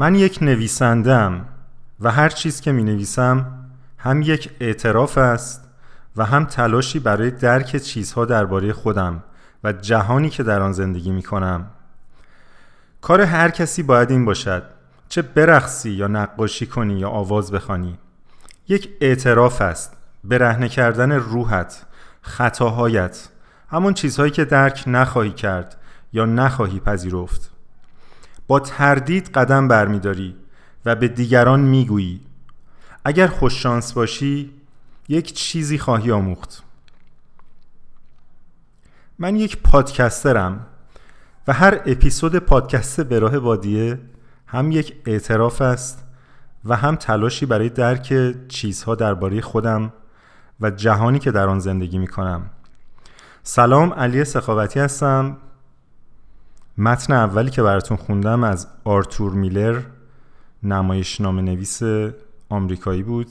من یک نویسندم و هر چیز که می نویسم هم یک اعتراف است و هم تلاشی برای درک چیزها درباره خودم و جهانی که در آن زندگی می کنم کار هر کسی باید این باشد چه برقصی یا نقاشی کنی یا آواز بخوانی. یک اعتراف است برهنه کردن روحت خطاهایت همون چیزهایی که درک نخواهی کرد یا نخواهی پذیرفت. با تردید قدم برمیداری و به دیگران می‌گویی. اگر خوششانس باشی یک چیزی خواهی آموخت. من یک پادکسترم و هر اپیزود پادکست به راه وادیه هم یک اعتراف است و هم تلاشی برای درک چیزها درباره خودم و جهانی که در آن زندگی می کنم سلام علی سخاوتی هستم. متن اولی که براتون خوندم از آرتور میلر نام نویس آمریکایی بود.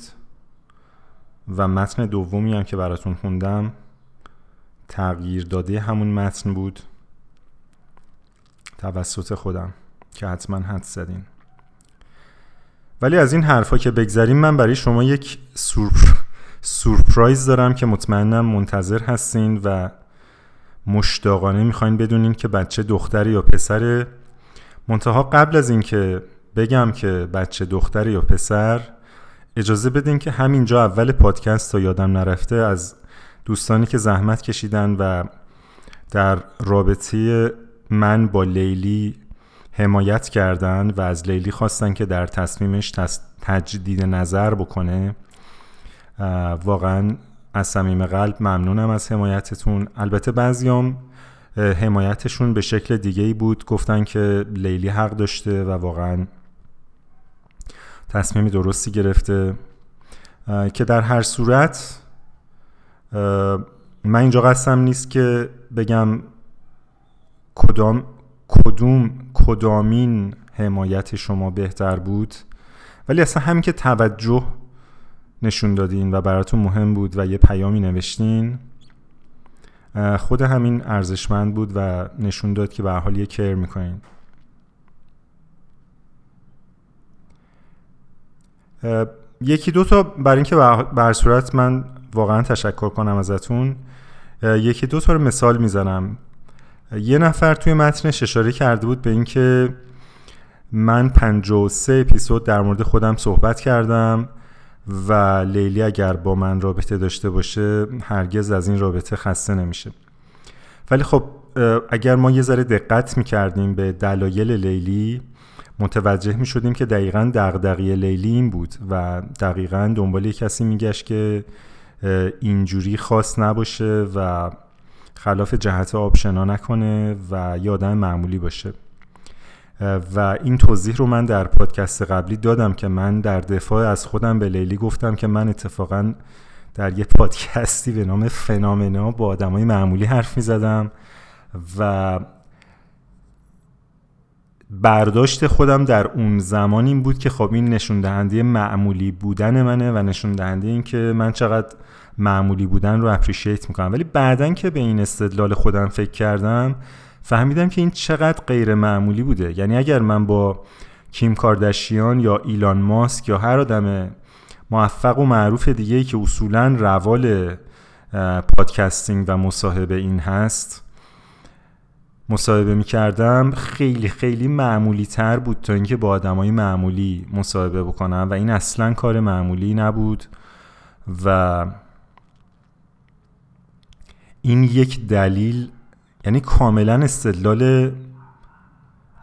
و متن دومی هم که براتون خوندم تغییر داده همون متن بود. توسط خودم که حتما حد زدین. ولی از این حرفا که بگذریم من برای شما یک سورپرایز دارم که مطمئنم منتظر هستین و مشتاقانه می‌خواین بدونین که بچه دختر یا پسر منتها قبل از اینکه بگم که بچه دختر یا پسر اجازه بدین که همینجا اول پادکست تا یادم نرفته از دوستانی که زحمت کشیدن و در رابطه من با لیلی حمایت کردن و از لیلی خواستن که در تصمیمش تجدید نظر بکنه واقعا از صمیم قلب ممنونم از حمایتتون. البته بعضیام حمایتشون به شکل دیگه ای بود. گفتن که لیلی حق داشته و واقعا تصمیم درستی گرفته. که در هر صورت من اینجا قصدم نیست که بگم کدام کدوم کدامین حمایت شما بهتر بود. ولی اصلا همین که توجه نشون دادین و براتون مهم بود و یه پیامی نوشتین؟ خود همین ارزشمند بود و نشون داد که به حال یه کر می‌کنین. یکی دو تا برای اینکه بر صورت من واقعا تشکر کنم ازتون یکی دو تا رو مثال می‌زنم. یه نفر توی متنش اشاره کرده بود به اینکه من 53 اپیزود در مورد خودم صحبت کردم. و لیلی اگر با من رابطه داشته باشه هرگز از این رابطه خسته نمیشه. ولی خب اگر ما یه ذره دقت می‌کردیم به دلایل لیلی متوجه می شدیم که دقیقا دغدغه لیلی این بود و دقیقا دنبال کسی میگشت که اینجوری خاص نباشه و خلاف جهت آب شنا نکنه و یادم معمولی باشه. و این توضیح رو من در پادکست قبلی دادم که من در دفاع از خودم به لیلی گفتم که من اتفاقا در یه پادکستی به نام فنامنا با آدمای معمولی حرف می زدم و برداشت خودم در اون زمان این بود که خب این نشون دهنده معمولی بودن منه و نشون دهنده این که من چقدر معمولی بودن رو اپریشیت می‌کنم ولی بعدا که به این استدلال خودم فکر کردم فهمیدم که این چقدر غیر معمولی بوده. یعنی اگر من با کیم کاردشیان یا ایلان ماسک یا هر آدم موفق و معروف دیگه ای که اصولا روال پادکستینگ و مصاحبه این هست مصاحبه می کردم خیلی خیلی معمولی تر بود تا اینکه با آدمای معمولی مصاحبه بکنم و این اصلا کار معمولی نبود و این یک دلیل یعنی کاملا استدلال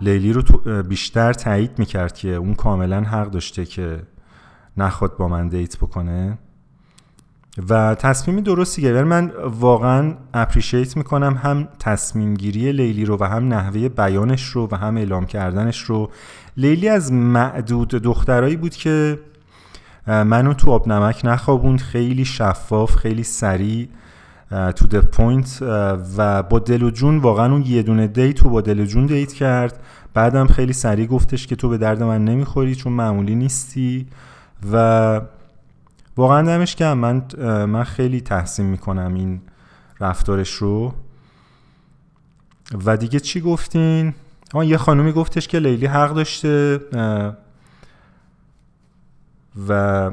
لیلی رو بیشتر تایید می‌کرد که اون کاملا حق داشته که نخواد با من دیت بکنه. و تصمیمی درستی گرفت من واقعا اپریشیت می‌کنم هم تصمیم گیری لیلی رو و هم نحوه بیانش رو و هم اعلام کردنش رو. لیلی از معدود دخترایی بود که منو تو آب نمک نخوابوند. خیلی شفاف خیلی سریع. to the point و با دل و جون واقعا اون یه دونه date تو با دل و جون date کرد. بعدم خیلی سریع گفتش که تو به درد من نمی‌خوری چون معمولی نیستی. و واقعا دمش گرم من من خیلی تحسین می‌کنم این رفتارش رو. و دیگه چی گفتین؟ یه خانومی گفتش که لیلی حق داشته. و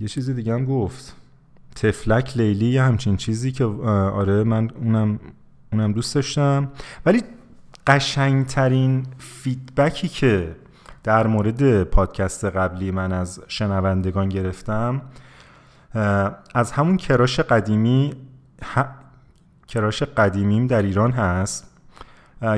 یه چیز دیگه هم گفت. تفلک لیلی یه همچین چیزی که آره من اونم اونم دوست داشتم. ولی قشنگترین فیدبکی که در مورد پادکست قبلی من از شنوندگان گرفتم از همون کراش قدیمی کراش قدیمیم در ایران هست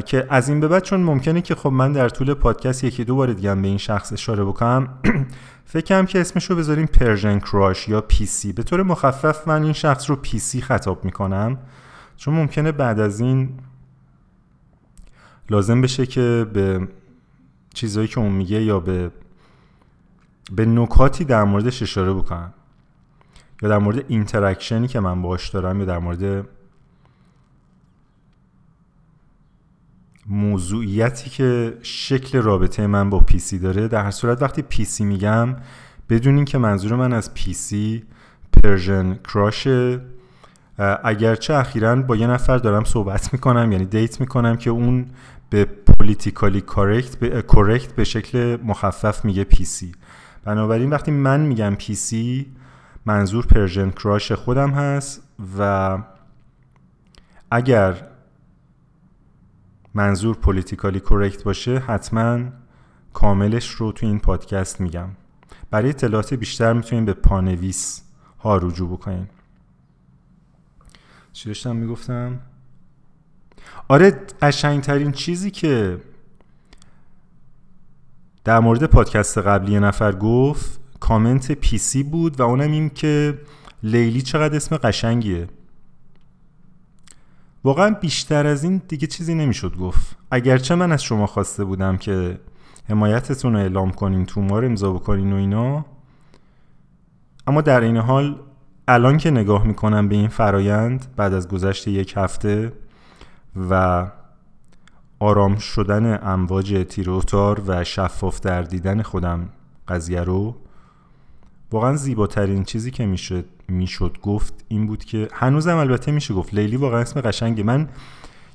که از این به بعد چون ممکنه که خب من در طول پادکست یکی دو بار دیگه به این شخص اشاره بکنم فکرم که اسمش رو بذاریم Persian crush یا PC به طور مخفف من این شخص رو PC خطاب می‌کنم چون ممکنه بعد از این لازم بشه که به چیزهایی که اون میگه یا به به نکاتی در موردش اشاره بکنم یا در مورد interaction ی که من باش دارم یا در مورد موضوعیتی که شکل رابطه من با PC داره در هر صورت وقتی PC میگم بدونین که منظور من از PC Persian crush ه اگرچه اخیرا با یه نفر دارم صحبت می‌کنم یعنی date می‌کنم که اون به politically correct به, correct به شکل مخفف میگه PC. بنابراین وقتی من میگم PC منظور Persian crush خودم هست و اگر منظور politically correct باشه حتما کاملش رو تو این پادکست میگم. برای اطلاعات بیشتر می‌تونید به پانویس ها رجوع بکنین. چی داشتم می‌گفتم؟ آره قشنگترین چیزی که در مورد پادکست قبلی یه نفر گفت کامنت پی سی بود و اونم این که لیلی چقدر اسم قشنگیه. واقعا بیشتر از این دیگه چیزی نمی‌شد گفت. اگرچه من از شما خواسته بودم که حمایتتون رو اعلام کنین تو ما رو امضا بکنین و اینا اما در این حال الان که نگاه می‌کنم به این فرایند بعد از گذشت یک هفته و آرام شدن امواج تیروتار و شفاف در دیدن خودم قضیه رو واقعا زیباترین چیزی که می‌شد می‌شد گفت این بود که هنوزم البته میشه گفت لیلی واقعا اسم قشنگه. من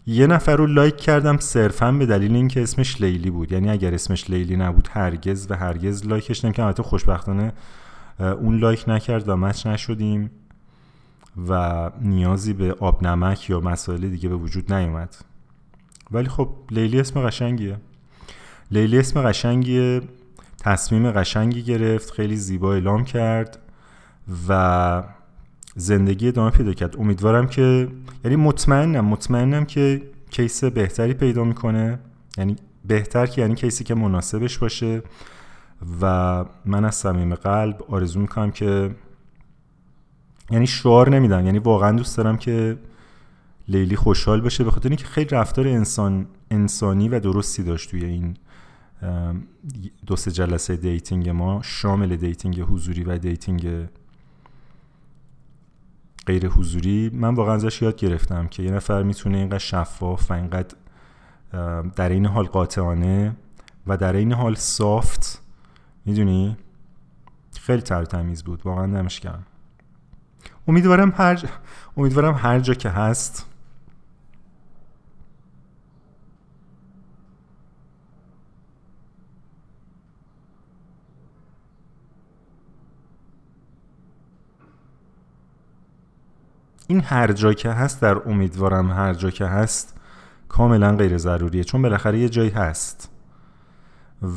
یه نفر رو like کردم صرفا به دلیل اینکه اسمش لیلی بود. یعنی اگر اسمش لیلی نبود هرگز و هرگز like ش نمی‌کردم البته خوشبختانه اون like نکرد و match نشدیم و نیازی به آب نمک یا مسائل دیگه به وجود نیومد. ولی خب لیلی اسم قشنگیه. لیلی اسم قشنگیه. تصمیم قشنگی گرفت. خیلی زیبا اعلام کرد. و زندگی ادامه پیدا کرد. امیدوارم که یعنی مطمئنم مطمئنم که case بهتری پیدا می‌کنه. یعنی بهتر که یعنی case ی که مناسبش باشه. و من از صمیم قلب آرزو می‌کنم که یعنی شعار نمیدم. یعنی واقعا دوست دارم که لیلی خوشحال بشه به خاطر اینکه خیلی رفتار انسان انسانی و درستی داشت توی این دو سه جلسه dating ما. شامل dating حضوری و dating غیر حضوری من واقعا ازش یاد گرفتم که یه نفر می‌تونه اینقدر شفاف و اینقدر در این حال قاطعانه و در این حال سافت می‌دونی؟ خیلی تر تمیز بود. واقعا نمش امیدوارم هر امیدوارم هر جا که هست این هر جا که هست در امیدوارم هر جا که هست کاملا غیر ضروریه چون بالاخره یه جایی هست.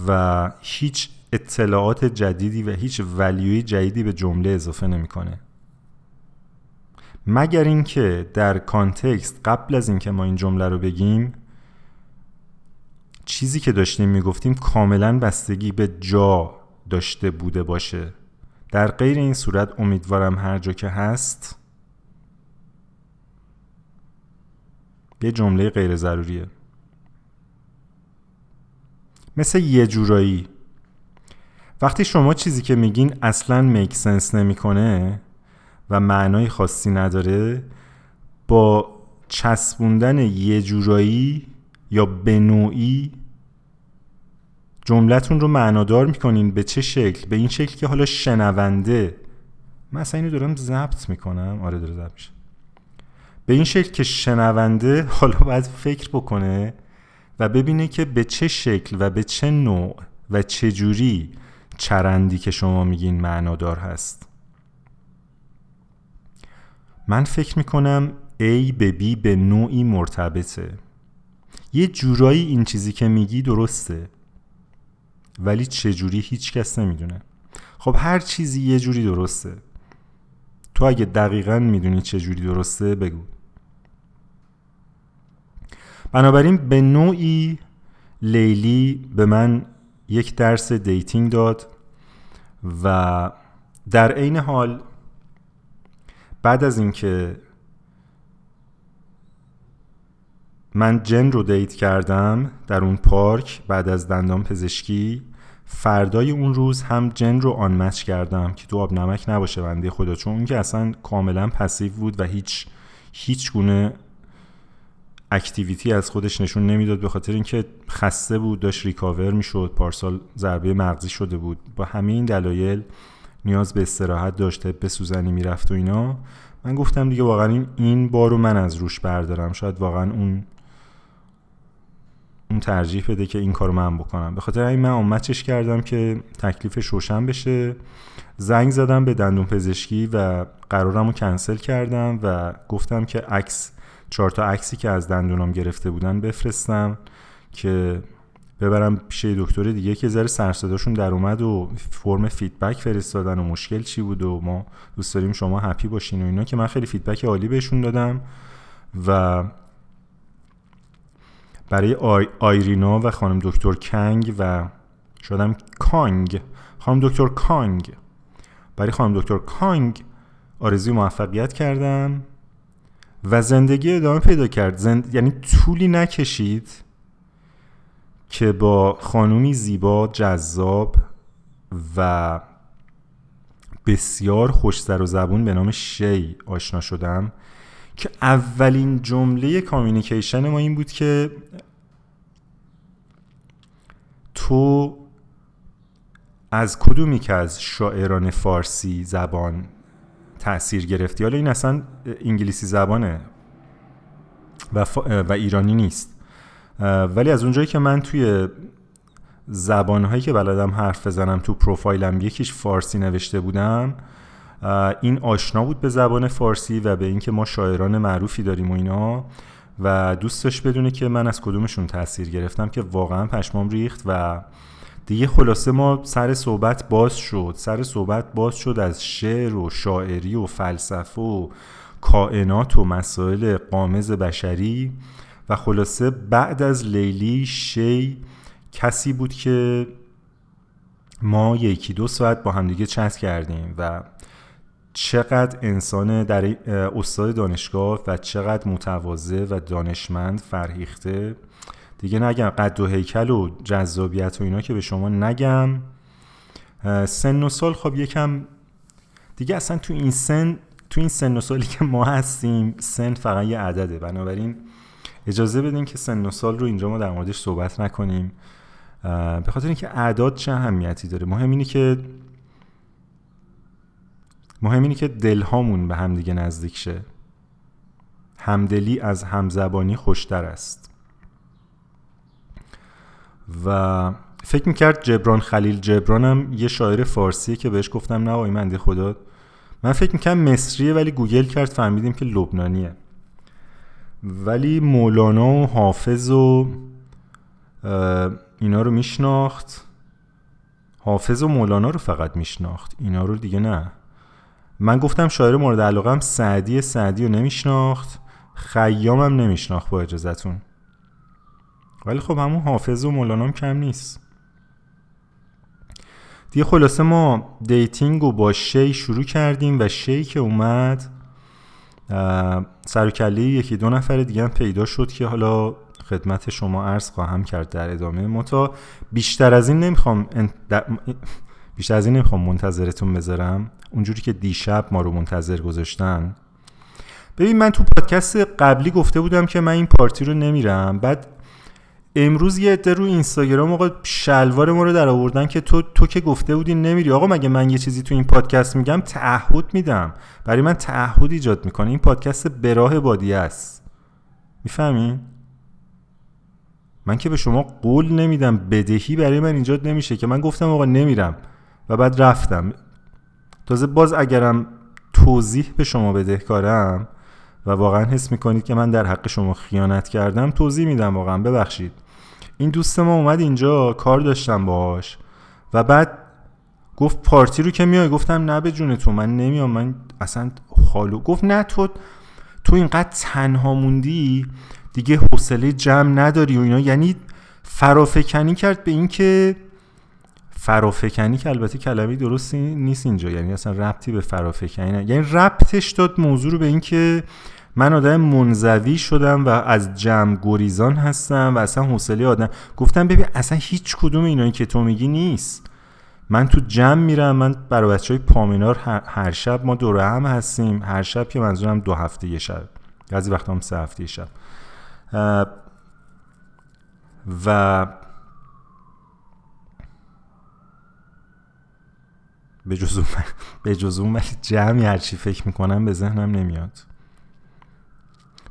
و هیچ اطلاعات جدیدی و هیچ ولیوی جدیدی به جمله اضافه نمی‌کنه. مگر اینکه در کانتکست قبل از اینکه ما این جمله رو بگیم چیزی که داشتیم می‌گفتیم کاملا بستگی به جا داشته بوده باشه. در غیر این صورت امیدوارم هر جا که هست یه جمله غیر ضروریه. مثل یه جورایی. وقتی شما چیزی که میگین اصلا میک سنس نمی‌کنه و معنای خاصی نداره با چسبوندن یه جورایی یا به نوعی جملتون رو معنادار می‌کنین به چه شکل؟ به این شکل که حالا شنونده من اصلا اینو دارم ضبط می‌کنم. آره داره ضبط میشه. به این شکل که شنونده حالا باید فکر بکنه و ببینه که به چه شکل و به چه نوع و چه جوری چرندی که شما میگین معنادار هست. من فکر می‌کنم A به B به نوعی مرتبطه. یه جورایی این چیزی که میگی درسته. ولی چه جوری هیچ کس نمی‌دونه. خب هر چیزی یه جوری درسته. تو اگه دقیقا می‌دونی چه جوری درسته بگو. بنابراین به نوعی لیلی به من یک درس dating داد و در عین حال بعد از اینکه من جن رو date کردم در اون پارک بعد از دندان پزشکی فردای اون روز هم جن رو unmatch کردم که تو آب نمک نباشه بنده خدا چون اون که اصلا کاملا passive بود و هیچ هیچ گونه activity از خودش نشون نمی‌داد به خاطر اینکه خسته بود داشت recover می‌شد پارسال ضربه مغزی شده بود. با همین دلایل نیاز به استراحت داشته طب سوزنی می‌رفت و اینا. من گفتم دیگه واقعا این این بارو من از روش بردارم. شاید واقعا اون اون ترجیح بده که این کارو من بکنم. به خاطر این من آمچش کردم که تکلیفش روشن بشه. زنگ زدم به دندون پزشکی و قرارم رو کنسل کردم و گفتم که عکس چهار تا عکسی که از دندونام گرفته بودن بفرستم که ببرم پیش دکتر دیگه که ذره سرصداشون در اومد و فرم فیدبک فرستادن و مشکل چی بود و ما دوست داریم شما happy باشین و اینا که من خیلی feedback عالی بهشون دادم و برای آی آیرینا و خانم دکتر کنگ و شدم کانگ. خانم دکتر کانگ. برای خانم دکتر کانگ آرزوی موفقیت کردم. و زندگی ادامه پیدا کرد. زند... یعنی طولی نکشید که با خانومی زیبا جذاب و بسیار خوش و زبون به نام شی آشنا شدم که اولین جمله کامیونیکیشن ما این بود که تو از کدومی که از شاعران فارسی زبان تاثیر گرفتی؟ حالا این اصلا انگلیسی زبانه و, و ایرانی نیست. ولی از اونجایی که من توی زبانهایی که بلدم حرف بزنم تو پروفایلم یکیش فارسی نوشته بودم این آشنا بود به زبان فارسی و به اینکه ما شاعران معروفی داریم و اینا و دوستش بدونه که من از کدومشون تاثیر گرفتم که واقعا پشمام ریخت و دیگه خلاصه ما سر صحبت باز شد. سر صحبت باز شد از شعر و شاعری و فلسفه و کائنات و مسائل قامز بشری و خلاصه بعد از لیلی شی کسی بود که ما یکی دو ساعت با همدیگه چت کردیم و چقدر انسان در استاد دانشگاه و چقدر متواضع و دانشمند فرهیخته دیگه نگم قد و هیکل و جذابیت و اینا که به شما نگم. سن و سال خب یکم دیگه اصلا تو این سن تو این سن و سالی که ما هستیم سن فقط یه عدده. بنابراین اجازه بدین که سن و سال رو اینجا ما در موردش صحبت نکنیم. به خاطر اینکه اعداد چه اهمیتی داره؟ مهم اینه که مهم اینه که دلهامون به همدیگه نزدیک شه. همدلی از همزبانی خوشتر است. و فکر می‌کرد جبران خلیل جبرانم یه شاعر فارسیه که بهش گفتم نه منده خدا من فکر می‌کردم مصریه ولی گوگل کرد فهمیدیم که لبنانیه. ولی مولانا و حافظ و اینا رو میشناخت. حافظ و مولانا رو فقط میشناخت. اینا رو دیگه نه. من گفتم شاعر مورد علاقه هم سعدی سعدی رو نمیشناخت. خیامم نمیشناخت با اجازتون ولی خب همون حافظ و مولانا کم نیست. دیگه خلاصه ما dating رو با شی شروع کردیم و شی که اومد سر یکی دو نفر دیگه هم پیدا شد که حالا خدمت شما عرض خواهم کرد در ادامه اما بیشتر از این نمی‌خوام بیشتر از این نمی‌خوام منتظرتون بذارم. اونجوری که دیشب ما رو منتظر گذاشتن. ببین من تو پادکست قبلی گفته بودم که من این party رو نمیرم. بعد امروز یه عده رو اینستاگرام آقا شلوار ما رو در آوردن که تو تو که گفته بودی نمیری. آقا مگه من یه چیزی تو این پادکست میگم؟ تعهد میدم. برای من تعهد ایجاد می‌کنه. این پادکست براه بادی است. می‌فهمین من که به شما قول نمیدم. بدهی برای من ایجاد نمیشه که من گفتم آقا نمیرم و بعد رفتم. تازه باز اگرم توضیح به شما بدهکارم و واقعا حس می‌کنید که من در حق شما خیانت کردم توضیح میدم واقعا ببخشید. این دوست ما اومد اینجا کار داشتم باهاش و بعد گفت پارتی رو که میای؟ گفتم نه به جون تو من نمیام من اصلا حالو گفت نه تو تو اینقدر تنها موندی دیگه حوصله جمع نداری و اینا. یعنی فرافکنی کرد به اینکه فرافکنی که البته کلمه درستی نیست اینجا. یعنی اصلا ربطی به فرافکنی نه. یعنی ربطش داد موضوع رو به اینکه من آدم منزوی شدم و از جمع گریزان هستم و اصلا حوصله آدم. گفتم ببین اصلا هیچ کدوم اینایی که تو میگی نیست. من تو جمع میرم من برای بچه های پامینار هر شب ما دور هم هستیم. هر شب که منظورم دو هفته یه شب. بعضی وقتا هم سه هفته یه شب. و به جز اون به جز اون ولی جمعی هرچی فکر می‌کنم به ذهنم نمیاد.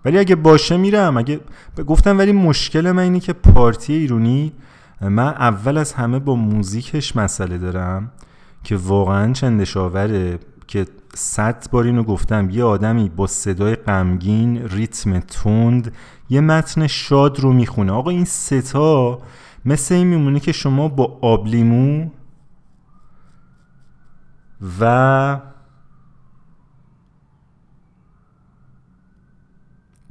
ولی اگه باشه میرم. اگه گفتم ولی مشکل من اینه که پارتی ایرونی من اول از همه با موزیکش مسئله دارم که واقعا چندشاوره که صد بار اینو گفتم. یه آدمی با صدای غمگین ریتم تند یه متن شاد رو می‌خونه. آقا این ستا مثل این میمونه که شما با آبلیمو و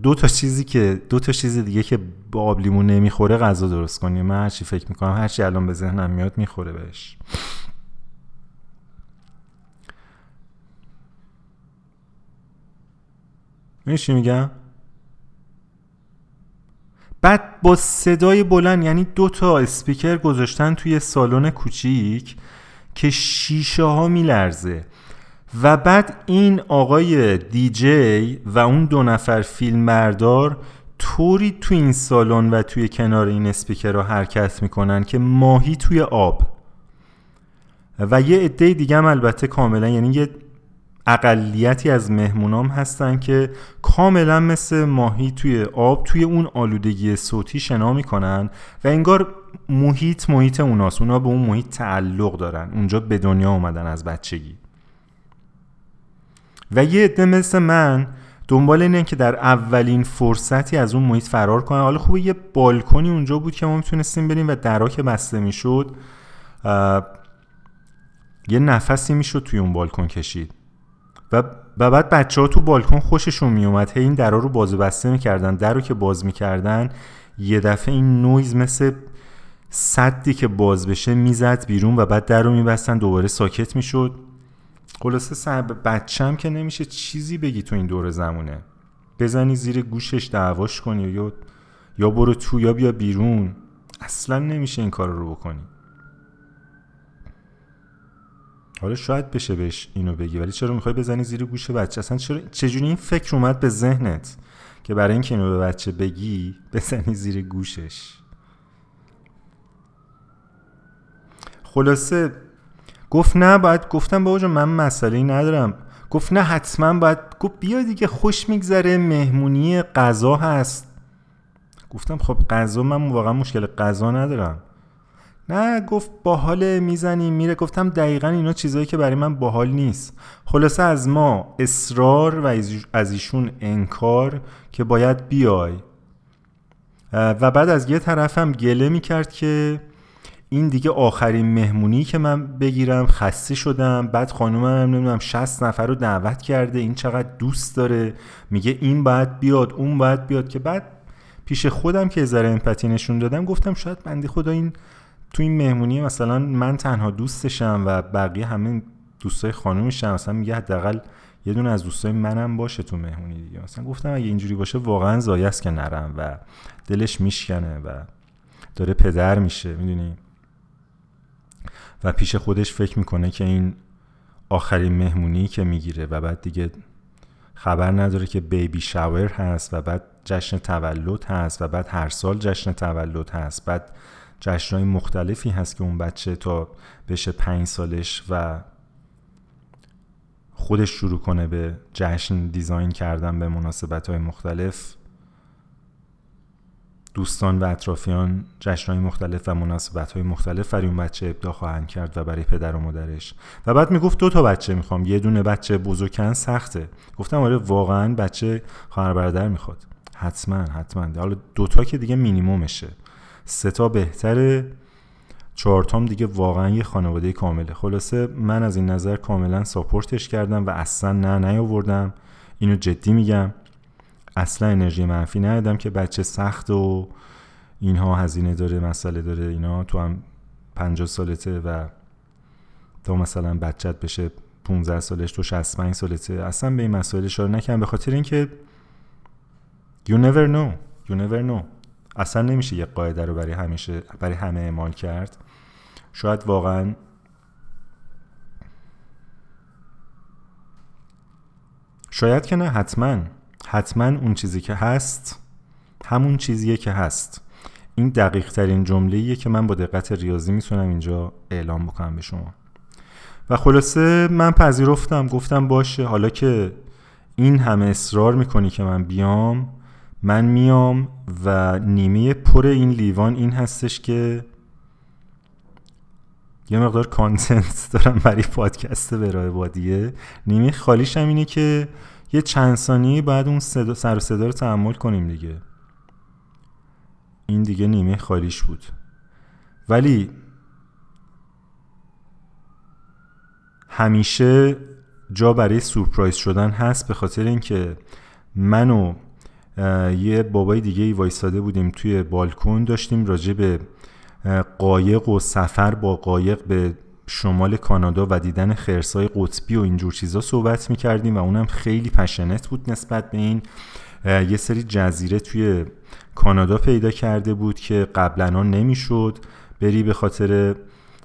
دو تا چیزی که دو تا چیز دیگه که با آب لیمون نمی‌خوره غذا درست کنی من هرچی فکر می‌کنم هرچی الان به ذهنم میاد می‌خوره بهش. میشی میگم؟ بعد با صدای بلند یعنی دو تا اسپیکر گذاشتن توی سالن کوچیک که شیشه ها میلرزه. و بعد این آقای دیجی و اون دو نفر فیلم بردار طوری تو این سالن و توی کنار این اسپیکر رو حرکت می‌کنن که ماهی توی آب. و یه عده دیگه هم البته کاملا یعنی یه اقلیتی از مهمونام هستن که کاملا مثل ماهی توی آب توی اون آلودگی صوتی شنا می‌کنن و انگار محیط محیط اوناست. اونا به اون محیط تعلق دارن. اونجا به دنیا اومدن از بچگی. و یه عده مثل من دنبال اینه که در اولین فرصتی از اون محیط فرار کنن. حالا خوبه یه بالکنی اونجا بود که ما می‌تونستیم بریم و درا که بسته می‌شد یه نفسی می‌شد توی اون بالکن کشید. و بعد بچه ها تو بالکن خوششون میومد هی این درا رو باز و بسته می‌کردن. در رو که باز می‌کردن یه دفعه این نویز مثل صدی که باز بشه می‌زد بیرون و بعد در رو میبستن دوباره ساکت می‌شد. خلاصه سر بچم که نمیشه چیزی بگی تو این دور زمونه. بزنی زیر گوشش دعواش کنی یا یا برو تو یا بیا بیرون. اصلا نمیشه این کار رو بکنی. حالا شاید بشه بهش اینو بگی ولی چرا می‌خوای بزنی زیر گوش بچه؟ اصلا چرا چجوری این فکر اومد به ذهنت که برای اینکه اینو به بچه بگی بزنی زیر گوشش؟ خلاصه گفت نه باید گفتم بابا من مسئله ندارم. گفت نه حتما باید گفت بیا دیگه خوش میگذره مهمونی غذا هست. گفتم خب غذا من واقعا مشکل غذا ندارم. نه گفت باحال می‌زنیم میره. گفتم دقیقا اینا چیزایی که برای من باحال نیست. خلاصه از ما اصرار و از ایشون انکار که باید بیای. و بعد از یه طرفم گله می‌کرد که این دیگه آخرین مهمونی که من بگیرم خسته شدم. بعد خانومم نمی‌دونم 60 نفر رو دعوت کرده. این چقدر دوست داره. میگه این باید بیاد اون باید بیاد. که بعد پیش خودم که ذره امپاتی نشون دادم گفتم شاید بندی خدا این تو این مهمونی مثلا من تنها دوستشم و بقیه همه دوستای خانومشم. مثلا میگه حداقل یه دونه از دوستای منم باشه تو مهمونی دیگه. مثلا گفتم اگه اینجوری باشه واقعا زایه که نرم و دلش میشکنه و داره پدر میشه. می‌دونی؟ و پیش خودش فکر می‌کنه که این آخرین مهمونی که می‌گیره و بعد دیگه خبر نداره که بیبی شاور هست و بعد جشن تولد هست و بعد هر سال جشن تولد هست. بعد جشنهای مختلفی هست که اون بچه تا بشه پنج سالش و خودش شروع کنه به جشن دیزاین کردن به مناسبت های مختلف. دوستان و اطرافیان جشنهای مختلف و مناسبت های مختلف برای اون بچه ابدا خواهند کرد و برای پدر و مادرش. و بعد می‌گفت دو تا بچه می‌خوام. یه دونه بچه بزرگن سخته. گفتم آره واقعا بچه خواهر برادر می‌خواد. حتما حتما. حالا دوتا که دیگه مینیمومشه. سه تا بهتره. چهارتام دیگه واقعا یه خانواده کامله. خلاصه من از این نظر کاملا ساپورتش کردم و اصلا نه نیاوردم. اینو جدی میگم. اصلا انرژی منفی ندادم که بچه سخت و اینها هزینه داره مسئله داره اینا. تو هم 50 سالته و تا مثلا بچت بشه 15 سالش تو 65 سالته. اصلا به این مسائل اشاره نکنم به خاطر اینکه you never know you never know. اصلا نمیشه یه قاعده رو برای همیشه برای همه اعمال کرد. شاید واقعا شاید که نه حتما. حتما اون چیزی که هست همون چیزیه که هست. این دقیق ترین جمله که من با دقت ریاضی می‌تونم اینجا اعلام بکنم به شما. و خلاصه من پذیرفتم گفتم باشه حالا که این همه اصرار می‌کنی که من بیام من میام و نیمه پر این لیوان این هستش که یه مقدار کانتنت دارم برای پادکست برای بادیه نیمه خالیش هم اینه که یه چند ثانیه باید اون صدا سر و صدا رو تحمل کنیم دیگه. این دیگه نیمه خالیش بود. ولی همیشه جا برای سورپرایز شدن هست به خاطر اینکه من و یه بابای دیگه ای وایستاده بودیم توی بالکن داشتیم راجع به قایق و سفر با قایق به شمال کانادا و دیدن خرسای قطبی و اینجور چیزا صحبت می‌کردیم و اونم خیلی پشنت بود نسبت به این. یه سری جزیره توی کانادا پیدا کرده بود که قبلا نمی‌شد بری به خاطر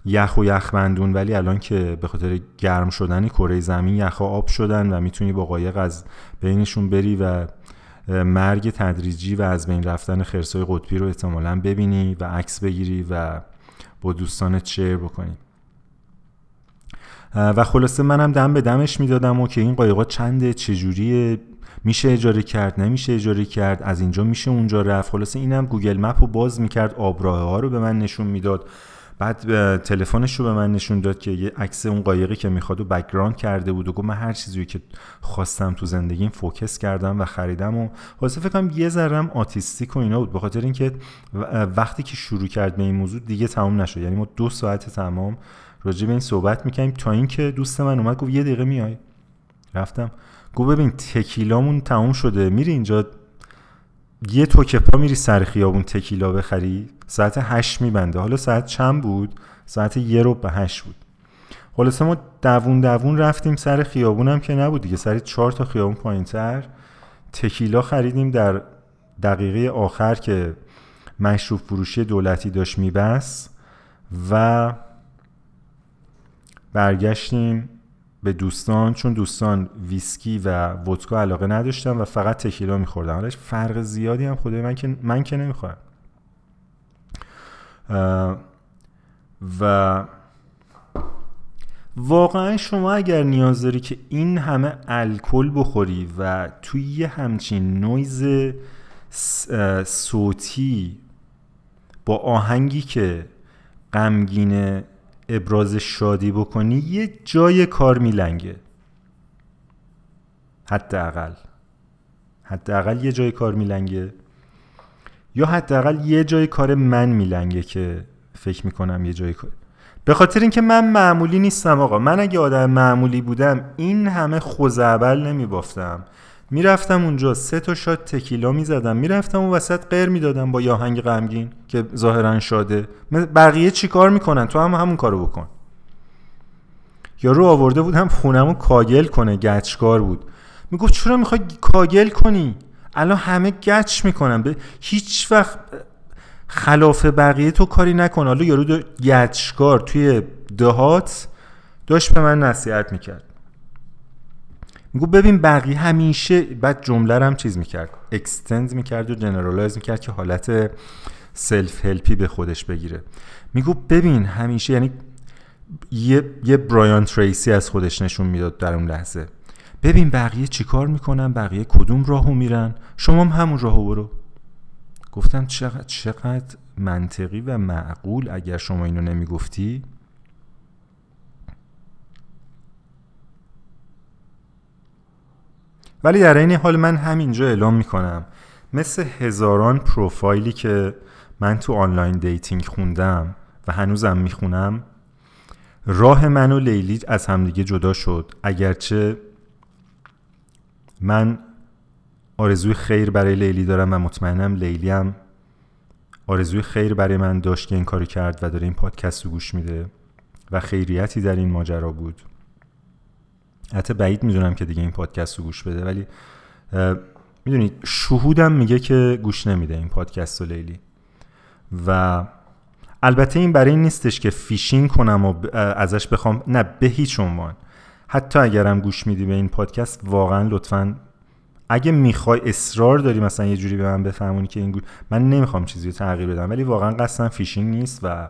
یخ و یخبندون ولی الان که به خاطر گرم شدن کره زمین یخها آب شدن و می‌تونی با قایق از بینشون بری و مرگ تدریجی و از بین رفتن خرسای قطبی رو احتمالا ببینی و عکس بگیری و با دوستانت شیر بکنی. و خلاصه منم دم به دمش می‌دادم و که این قایقا چنده چجوریه؟ میشه اجاره کرد؟ نمیشه اجاره کرد؟ از اینجا میشه اونجا رفت؟ خلاصه اینم گوگل مپ رو باز می‌کرد آبراه ها رو به من نشون می‌داد. بعد تلفنش رو به من نشون داد که یه عکس اون قایقی که می‌خواد و background کرده بود و گفت من هر چیزی که خواستم تو زندگیم focus کردم و خریدم و خلاصه فکر کنم یه ذرم autistic و اینا بود. به خاطر اینکه وقتی که شروع کرد به این موضوع دیگه تمام نشد. یعنی ما دو ساعت تمام راجع به این صحبت می‌کنیم تا اینکه دوست من اومد گفت یه دقیقه میای. رفتم. گفت ببین تکیلامون تموم شده. میری اینجا یه توکه پا میری سر خیابون تکیلا بخری. ساعت هشت میبنده. حالا ساعت چند بود؟ ساعت یه رو به هشت بود. خلاصه ما دوون دوون رفتیم سر خیابونم که نبود دیگه. سر چهار تا خیابون پایین تر تکیلا خریدیم در دقیقه آخر که مشروب فروشی دولتی داشت میبست و برگشتیم به دوستان چون دوستان ویسکی و ودکا علاقه نداشتن و فقط تکیلا میخوردن. حالا فرق زیادی هم خدای من که من که نمی‌خورم. و واقعا شما اگر نیاز داری که این همه الکل بخوری و توی یه همچین نویز صوتی با آهنگی که غمگین ابراز شادی بکنی یه جای کار میلنگه. حداقل. حداقل یه جای کار میلنگه. یا حداقل یه جای کار من میلنگه که فکر می‌کنم یه جای کار به خاطر اینکه من معمولی نیستم آقا. من اگه آدم معمولی بودم این همه خوزعبل نمیبافتم. می‌رفتم اونجا سه تا شات تکیلا می‌زدم می‌رفتم اون وسط غیر می‌دادم با یاهنگ غمگین که ظاهرا شاده. بقیه چیکار می‌کنن؟ تو هم همون کارو بکن. رو آورده بودم خونمو کاگل کنه گچکار بود. می‌گفت چرا می‌خوای کاهگل کنی؟ الان همه گچ می‌کنن. هیچ وقت خلاف بقیه تو کاری نکن. حالا یارو گچکار توی دهات داشت به من نصیحت می‌کرد. میگو ببین بقیه همیشه بعد جمله هم چیز می‌کرد extend می‌کرد و generalize می‌کرد که حالت self-help ی به خودش بگیره. میگو ببین همیشه یعنی یه, یه برایان تریسی از خودش نشون می‌داد در اون لحظه. ببین بقیه چیکار می‌کنن؟ بقیه کدوم راهو میرن؟ شما هم همون راهو برو. گفتم چقدر, چقدر منطقی و معقول اگر شما اینو نمی‌گفتی؟ ولی در این حال من همینجا اعلام می‌کنم. مثل هزاران پروفایلی که من تو online dating خوندم و هنوزم می‌خونم راه من و لیلی از همدیگه جدا شد. اگرچه من آرزوی خیر برای لیلی دارم و مطمئنم لیلی هم آرزوی خیر برای من داشت که این کاری کرد و داره این پادکست رو گوش میده و خیریتی در این ماجرا بود. حتی بعید می‌دونم که دیگه این پادکست رو گوش بده ولی می‌دونید شهودم میگه که گوش نمیده این پادکست رو لیلی. و البته این برای این نیستش که fishing کنم و ازش بخوام نه به هیچ عنوان. حتی اگرم گوش میدی به این پادکست واقعا لطفا اگه می‌خوای اصرار داری مثلا یه جوری به من بفهمونی که این گوش من نمی‌خوام چیزی رو تغییر بدم ولی واقعا قصدم fishing نیست و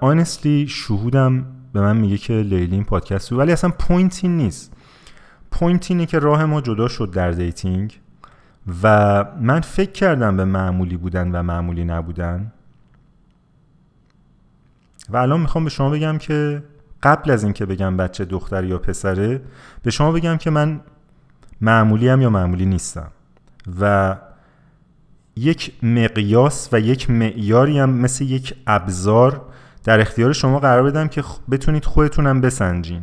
honestly شهودم به من میگه که لیلی این پادکست ولی اصلا point این نیست. point اینه که راه ما جدا شد در dating و من فکر کردم به معمولی بودن و معمولی نبودن. و الان می‌خوام به شما بگم که قبل از اینکه بگم بچه دختر یا پسره به شما بگم که من معمولی‌ام یا معمولی نیستم. و یک مقیاس و یک معیاری هم مثل یک ابزار در اختیار شما قرار بدم که بتونید خودتونم بسنجین.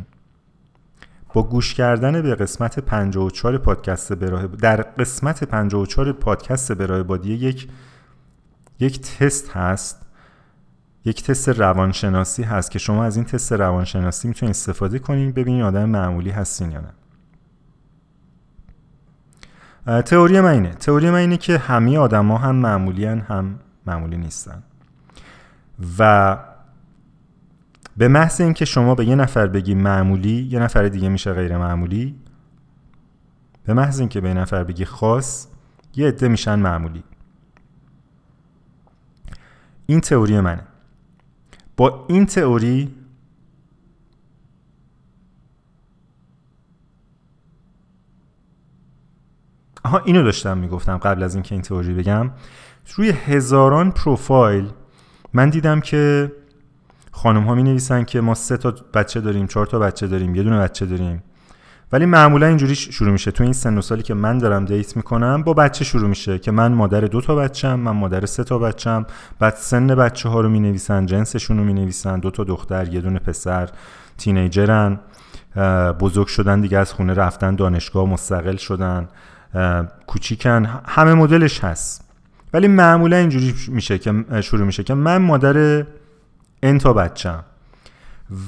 با گوش کردن به قسمت 54 پادکست براه در قسمت 54 پادکست براه بادی یک یک تست هست. یک تست روانشناسی هست که شما از این تست روانشناسی می‌تونید استفاده کنید ببینید آدم معمولی هستین یا نه. تئوری من اینه. تئوری من اینه که همه آدما هم معمولی هم معمولی نیستن. و به محض اینکه شما به یه نفر بگی معمولی یه نفر دیگه میشه غیر معمولی. به محض اینکه به یه نفر بگی خاص یه عده میشن معمولی. این تئوری منه. با این تئوری آها اینو داشتم می‌گفتم قبل از اینکه این تئوری بگم. روی هزاران پروفایل من دیدم که خانم ها می نویسن که ما سه تا بچه داریم چهار تا بچه داریم یه دونه بچه داریم. ولی معمولا اینجوری شروع میشه. تو این سن و سالی که من دارم دیت می‌کنم با بچه شروع میشه که من مادر دو تا بچم من مادر سه تا بچم بعد سن بچه ها رو می نویسن جنسشون رو می نویسن دو تا دختر یه دونه پسر تینیجرن. بزرگ شدن دیگه از خونه رفتن دانشگاه مستقل شدن. کوچیکن. همه مدلش هست. ولی معمولا اینجوری میشه که شروع میشه که من مادر این تا بچم.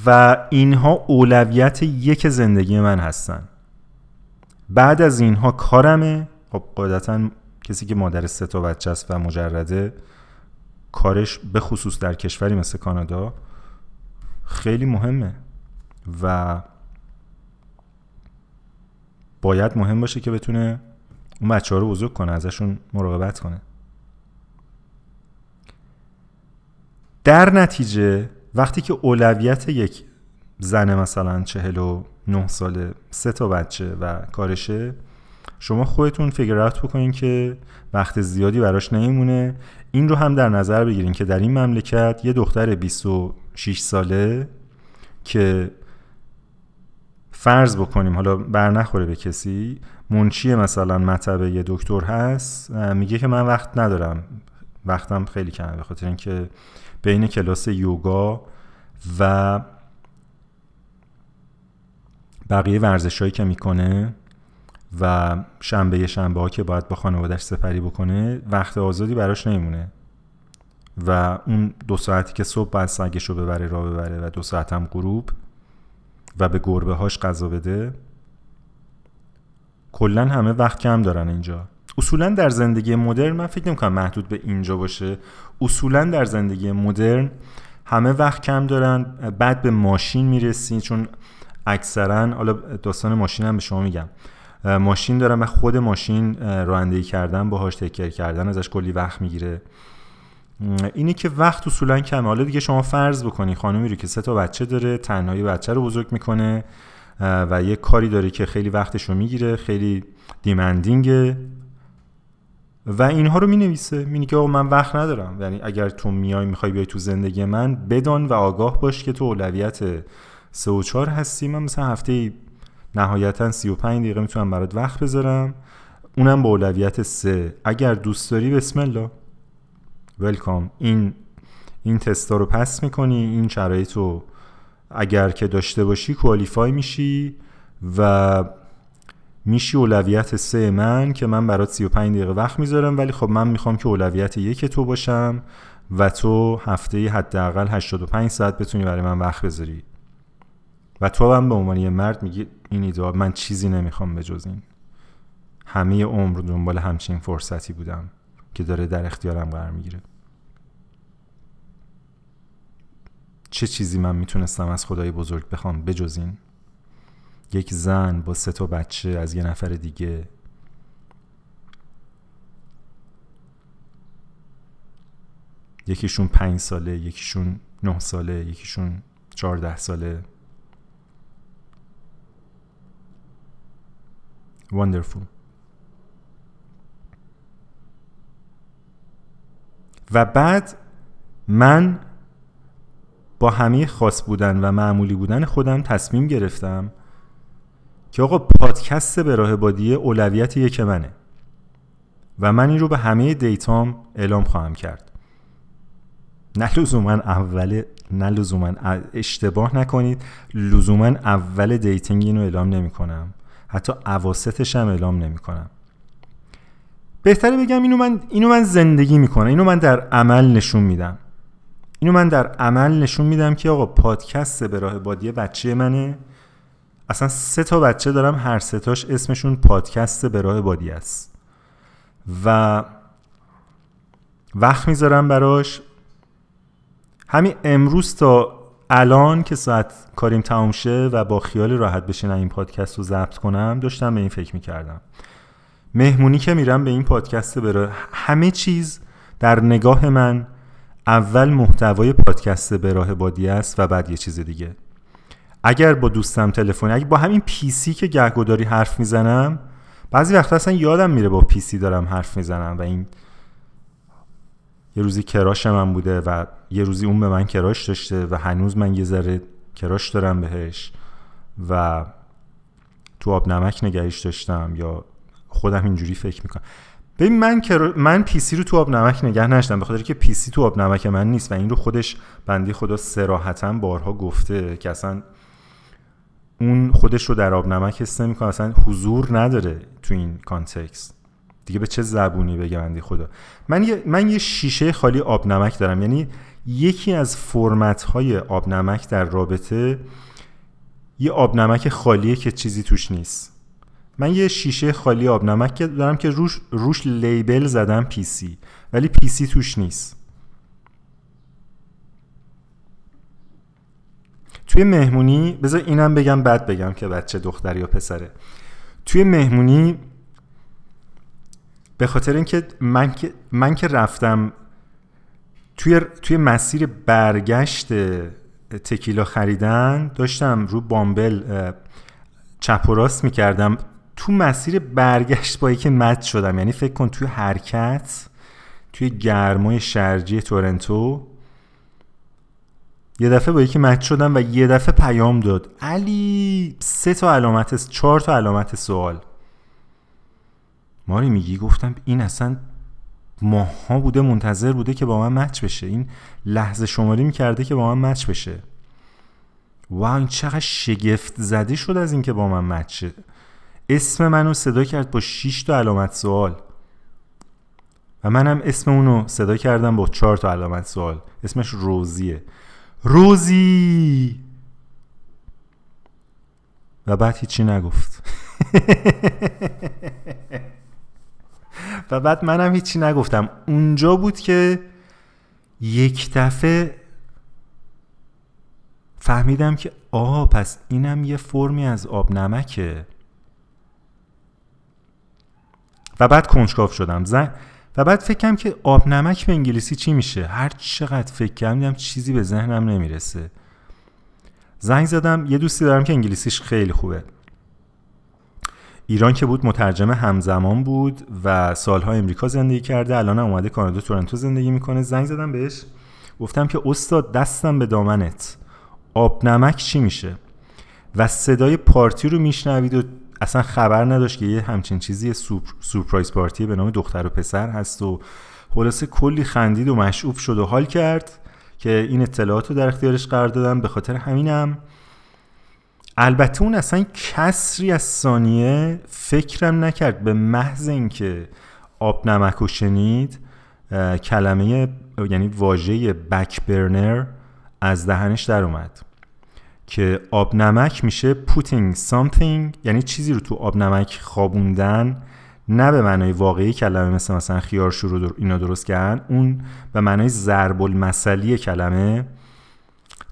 و اینها اولویت یک زندگی من هستن. بعد از اینها کارمه. خب قاعدتا کسی که مادر سه تا بچه است و مجرده کارش به خصوص در کشوری مثل کانادا خیلی مهمه. و باید مهم باشه که بتونه اون بچه ها رو بزرگ کنه ازشون مراقبت کنه. در نتیجه وقتی که اولویت یک زن مثلا چهل و نه ساله سه تا بچه و کارشه شما خودتون فکر بکنین که وقت زیادی براش نمیمونه این رو هم در نظر بگیرین که در این مملکت یه دختر 26 ساله که فرض بکنیم حالا بر نخوره به کسی منچی مثلا مطبه یه دکتر هست میگه که من وقت ندارم وقتم خیلی کمه به خاطر اینکه بین کلاس یوگا و بقیه ورزش هایی که می‌کنه و شنبه شنبه ها که باید با خانوادش سپری بکنه وقت آزادی براش نمیمونه. و اون دو ساعتی که صبح باید سگش رو ببره را ببره و دو ساعت هم غروب و به گربه هاش غذا بده کلا همه وقت کم دارن اینجا. اصولا در زندگی مدرن من فکر نمی‌کنم محدود به اینجا باشه. اصولا در زندگی مدرن همه وقت کم دارن بعد به ماشین می‌رسین چون اکثرا حالا داستان ماشین هم به شما میگم. ماشین دارن و خود ماشین رانندگی کردن باهاش تکر کردن ازش کلی وقت می‌گیره. اینه که وقت اصولا کمه. حالا دیگه شما فرض بکنی خانومی رو که سه تا بچه داره تنهایی بچه رو بزرگ می‌کنه و یه کاری داره که خیلی وقتش رو می‌گیره خیلی دیمندینگه و اینها رو می نویسه می که من وقت ندارم. یعنی اگر تو میای می‌خوای بیای تو زندگی من بدان و آگاه باش که تو اولویت سه و چهار هستی. من مثلا هفته نهایتا 35 دقیقه می‌تونم برات وقت بذارم. اونم با اولویت سه. اگر دوست داری بسم الله. ولکام این این تستا رو پس می‌کنی. این شرایط رو اگر که داشته باشی کوالیفای میشی و میشی اولویت سه من که من برات 35 دقیقه وقت می‌ذارم ولی خب من می‌خوام که اولویت یک تو باشم و تو هفته حداقل 85 ساعت بتونی برای من وقت بذاری. و تو هم به عنوان یه مرد میگی این ایدئال من چیزی نمی‌خوام به جز این. همه عمر دنبال همچین فرصتی بودم که داره در اختیارم قرار می‌گیره. چه چیزی من می‌تونستم از خدای بزرگ بخوام بجز این؟ یک زن با سه تا بچه از یه نفر دیگه. یکیشون پنج ساله یکیشون نه ساله یکیشون چهارده ساله. Wonderful. و بعد من با همه خاص بودن و معمولی بودن خودم تصمیم گرفتم که آقا پادکست به راه بادیه اولویت یک منه. و من این رو به همه date ام اعلام خواهم کرد. نه لزوما اول نه لزوما اشتباه نکنید. لزوما اول dating اینو اعلام نمی کنم. حتی اواسطش هم اعلام نمی کنم. بهتره بگم اینو من, اینو من زندگی می‌کنم اینو من در عمل نشون میدم. اینو من در عمل نشون میدم که آقا پادکست به راه بادیه بچه منه. اصلا سه تا بچه دارم هر سه تاش اسمشون پادکست به راه بادی است. و وقت می‌ذارم براش. همین امروز تا الان که ساعت کاریم تمام شه و با خیال راحت بشینم این پادکست رو ضبط کنم داشتم به این فکر می‌کردم. مهمونی که میرم به این پادکست برای همه چیز در نگاه من اول محتوای پادکست به راه بادی است و بعد یه چیز دیگه. اگر با دوستم تلفن اگر با همین پیسی که گهگداری حرف می‌زنم بعضی وقتا اصلا یادم میره با پیسی دارم حرف می‌زنم و این یه روزی کراش من بوده و یه روزی اون به من کراش داشته و هنوز من یه ذره کراش دارم بهش و تو آب نمک نگهش داشتم یا خودم اینجوری فکر می‌کنم. ببین من من پیسی رو تو آب نمک نگه نشدم به خاطر که پیسی تو آب نمک من نیست و این رو خودش بندی خدا سراحتا بارها گفته که اصلا اون خودش رو در آب نمک حس نمی‌کنه اصلا حضور نداره تو این context. دیگه به چه زبونی بگه بنده‌ی خدا. من یه, من یه شیشه خالی آب نمک دارم. یعنی یکی از فرمت های آب نمک در رابطه یه آب نمک خالیه که چیزی توش نیست. من یه شیشه خالی آب نمک دارم که روش, روش label زدم پپسی ولی پپسی توش نیست. توی مهمونی بذار اینم بگم بعد بگم که بچه دختری یا پسره. توی مهمونی به خاطر اینکه من که من که رفتم توی توی مسیر برگشت تکیلا خریدن داشتم رو بامبل چپ و راست می‌کردم. تو مسیر برگشت با که مد شدم یعنی فکر کن توی حرکت توی گرمای شرجی تورنتو یه دفعه با یکی مچ شدم و یه دفعه پیام داد. علی سه تا علامت چهار تا علامت سوال. ماری میگی؟ گفتم این اصلا ماها بوده منتظر بوده که با من مچ بشه. این لحظه شماری می‌کرده که با من مچ بشه. واو این چقدر شگفت زده شد از اینکه با من مچ اسم منو صدا کرد با 6 تا علامت سوال. و منم اسم اونو صدا کردم با چهار تا علامت سوال. اسمش روزیه. روزی. و بعد هیچی نگفت. و بعد منم هیچی نگفتم. اونجا بود که یک دفعه فهمیدم که آه پس اینم یه فرمی از آب نمکه. و بعد کنجکاو شدم. زن و بعد فکرم که آب نمک به انگلیسی چی میشه؟ هر چقدر فکر کردم چیزی به ذهنم نمی‌رسه. زنگ زدم یه دوستی دارم که انگلیسیش خیلی خوبه. ایران که بود مترجم همزمان بود و سالها امریکا زندگی کرده الان اومده کانادا تورنتو زندگی می‌کنه. زنگ زدم بهش گفتم که استاد دستم به دامنت. آب نمک چی میشه؟ و صدای پارتی رو میشنوید و اصلا خبر نداشت که یه همچین چیزی سورپرایز پارتی به نام دختر و پسر هست و خلاصه کلی خندید و مشعوب شد و حال کرد که این اطلاعات رو در اختیارش قرار دادم. به خاطر همینم البته اون اصلا کسری از ثانیه فکرم نکرد. به محض اینکه آب نمک رو شنید کلمه یعنی واژه بک برنر از دهنش در اومد. که آب نمک میشه putting something یعنی چیزی رو تو آب نمک خوابوندن نه به معنای واقعی کلمه مثل مثلا خیار شروع اینا درست کردن اون به معنای ضرب المثلی کلمه.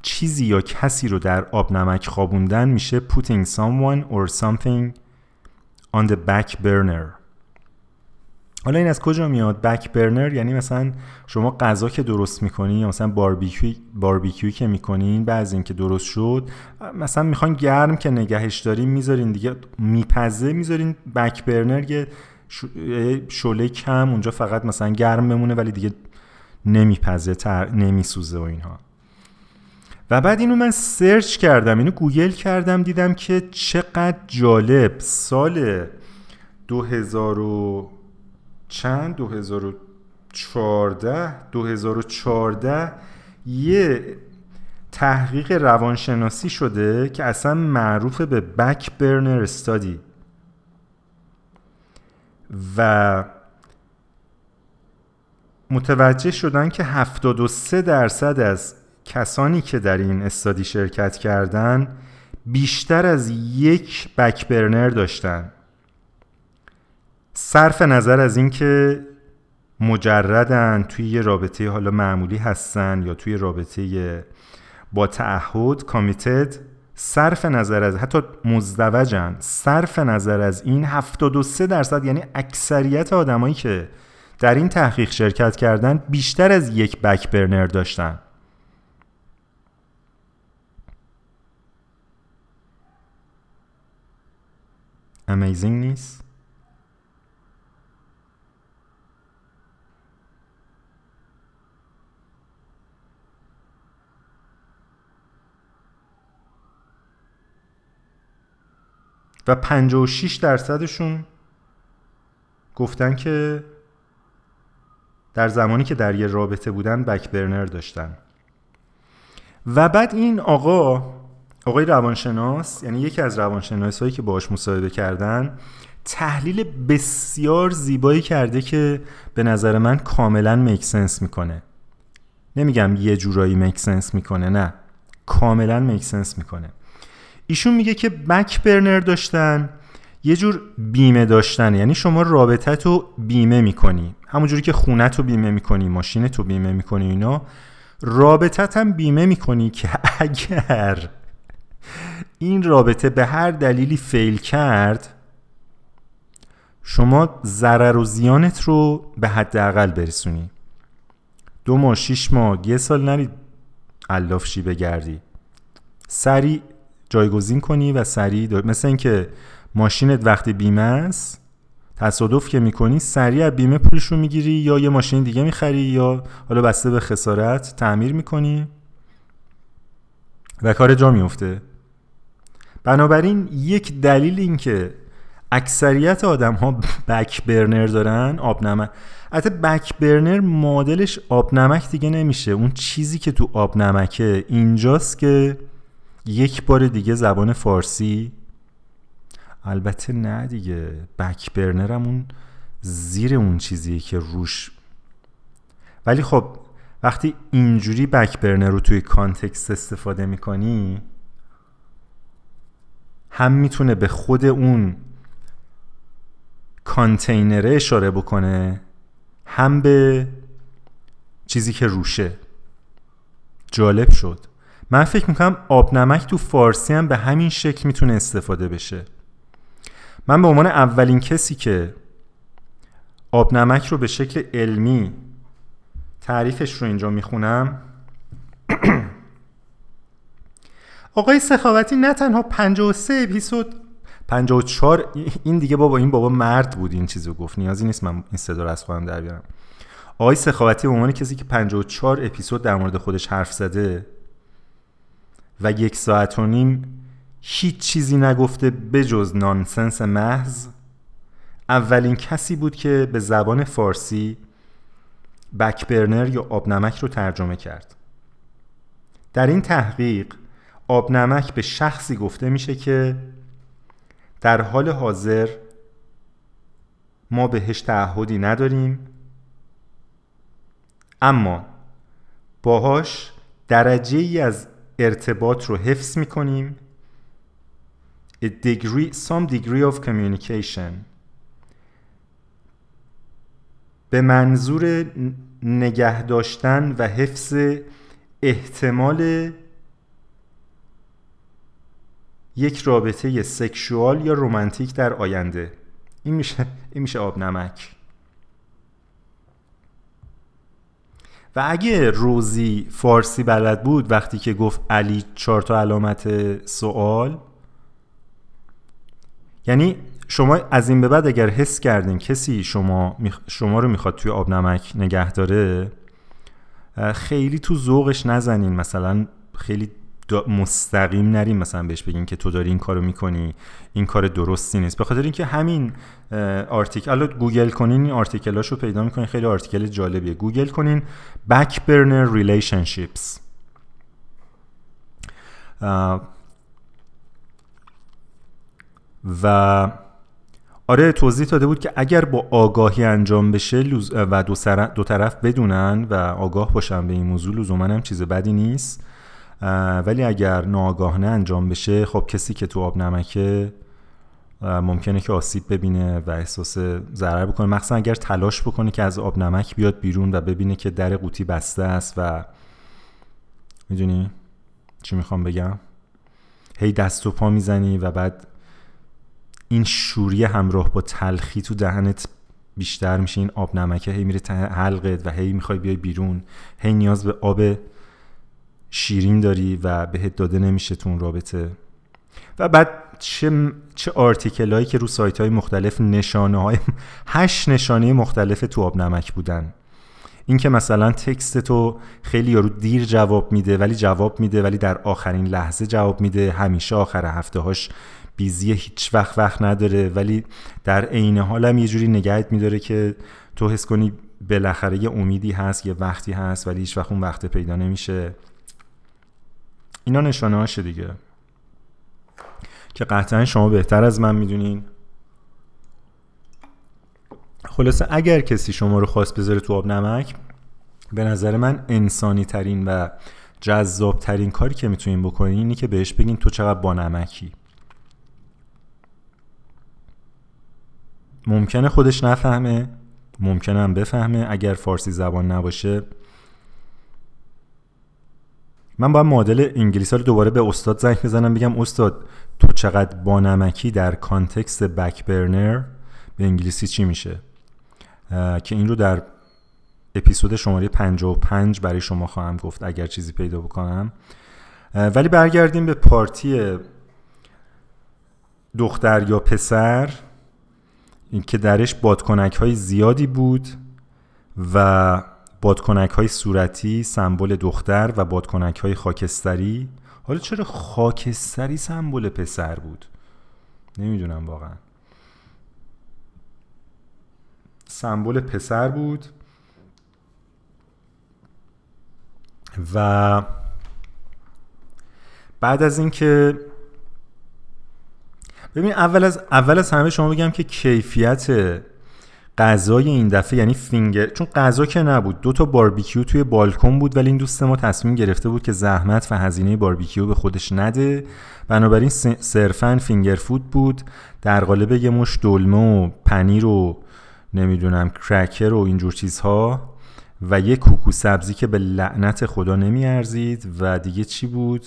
چیزی یا کسی رو در آب نمک خوابوندن میشه putting someone or something on the back burner. حالا این از کجا میاد؟ بک برنر یعنی مثلا شما غذا که درست می‌کنی یا مثلا باربیکیو باربیکیو که می‌کنین بعد این که درست شد مثلا می‌خوان گرم که نگهش دارین می‌ذارین دیگه میپزه می‌ذارین بک برنر یه شله کم اونجا فقط مثلا گرم بمونه ولی دیگه نمیپزه تر نمیسوزه و اینها. و بعد اینو من سرچ کردم اینو گوگل کردم دیدم که چقدر جالب. سال 2000 چند؟ 2014 2014 یه تحقیق روانشناسی شده که اصلا معروف به بک برنر استادی و متوجه شدن که 73 درصد از کسانی که در این استادی شرکت کردن بیشتر از یک بک برنر داشتن. صرف نظر از اینکه مجردن توی یه رابطه حالا معمولی هستن یا توی رابطه با تعهد کامیتد صرف نظر از حتی مزدوجن صرف نظر از این 73 درصد یعنی اکثریت آدمایی که در این تحقیق شرکت کردن بیشتر از یک بک برنر داشتن. امیزینگ نیست؟ و 56 درصدشون گفتن که در زمانی که در یه رابطه بودن بک برنر داشتن. و بعد این آقا آقای روانشناس یعنی یکی از روانشناس هایی که باهاش مصاحبه کردن تحلیل بسیار زیبایی کرده که به نظر من کاملا make sense می‌کنه. نمیگم یه جورایی make sense می‌کنه نه. کاملا make sense می‌کنه. ایشون میگه که back burner داشتن یه جور بیمه داشتن یعنی شما رابطه تو بیمه می‌کنی. همونجوری که خونه تو بیمه می‌کنی ماشین تو بیمه می‌کنی اینا رابطت هم بیمه می‌کنی که اگر این رابطه به هر دلیلی فیل کرد شما ضرر و زیانت رو به حداقل برسونی. دو ماه شیش ماه یه سال نرید علافشی بگردی سریع جایگزین کنی و سریع مثل اینکه ماشینت وقتی بیمه است تصادف که می‌کنی سریع بیمه پولش رو می‌گیری یا یه ماشین دیگه می‌خری یا حالا بسته به خسارت تعمیر می‌کنی. و کار جا میفته بنابراین یک دلیل این که اکثریت آدم ها بک برنر دارن آب نمک حتی بک برنر مدلش آب نمک دیگه نمیشه. اون چیزی که تو آب نمکه اینجاست که یک بار دیگه زبان فارسی؟ البته نه دیگه. بک برنرم زیر اون چیزیه که روش. ولی خب وقتی اینجوری بک برنر رو توی کانتکست استفاده می‌کنی هم می‌تونه به خود اون کانتینره اشاره بکنه هم به چیزی که روشه. جالب شد. من فکر می‌کنم آب نمک تو فارسی هم به همین شکل می‌تونه استفاده بشه. من به عنوان اولین کسی که آب نمک رو به شکل علمی تعریفش رو اینجا می‌خونم. آقای سخاوتی نه تنها 53 اپیزود 54 این دیگه بابا این بابا مرد بود این چیزو گفت. نیازی نیست من این صدا رو از خودم در بیارم. آقای سخاوتی به عنوان کسی که 54 اپیزود در مورد خودش حرف زده و یک ساعت و نیم هیچ چیزی نگفته بجز نانسنس محض. اولین کسی بود که به زبان فارسی بکبرنر یا آبنمک رو ترجمه کرد. در این تحقیق آبنمک به شخصی گفته میشه که در حال حاضر ما بهش تعهدی نداریم اما باهاش درجه ای از ارتباط رو حفظ می‌کنیم. A degree, some degree of communication. به منظور نگه داشتن و حفظ احتمال یک رابطه سکشوال یا رومانتیک در آینده. این میشه این میشه آب نمک. و اگه روزی فارسی بلد بود وقتی که گفت علی چهار تا علامت سوال یعنی شما از این به بعد اگر حس کردین کسی شما شما رو می‌خواد توی آب نمک نگه داره خیلی تو ذوقش نزنین. مثلا خیلی مستقیم نریم مثلا بهش بگین که تو داری این کارو می‌کنی این کار درستی نیست. به خاطر اینکه همین article الان گوگل کنین این article اشو پیدا می‌کنین خیلی article جالبیه. گوگل کنین back burner relationships و آره توضیح داده بود که اگر با آگاهی انجام بشه و دو, طرف بدونن و آگاه باشن به این موضوع لزوما هم چیز بدی نیست. ولی اگر ناآگاهانه انجام بشه خب کسی که تو آب نمکه ممکنه که آسیب ببینه و احساس ضرر بکنه. مخصوصا اگر تلاش بکنه که از آب نمک بیاد بیرون و ببینه که در قوطی بسته است و می‌دونی چی می‌خوام بگم؟ هی دست و پا می‌زنی و بعد این شوری همراه با تلخی تو دهنت بیشتر میشه. این آب نمکه هی میره حلقت و هی می‌خوای بیای بیرون. هی نیاز به آب شیرین داری و بهت داده نمیشه تو اون رابطه. و بعد چه, چه آرتیکل هایی که رو سایت های مختلف نشانه های هشت نشانه مختلف تو آب نمک بودن. این که مثلا تکست تو خیلی یارو دیر جواب میده ولی جواب میده ولی در آخرین لحظه جواب میده. همیشه آخر هفته هاش بیزی هیچ وقت وقت نداره. ولی در عین حال هم یه جوری نگهت میداره که تو حس کنی بالاخره یه امیدی هست یه وقتی هست ولی هیچ وقت اون وقت پیدا نمیشه. اینا نشانه هاشه دیگه. که قطعا شما بهتر از من می‌دونین. خلاصه اگر کسی شما رو خواست بذاره تو آب نمک به نظر من انسانی ترین و جذاب ترین کاری که می‌تونین بکنین اینی که بهش بگین تو چقدر با نمکی. ممکنه خودش نفهمه ممکنه هم بفهمه اگر فارسی زبان نباشه من باید معادل انگلیسی رو دوباره به استاد زنگ بزنم بگم استاد تو چقدر بانمکی در کانتکست بک برنر به انگلیسی چی میشه؟ که این رو در اپیزود شماره 55 برای شما خواهم گفت اگر چیزی پیدا بکنم. ولی برگردیم به پارتی دختر یا پسر این که درش بادکنک های زیادی بود و بادکنک های صورتی سمبل دختر و بادکنک های خاکستری. حالا چرا خاکستری سمبل پسر بود؟ نمی‌دونم واقعا. سمبل پسر بود. و بعد از اینکه ببین اول از اول از همه شما بگم که کیفیت غذای این دفعه یعنی finger چون غذا که نبود. دو تا باربیکیو توی بالکن بود ولی این دوست ما تصمیم گرفته بود که زحمت و هزینه باربیکیو به خودش نده. بنابراین صرفا finger food بود. در قالب یه مش دلمه و پنیر و نمی‌دونم cracker و اینجور چیزها و یه کوکو سبزی که به لعنت خدا نمیارزید. و دیگه چی بود؟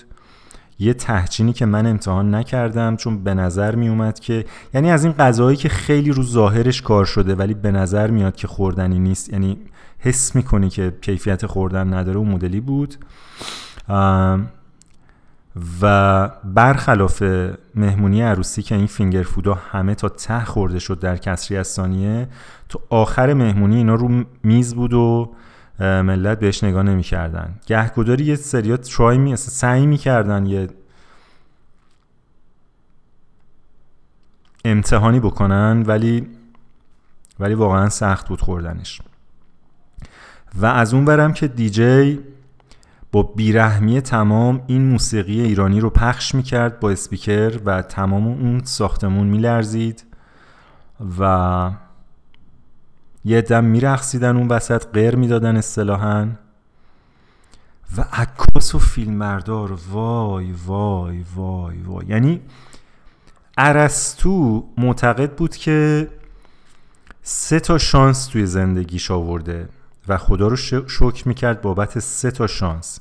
یه تهچینی که من امتحان نکردم چون به نظر می اومد که یعنی از این غذاهایی که خیلی رو ظاهرش کار شده ولی به نظر میاد که خوردنی نیست. یعنی حس می‌کنی که کیفیت خوردن نداره و مدلی بود. و برخلاف مهمونی عروسی که این فینگر فودا همه تا ته خورده شد در کسری از ثانیه تو آخر مهمونی اینا رو میز بود و ملت بهش نگاه نمی‌کردن. گهگداری یه سریات ترای می سعی می‌کردن یه امتحانی بکنن ولی ولی واقعا سخت بود خوردنش. و از اون برم که دیجی با بیرحمی تمام این موسیقی ایرانی رو پخش می‌کرد با اسپیکر و تمام اون ساختمون میلرزید و یه دم میرخصیدن اون وسط غیر می‌دادن اصطلاحا. و عکاس و فیلمبردار وای وای وای وای. یعنی ارسطو معتقد بود که سه تا شانس توی زندگیش آورده و خدا رو شکر می‌کرد بابت سه تا شانس.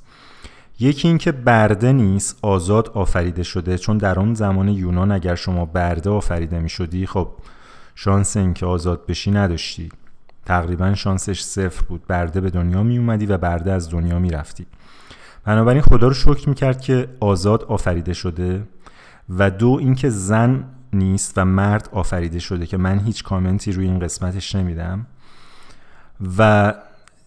یکی اینکه برده نیست آزاد آفریده شده. چون در اون زمان یونان اگر شما برده آفریده می‌شدی خب شانس اینکه آزاد بشی نداشتی. تقریبا شانسش صفر بود. برده به دنیا می اومدی و برده از دنیا می رفتی بنابراین خدا رو شکر می‌کرد که آزاد آفریده شده و دو اینکه زن نیست و مرد آفریده شده که من هیچ کامنتی روی این قسمتش نمیدم. و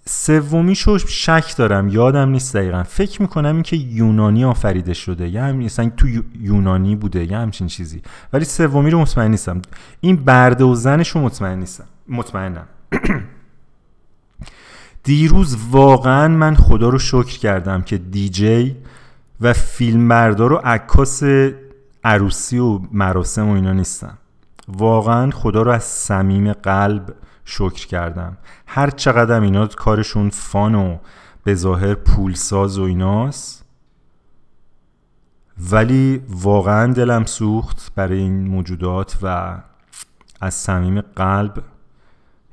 سومیشو شک دارم. یادم نیست دقیقا. فکر می‌کنم این که یونانی آفریده شده. یا هم مثلا تو یونانی بوده یا همچین چیزی. ولی سومی رو مطمئن نیستم. این برده و زنش رو مطمئن نیستم. مطمئنم. دیروز واقعا من خدا رو شکر کردم که دیجی و فیلمبردار و عکاس عروسی و مراسم و اینا نیستم واقعا خدا رو از صمیم قلب شکر کردم. هر چقدر اینا کارشون فان و به ظاهر پولساز و ایناست ولی واقعا دلم سوخت برای این موجودات و از صمیم قلب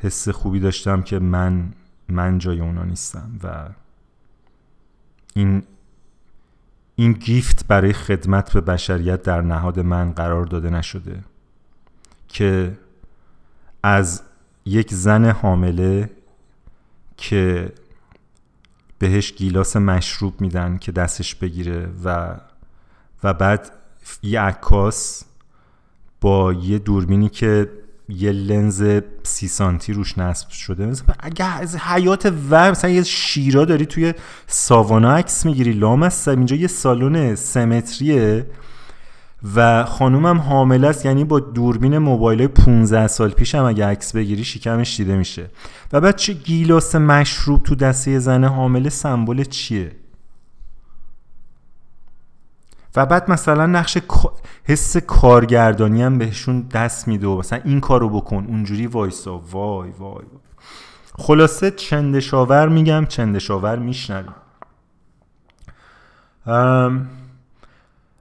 حس خوبی داشتم که من من جای اونا نیستم و این این گیفت برای خدمت به بشریت در نهاد من قرار داده نشده که از یک زن حامله که بهش گیلاس مشروب میدن که دستش بگیره و و بعد یه عکاس با یه دوربینی که یه لنز سی سانتی روش نصب شده. مثلا اگه از حیات و مثلا یه شیرا داری توی ساوانا عکس می‌گیری لام اینجا یه سالن سمتریه و خانومم حامله است. یعنی با دوربین موبایل 15 سال پیش هم اگه عکس بگیری شکمش دیده میشه. و بعد چه گیلاس مشروب تو دسته زن حامله سمبل چیه؟ و بعد مثلا نقش حس کارگردانی هم بهشون دست میده و مثلا این کارو بکن اونجوری وایسا وای وای. خلاصه چندشاور میگم چندشاور میشنویم.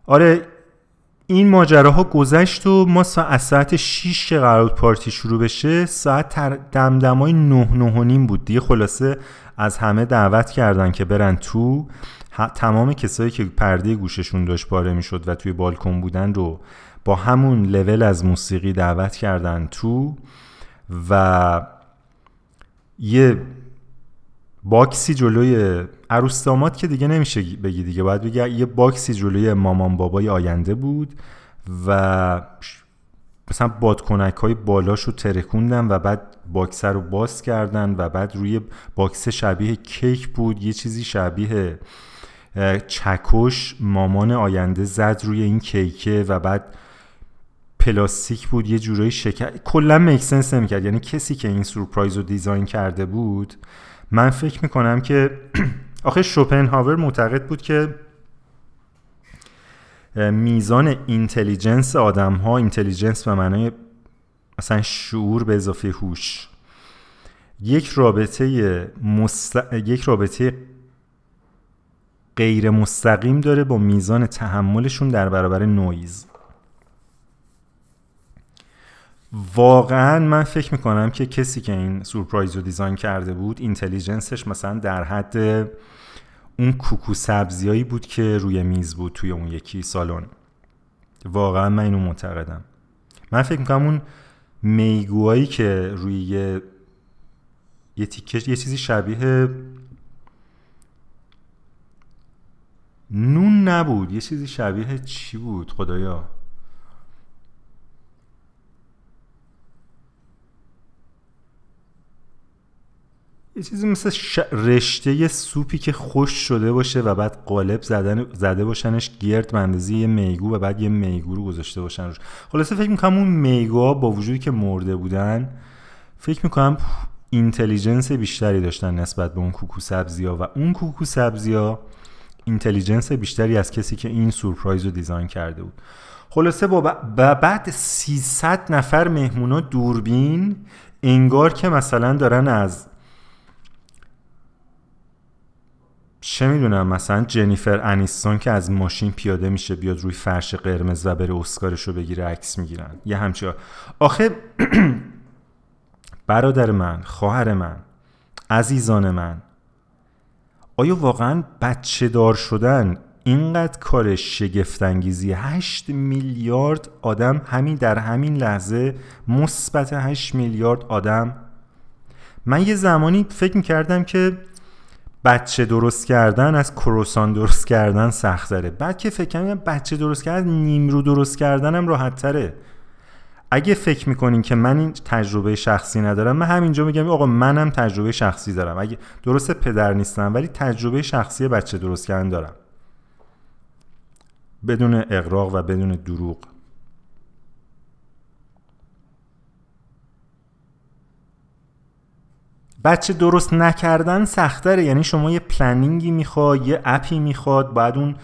آره این ماجراها گذشت و ما از ساعت 6 که قرار پارتی شروع بشه ساعت دمدمای نه نه و نیم بود دیگه. خلاصه از همه دعوت کردن که برن تو. تمام کسایی که پرده گوششون داشت پاره می‌شد و توی بالکن بودن رو با همون لول از موسیقی دعوت کردن تو و یه باکسی جلوی عروس داماد که دیگه نمیشه بگی دیگه. باید بگی یه باکسی جلوی مامان بابای آینده بود و مثلا بادکنک های بالاش رو ترکوندن و بعد باکسه رو باز کردن و بعد روی باکسه شبیه کیک بود یه چیزی شبیه چکش مامان آینده زد روی این کیکه و بعد پلاستیک بود یه جورایی شکر کلا make sense نمی‌کرد. یعنی کسی که این surprise رو design کرده بود من فکر می‌کنم که آخه شوپنهاور معتقد بود که میزان intelligence آدم ها intelligence به معنای مثلا شعور به اضافه هوش یک رابطه مست... یک رابطه غیر مستقیم داره با میزان تحملشون در برابر نویز واقعا من فکر می‌کنم که کسی که این surprise رو design کرده بود intelligence ش مثلا در حد اون کوکو سبزیایی بود که روی میز بود توی اون یکی سالن. واقعا من اینو معتقدم. من فکر می‌کنم اون میگوهایی که روی یه یه تیکش یه چیزی شبیه نون نبود. یه چیزی شبیه چی بود؟ خدایا. یه چیزی مثل ش... رشته سوپی که خوش شده باشه و بعد قالب زدن... زده باشنش گرد بندازی یه میگو و بعد یه میگو رو گذاشته باشن روش. خلاصه فکر می‌کنم اون میگوها با وجودی که مرده بودن فکر می‌کنم intelligence بیشتری داشتن نسبت به اون کوکو سبزی ها و اون کوکو سبزی ها intelligence بیشتری از کسی که این surprise رو design کرده بود. خلاصه با بعد 300 نفر مهمونا دوربین انگار که مثلا دارن از چه می‌دونم مثلا جنیفر انیستون که از ماشین پیاده میشه بیاد روی فرش قرمز و بره اسکارش رو بگیره عکس می‌گیرن. یه همچی آخه برادر من خواهر من عزیزان من آیا واقعا بچه دار شدن اینقدر کار شگفتانگیزی؟ 8 میلیارد آدم همین در همین لحظه مثبت 8 میلیارد آدم. من یه زمانی فکر می‌کردم که بچه درست کردن از کروسان درست کردن سخت داره. بعد که فکر کنم بچه درست کردن نیمرو درست کردنم راحت تره. اگه فکر می‌کنین که من این تجربه شخصی ندارم من همینجا میگم آقا منم تجربه شخصی دارم. اگه درست پدر نیستم ولی تجربه شخصی بچه درست کردن دارم. بدون اقراق و بدون دروغ. بچه درست نکردن سختره. یعنی شما یه پلنینگی می‌خواد یه اپی می‌خواد بعد اون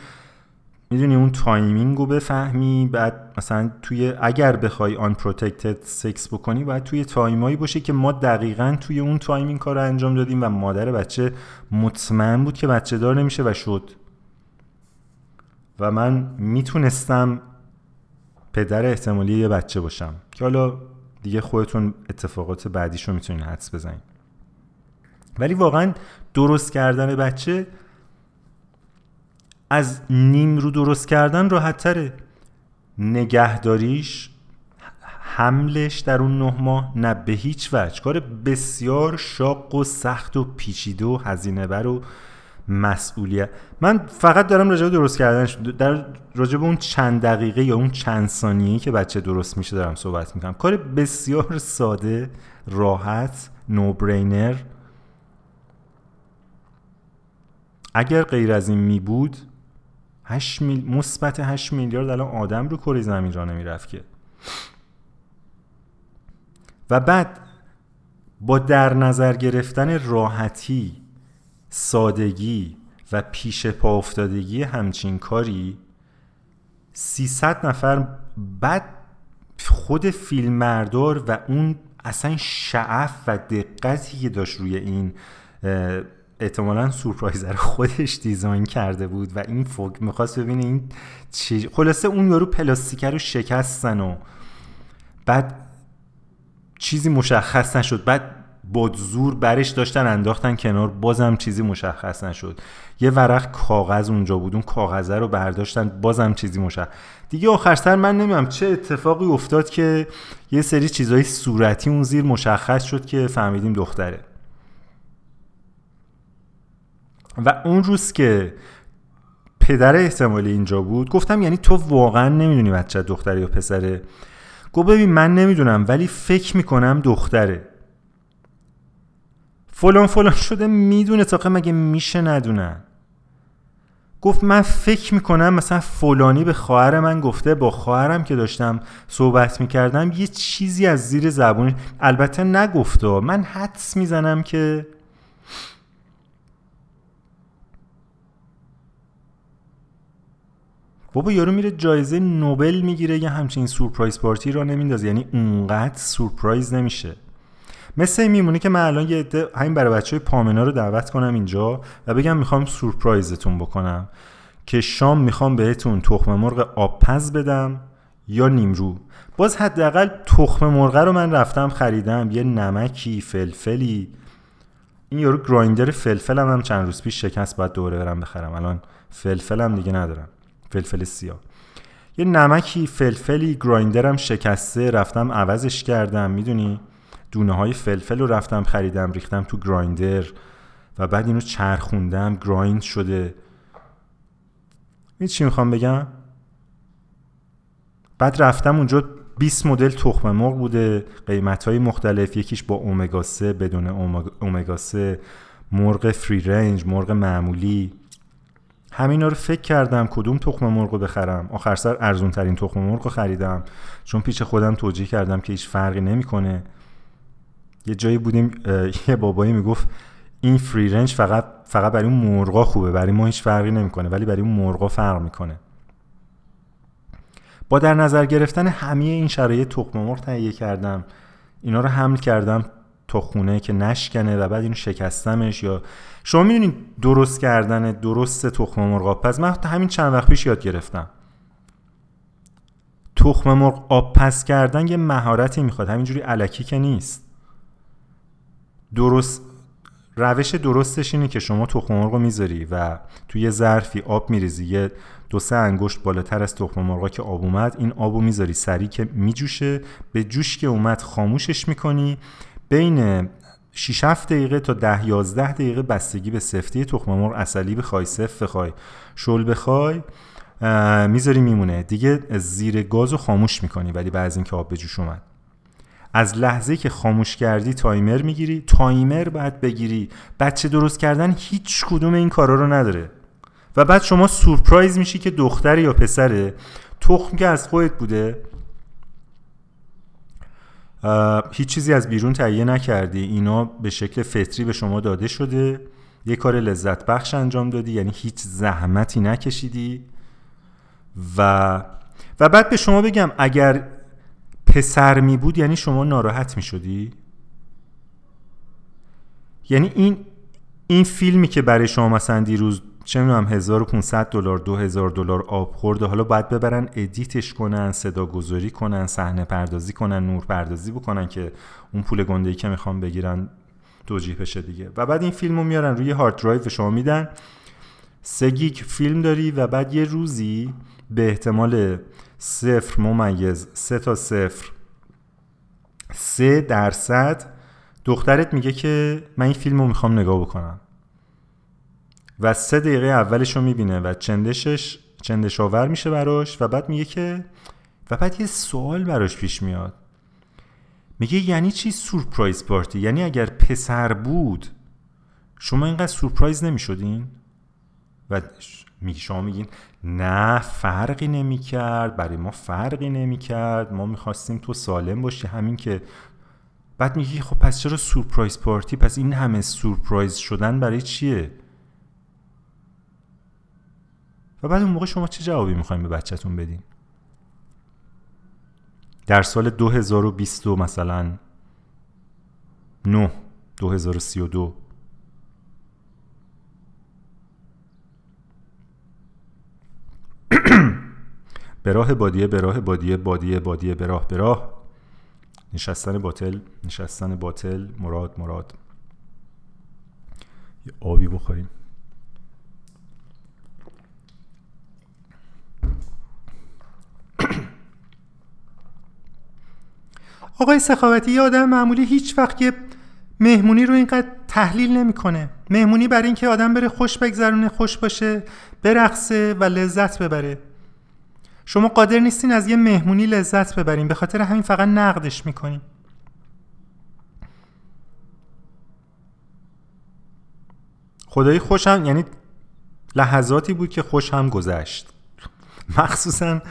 می‌دونی اون timing رو بفهمی بعد مثلا توی اگر بخوای unprotected sex بکنی باید توی time ایی باشه که ما دقیقا توی اون timing کار رو انجام دادیم و مادر بچه مطمئن بود که بچه دار نمیشه و شد. و من می‌تونستم پدر احتمالی یه بچه باشم. که حالا دیگه خودتون اتفاقات بعدیش رو می‌تونین حدس بزنید ولی واقعا درست کردن بچه از نیم رو درست کردن راحت تره. نگهداریش حملش در اون نه ماه نه به هیچ وجه. کار بسیار شاق و سخت و پیچیده و هزینه بر و مسئولیت. من فقط دارم راجع درست کردنش در راجع به اون چند دقیقه یا اون چند ثانیه‌ای که بچه درست میشه دارم صحبت می‌کنم. کار بسیار ساده راحت نو برینر اگر غیر از این می بود 8 میل... مثبت 8 میلیارد الان آدم رو کره زمین را نمی‌رفت که. و بعد با در نظر گرفتن راحتی سادگی و پیش پا افتادگی همچین کاری 300 نفر بعد خود فیلمبردار و اون اصلا شعف و دقتی که داشت روی این احتمالا سورپرایزر خودش دیزاین کرده بود و این فوق می‌خواست ببینه این چی خلاصه اون یارو پلاستیکه رو شکستن و بعد چیزی مشخص نشد. بعد با زور برش داشتن انداختن کنار بازم چیزی مشخص نشد. یه ورق کاغذ اونجا بود اون کاغذه رو برداشتن بازم چیزی مشخص دیگه آخر سر من نمی‌دونم چه اتفاقی افتاد که یه سری چیزای صورتی اون زیر مشخص شد که فهمیدیم دختره. و اون روز که پدر احتمالی اینجا بود گفتم یعنی تو واقعا نمی‌دونی بچه دختری یا پسره گفت ببین من نمی‌دونم ولی فکر می‌کنم دختره. فلان فلان شده می‌دونه تا مگه میشه ندونن گفت من فکر می‌کنم مثلا فلانی به خواهر من گفته با خواهرم که داشتم صحبت می‌کردم یه چیزی از زیر زبون البته نگفته من حدس می‌زنم که بابا یارو میره جایزه نوبل می‌گیره یه همچین سورپرایز پارتی را نمیندازه. یعنی اونقدر سورپرایز نمیشه. مثل این میمونه که من الان یه عده همین برای بچه های پامنا رو دعوت کنم اینجا و بگم می‌خوام سورپرایزتون بکنم. که شام می‌خوام بهتون تخم مرغ آبپز بدم یا نیمرو. باز حداقل تخم مرغ رو من رفتم خریدم. یه نمکی فلفلی. این یارو گرایندر فلفلم هم چند روز پیش شکست باید دوره برم بخرم. الان فلفلم دیگه ندارم. فلفل سیاه. یه نمکی فلفلی گرایندرم شکسته رفتم عوضش کردم می‌دونی؟ دونه های فلفل رو رفتم خریدم ریختم تو گرایندر و بعد اینو چرخوندم گرایند شده. می چی می‌خوام بگم؟ بعد رفتم اونجا 20 مدل تخم مرغ بوده قیمت های مختلف یکیش با اومگا 3 بدون اومگا 3 مرغ فری رنج مرغ معمولی. همینا رو فکر کردم کدوم تخم مرغ رو بخرم. آخر سر ارزون ترین تخم مرغ رو خریدم. چون پیش خودم توجیه کردم که هیچ فرقی نمی‌کنه. یه جایی بودیم یه بابایی می‌گفت این فری رنج فقط فقط برای اون مرغا خوبه. برای ما هیچ فرقی نمی‌کنه ولی برای اون مرغا فرق می‌کنه. با در نظر گرفتن همه این شرایط تخم مرغ تهیه کردم. اینا رو حمل کردم. تا خونه که نشکنه و بعد اینو شکستمش یا شما می‌دونید درست کردن درست تخم مرغ پس من همین چند وقت پیش یاد گرفتم. تخم مرغ آب پس کردن یه مهارتی می‌خواد. همینجوری علکی که نیست. درست روش درستش اینه که شما تخم مرغ می‌ذاری و توی یه ظرفی آب میریزی. یه دو سه انگشت بالاتر از تخم مرغا که آب اومد این آبو می‌ذاری. سریع که میجوشه. به جوش که اومد خاموشش می‌کنی. بین 6 7 دقیقه تا 10 11 دقیقه بستگی به سفتی تخم مرغ اصلی بخوای سفت بخوای شل بخوای می‌ذاری میمونه. دیگه زیر گازو خاموش می‌کنی ولی بعد از اینکه آب به جوش اومد. از لحظه که خاموش کردی تایمر می‌گیری. تایمر باید بگیری. بچه درست کردن هیچ کدوم این کارا رو نداره. و بعد شما سورپرایز میشی که دختر یا پسره. تخم که از خودت بوده هیچ چیزی از بیرون تهیه نکردی. اینا به شکل فطری به شما داده شده. یه کار لذت بخش انجام دادی. یعنی هیچ زحمتی نکشیدی. و و بعد به شما بگم اگر پسر می بود یعنی شما ناراحت می شدی؟ یعنی این این فیلمی که برای شما مثلا دیروز چه می‌دونم 1500 دلار 2000 دلار آب خورده. حالا باید ببرن ادیتش کنن صدا گذاری کنن صحنه پردازی کنن نور پردازی بکنن که اون پول گنده ای که می‌خوام بگیرن توجیه بشه دیگه. و بعد این فیلم رو میارن روی hard drive شما میدن. سه گیگ فیلم داری و بعد یه روزی به احتمال صفر ممیز سه تا صفر سه درصد دخترت میگه که من این فیلم رو می‌خوام نگاه بکنم. و سه دقیقه اولش رو می‌بینه و چندشش چندش آور میشه براش و بعد میگه که و بعد یه سوال براش پیش میاد. میگه یعنی چی سورپرایز پارتی؟ یعنی اگر پسر بود شما اینقدر سورپرایز نمی‌شدین؟ و میگه شما میگین نه فرقی نمی‌کرد برای ما فرقی نمی‌کرد ما می‌خواستیم تو سالم باشی همین که بعد میگی خب پس چرا سورپرایز پارتی؟ پس این همه سورپرایز شدن برای چیه؟ و بعد اون موقع شما چه جوابی می‌خوایم به بچهتون بدین؟ در سال 2020 مثلا 9 2032 به راه بادیه به راه بادیه بادیه بادیه به راه به راه. نشستن باطل نشستن باطل. مراد مراد. یه آبی بخوریم. آقای سخاوتی یه آدم معمولی هیچ وقت یه مهمونی رو اینقدر تحلیل نمی‌کنه. مهمونی برای اینکه آدم بره خوش بگذرونه خوش باشه برقصه و لذت ببره. شما قادر نیستین از یه مهمونی لذت ببرین. به خاطر همین فقط نقدش می‌کنین. خدایی خوشم یعنی لحظاتی بود که خوش هم گذشت. مخصوصا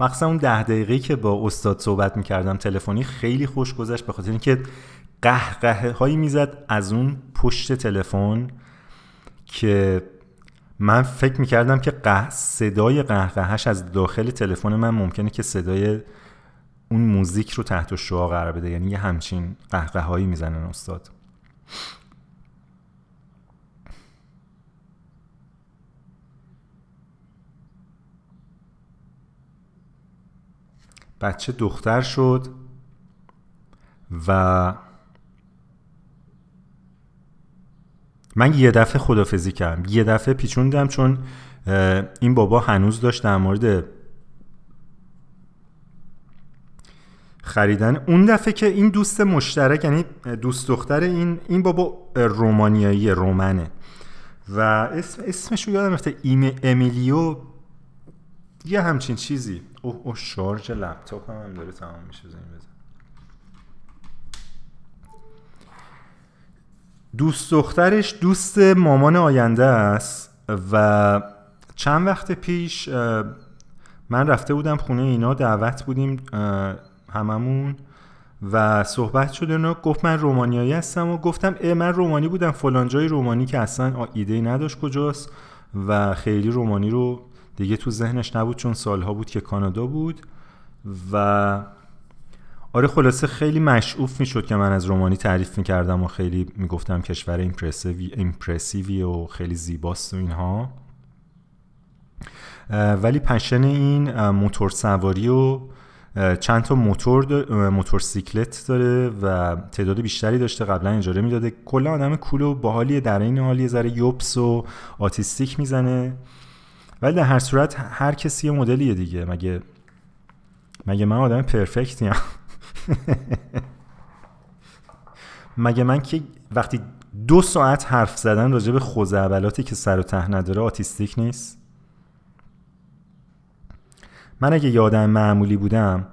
مخصوصا اون ده دقیقه که با استاد صحبت می‌کردم تلفنی خیلی خوش گذشت به خاطر اینکه قهقه هایی می‌زد از اون پشت تلفن که من فکر می‌کردم که قه... صدای قهقهش از داخل تلفن من ممکنه که صدای اون موزیک رو تحت شعا قرار بده. یعنی یه همچین قهقه هایی می‌زنن استاد. بچه دختر شد و من یه دفعه خدافزی کردم. یه دفعه پیچوندم چون این بابا هنوز داشت در مورد خریدن. اون دفعه که این دوست مشترک یعنی دوست دختر این این بابا رومانیایی رومنه. و اسم اسمش رو یادم رفته امیلیو یه همچین چیزی. اوه اوه شارژ لپتاپ هم, هم داره تمام میشه بزنیم دوست دخترش دوست مامان آینده است و چند وقت پیش من رفته بودم خونه اینا دعوت بودیم هممون و صحبت شده گفت من رومانیایی هستم و گفتم اه من رومانی بودم فلان جای رومانی که اصلا ایده نداشت کجاست و خیلی رومانی رو دیگه تو ذهنش نبود چون سالها بود که کانادا بود و آره خلاصه خیلی مشعوف می‌شد که من از رومانی تعریف می‌کردم و خیلی می‌گفتم کشور ایمپرسیوی, ایمپرسیوی و خیلی زیباست و اینها. ولی پشن این موتور سواری و چند تا موتور موتورسیکلت داره و تعداد بیشتری داشته قبلا اجاره می‌داده. کلا آدم کول و باحالی در این حال یه ذره یوبس و autistic می‌زنه. ولی در هر صورت هر کسی یه مدلیه دیگه. مگه مگه من آدم perfect یم؟ مگه من که وقتی دو ساعت حرف زدن راجع به خزعبلاتی که سر و ته نداره autistic نیست؟ من اگه یادم معمولی بودم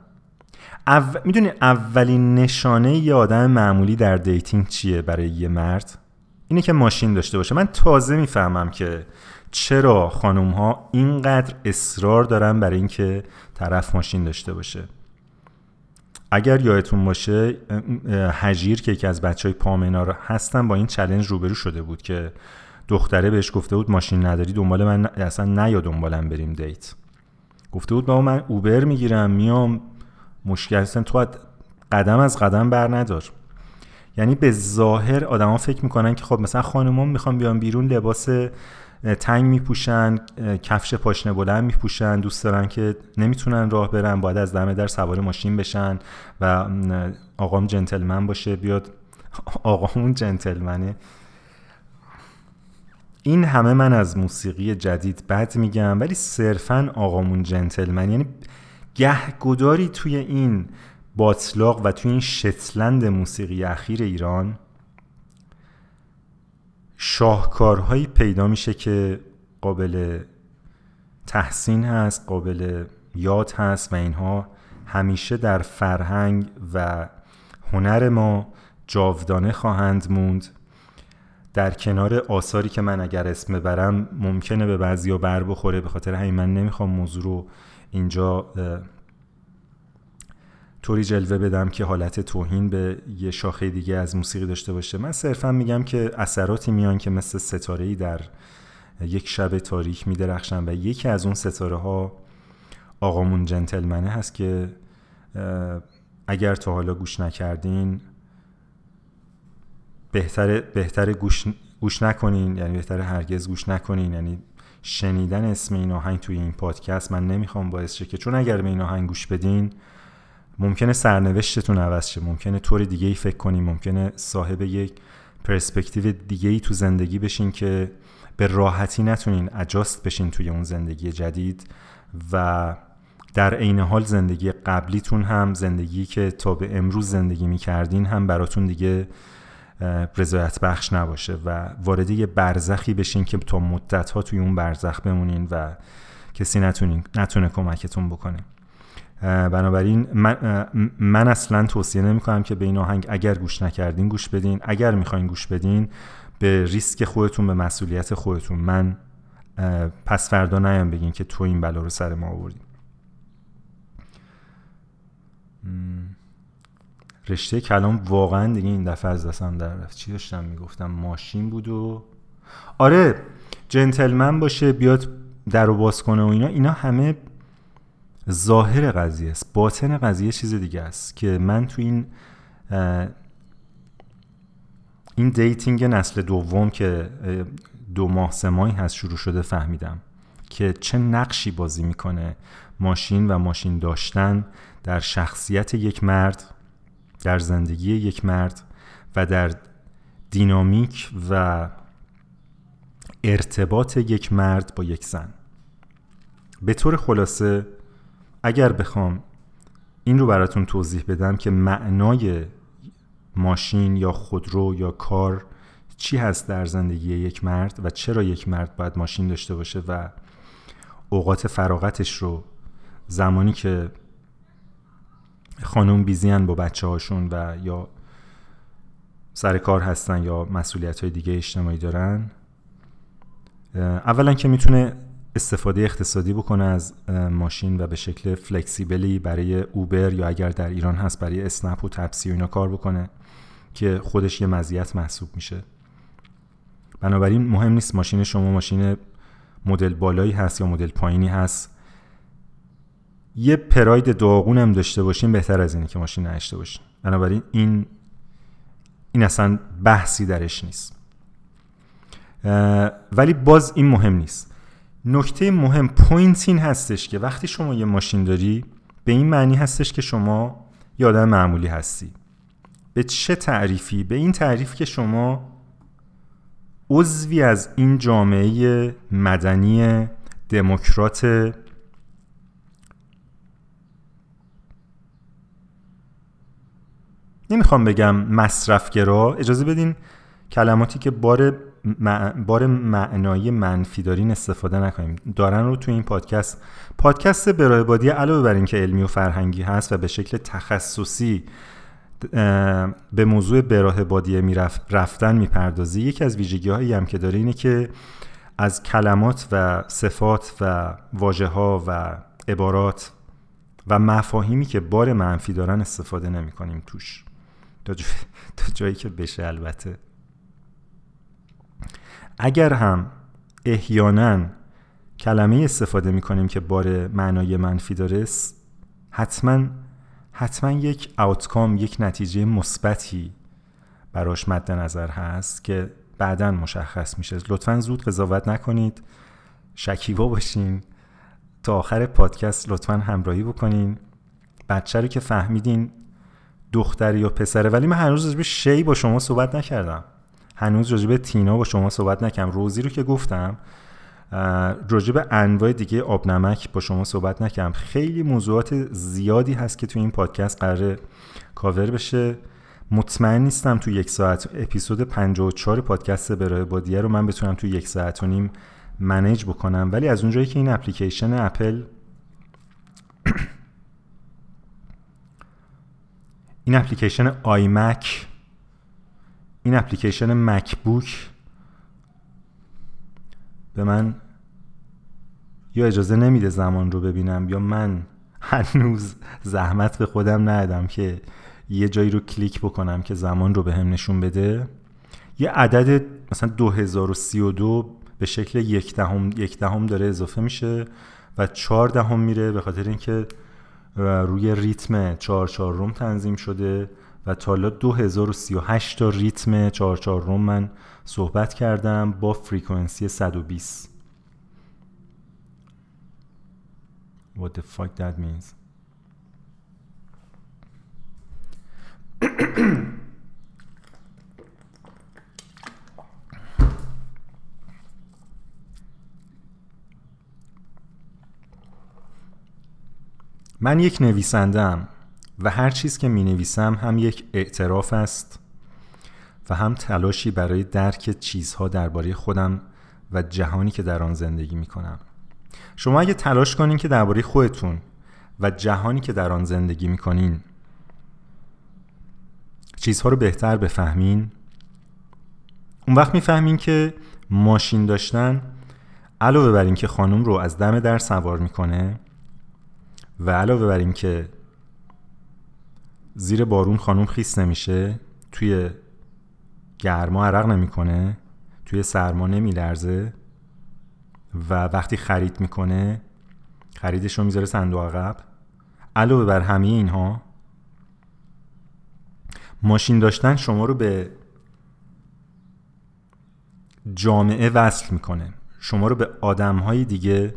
او... می‌دونی اولین نشانه یه آدم معمولی در dating چیه برای یه مرد؟ اینه که ماشین داشته باشه. من تازه می‌فهمم که چرا خانوم ها اینقدر اصرار دارن برای اینکه طرف ماشین داشته باشه؟ اگر یادتون باشه هجیر که یکی از بچه های پامنا هستن با این چلنج روبرو شده بود که دختره بهش گفته بود ماشین نداری دنبال من اصلا نیا دنبالم بریم دیت. گفته بود با من اوبر می‌گیرم میام مشکل هستن تو قدم از قدم بر ندار. یعنی به ظاهر آدما فکر می‌کنن که خب مثلا خانوما می‌خوان بیان بیرون لباس تنگ میپوشن کفش پاشنه بلند میپوشن دوست دارن که نمی‌تونن راه برن باید از دمه در سوار ماشین بشن و آقام جنتلمن باشه بیاد آقامون جنتلمنه. این همه من از موسیقی جدید بد میگم ولی صرفا آقامون جنتلمن. یعنی گهگداری توی این باطلاق و توی این شتلند موسیقی اخیر ایران شاهکارهایی پیدا میشه که قابل تحسین هست قابل یاد هست و اینها همیشه در فرهنگ و هنر ما جاودانه خواهند موند. در کنار آثاری که من اگر اسم ببرم ممکنه به بعضی بر بخوره به خاطر همین من نمی‌خوام موضوع رو اینجا طوری جلوه بدم که حالت توهین به یه شاخه دیگه از موسیقی داشته باشه. من صرفا میگم که اثراتی میان که مثل ستاره در یک شب تاریک میدرخشن و یکی از اون ستاره ها آقامون جنتلمنه هست که اگر تا حالا گوش نکردین بهتره بهتره گوش گوش نکنین یعنی بهتره هرگز گوش نکنین. یعنی شنیدن اسم این آهنگ توی این پادکست من نمی‌خوام باعث شه که چون اگر به این آهنگ گوش بدین ممکنه سرنوشتتون عوض شه ممکنه طور دیگه ای فکر کنین ممکنه صاحب یک پرسپکتیو دیگه ای تو زندگی بشین که به راحتی نتونین اجاست بشین توی اون زندگی جدید و در عین حال زندگی قبلیتون هم زندگی که تا به امروز زندگی می‌کردین هم براتون دیگه رضایت بخش نباشه و وارد یه برزخی بشین که تا مدت ها توی اون برزخ بمونین و کسی نتونین نتونه کمکتون بکنه. بنابراین من, من اصلا توصیه نمی کنم که به این آهنگ اگر گوش نکردین گوش بدین اگر می‌خواین گوش بدین به ریسک خودتون به مسئولیت خودتون. من پس فردا نیام بگین که تو این بلا رو سر ما آوردیم رشته کلام واقعا دیگه این دفعه از دستم در رفت. چی داشتم می‌گفتم؟ ماشین بود و آره جنتلمن باشه بیاد در رو باز کنه و اینا. اینا همه ظاهر قضیه است. باطن قضیه چیز دیگه است که من تو این این dating نسل دوم که دو ماه سه ماهی هست شروع شده فهمیدم که چه نقشی بازی می‌کنه ماشین و ماشین داشتن در شخصیت یک مرد در زندگی یک مرد و در دینامیک و ارتباط یک مرد با یک زن. به طور خلاصه اگر بخوام این رو براتون توضیح بدم که معنای ماشین یا خودرو یا کار چی هست در زندگی یک مرد و چرا یک مرد باید ماشین داشته باشه و اوقات فراغتش رو زمانی که خانم بیزیان با بچه هاشون و یا سر کار هستن یا مسئولیت های دیگه اجتماعی دارن اولا که می‌تونه استفاده اقتصادی بکنه از ماشین و به شکل فلکسیبلی برای اوبر یا اگر در ایران هست برای اسنپ و تپسی و اینا کار بکنه که خودش یه مزیت محسوب میشه. بنابراین مهم نیست ماشین شما ماشین مدل بالایی هست یا مدل پایینی هست. یه پراید داغون هم داشته باشین بهتر از اینه که ماشین نداشته باشین. بنابراین این این اصلا بحثی درش نیست. ولی باز این مهم نیست. نکته مهم پوینت این هستش که وقتی شما یه ماشین داری به این معنی هستش که شما یه آدم معمولی هستی به چه تعریفی؟ به این تعریف که شما عضوی از این جامعه مدنی دموکرات نمی‌خوام بگم مصرفگرا اجازه بدین کلماتی که بار بار معنایی منفی دارین استفاده نکنیم. دارن رو تو این پادکست. پادکست برای بادی علاوه بر اینکه علمی و فرهنگی هست و به شکل تخصصی به موضوع براه بادیه می رفتن می‌پردازی یکی از ویژگی هایی هم که داره اینه که از کلمات و صفات و واجه ها و عبارات و مفاهیمی که بار منفی دارن استفاده نمی کنیم توش تا, جایی که بشه البته. اگر هم احیانا کلمه استفاده می کنیم که بار معنای منفی داره حتما حتما یک آوتکام یک نتیجه مثبتی براش مد نظر هست که بعدا مشخص میشه. لطفا زود قضاوت نکنید. شکیبا باشین. تا آخر پادکست لطفا همراهی بکنین. بچه رو که فهمیدین دختری یا پسره ولی من هنوز راجب شی با شما صحبت نکردم. هنوز راجب تینا با شما صحبت نکردم. روزی رو که گفتم راجب انواع دیگه آب نمک با شما صحبت نکردم. خیلی موضوعات زیادی هست که تو این پادکست قرار کاور بشه. مطمئن نیستم تو یک ساعت اپیزود 54 پادکست برای بادیه رو من بتونم تو یک ساعت و نیم manage بکنم. ولی از اونجایی که این application Apple این application iMac این application MacBook به من یا اجازه نمیده زمان رو ببینم یا من هنوز زحمت به خودم ندادم که یه جایی رو کلیک بکنم که زمان رو به هم نشون بده. یه عدد مثلا 2032 به شکل یک دهم یک دهم داره اضافه میشه و چهار دهم میره به خاطر اینکه روی ریتم چهار چهار روم تنظیم شده. و تا حالا 2038 تا ریتم چهار چهار روم من صحبت کردم با فریکونسی 120 What the fuck that means? من یک نویسندم و هر چیز که می نویسم هم یک اعتراف است و هم تلاشی برای درک چیزها درباره خودم و جهانی که در آن زندگی می کنم شما اگه تلاش کنین که درباره خودتون و جهانی که در آن زندگی می کنین چیزها رو بهتر بفهمین. اون وقت می‌فهمین که ماشین داشتن علاوه بر اینکه خانم رو از دم در سوار می‌کنه و علاوه بر اینکه زیر بارون خانم خیس نمیشه؟ توی گرما عرق نمی‌کنه؟ توی سرما نمیلرزه؟ و وقتی خرید می‌کنه خریدش رو می‌ذاره صندوق عقب؟ علاوه بر همه اینها ماشین داشتن شما رو به جامعه وصل می‌کنه. شما رو به آدم های دیگه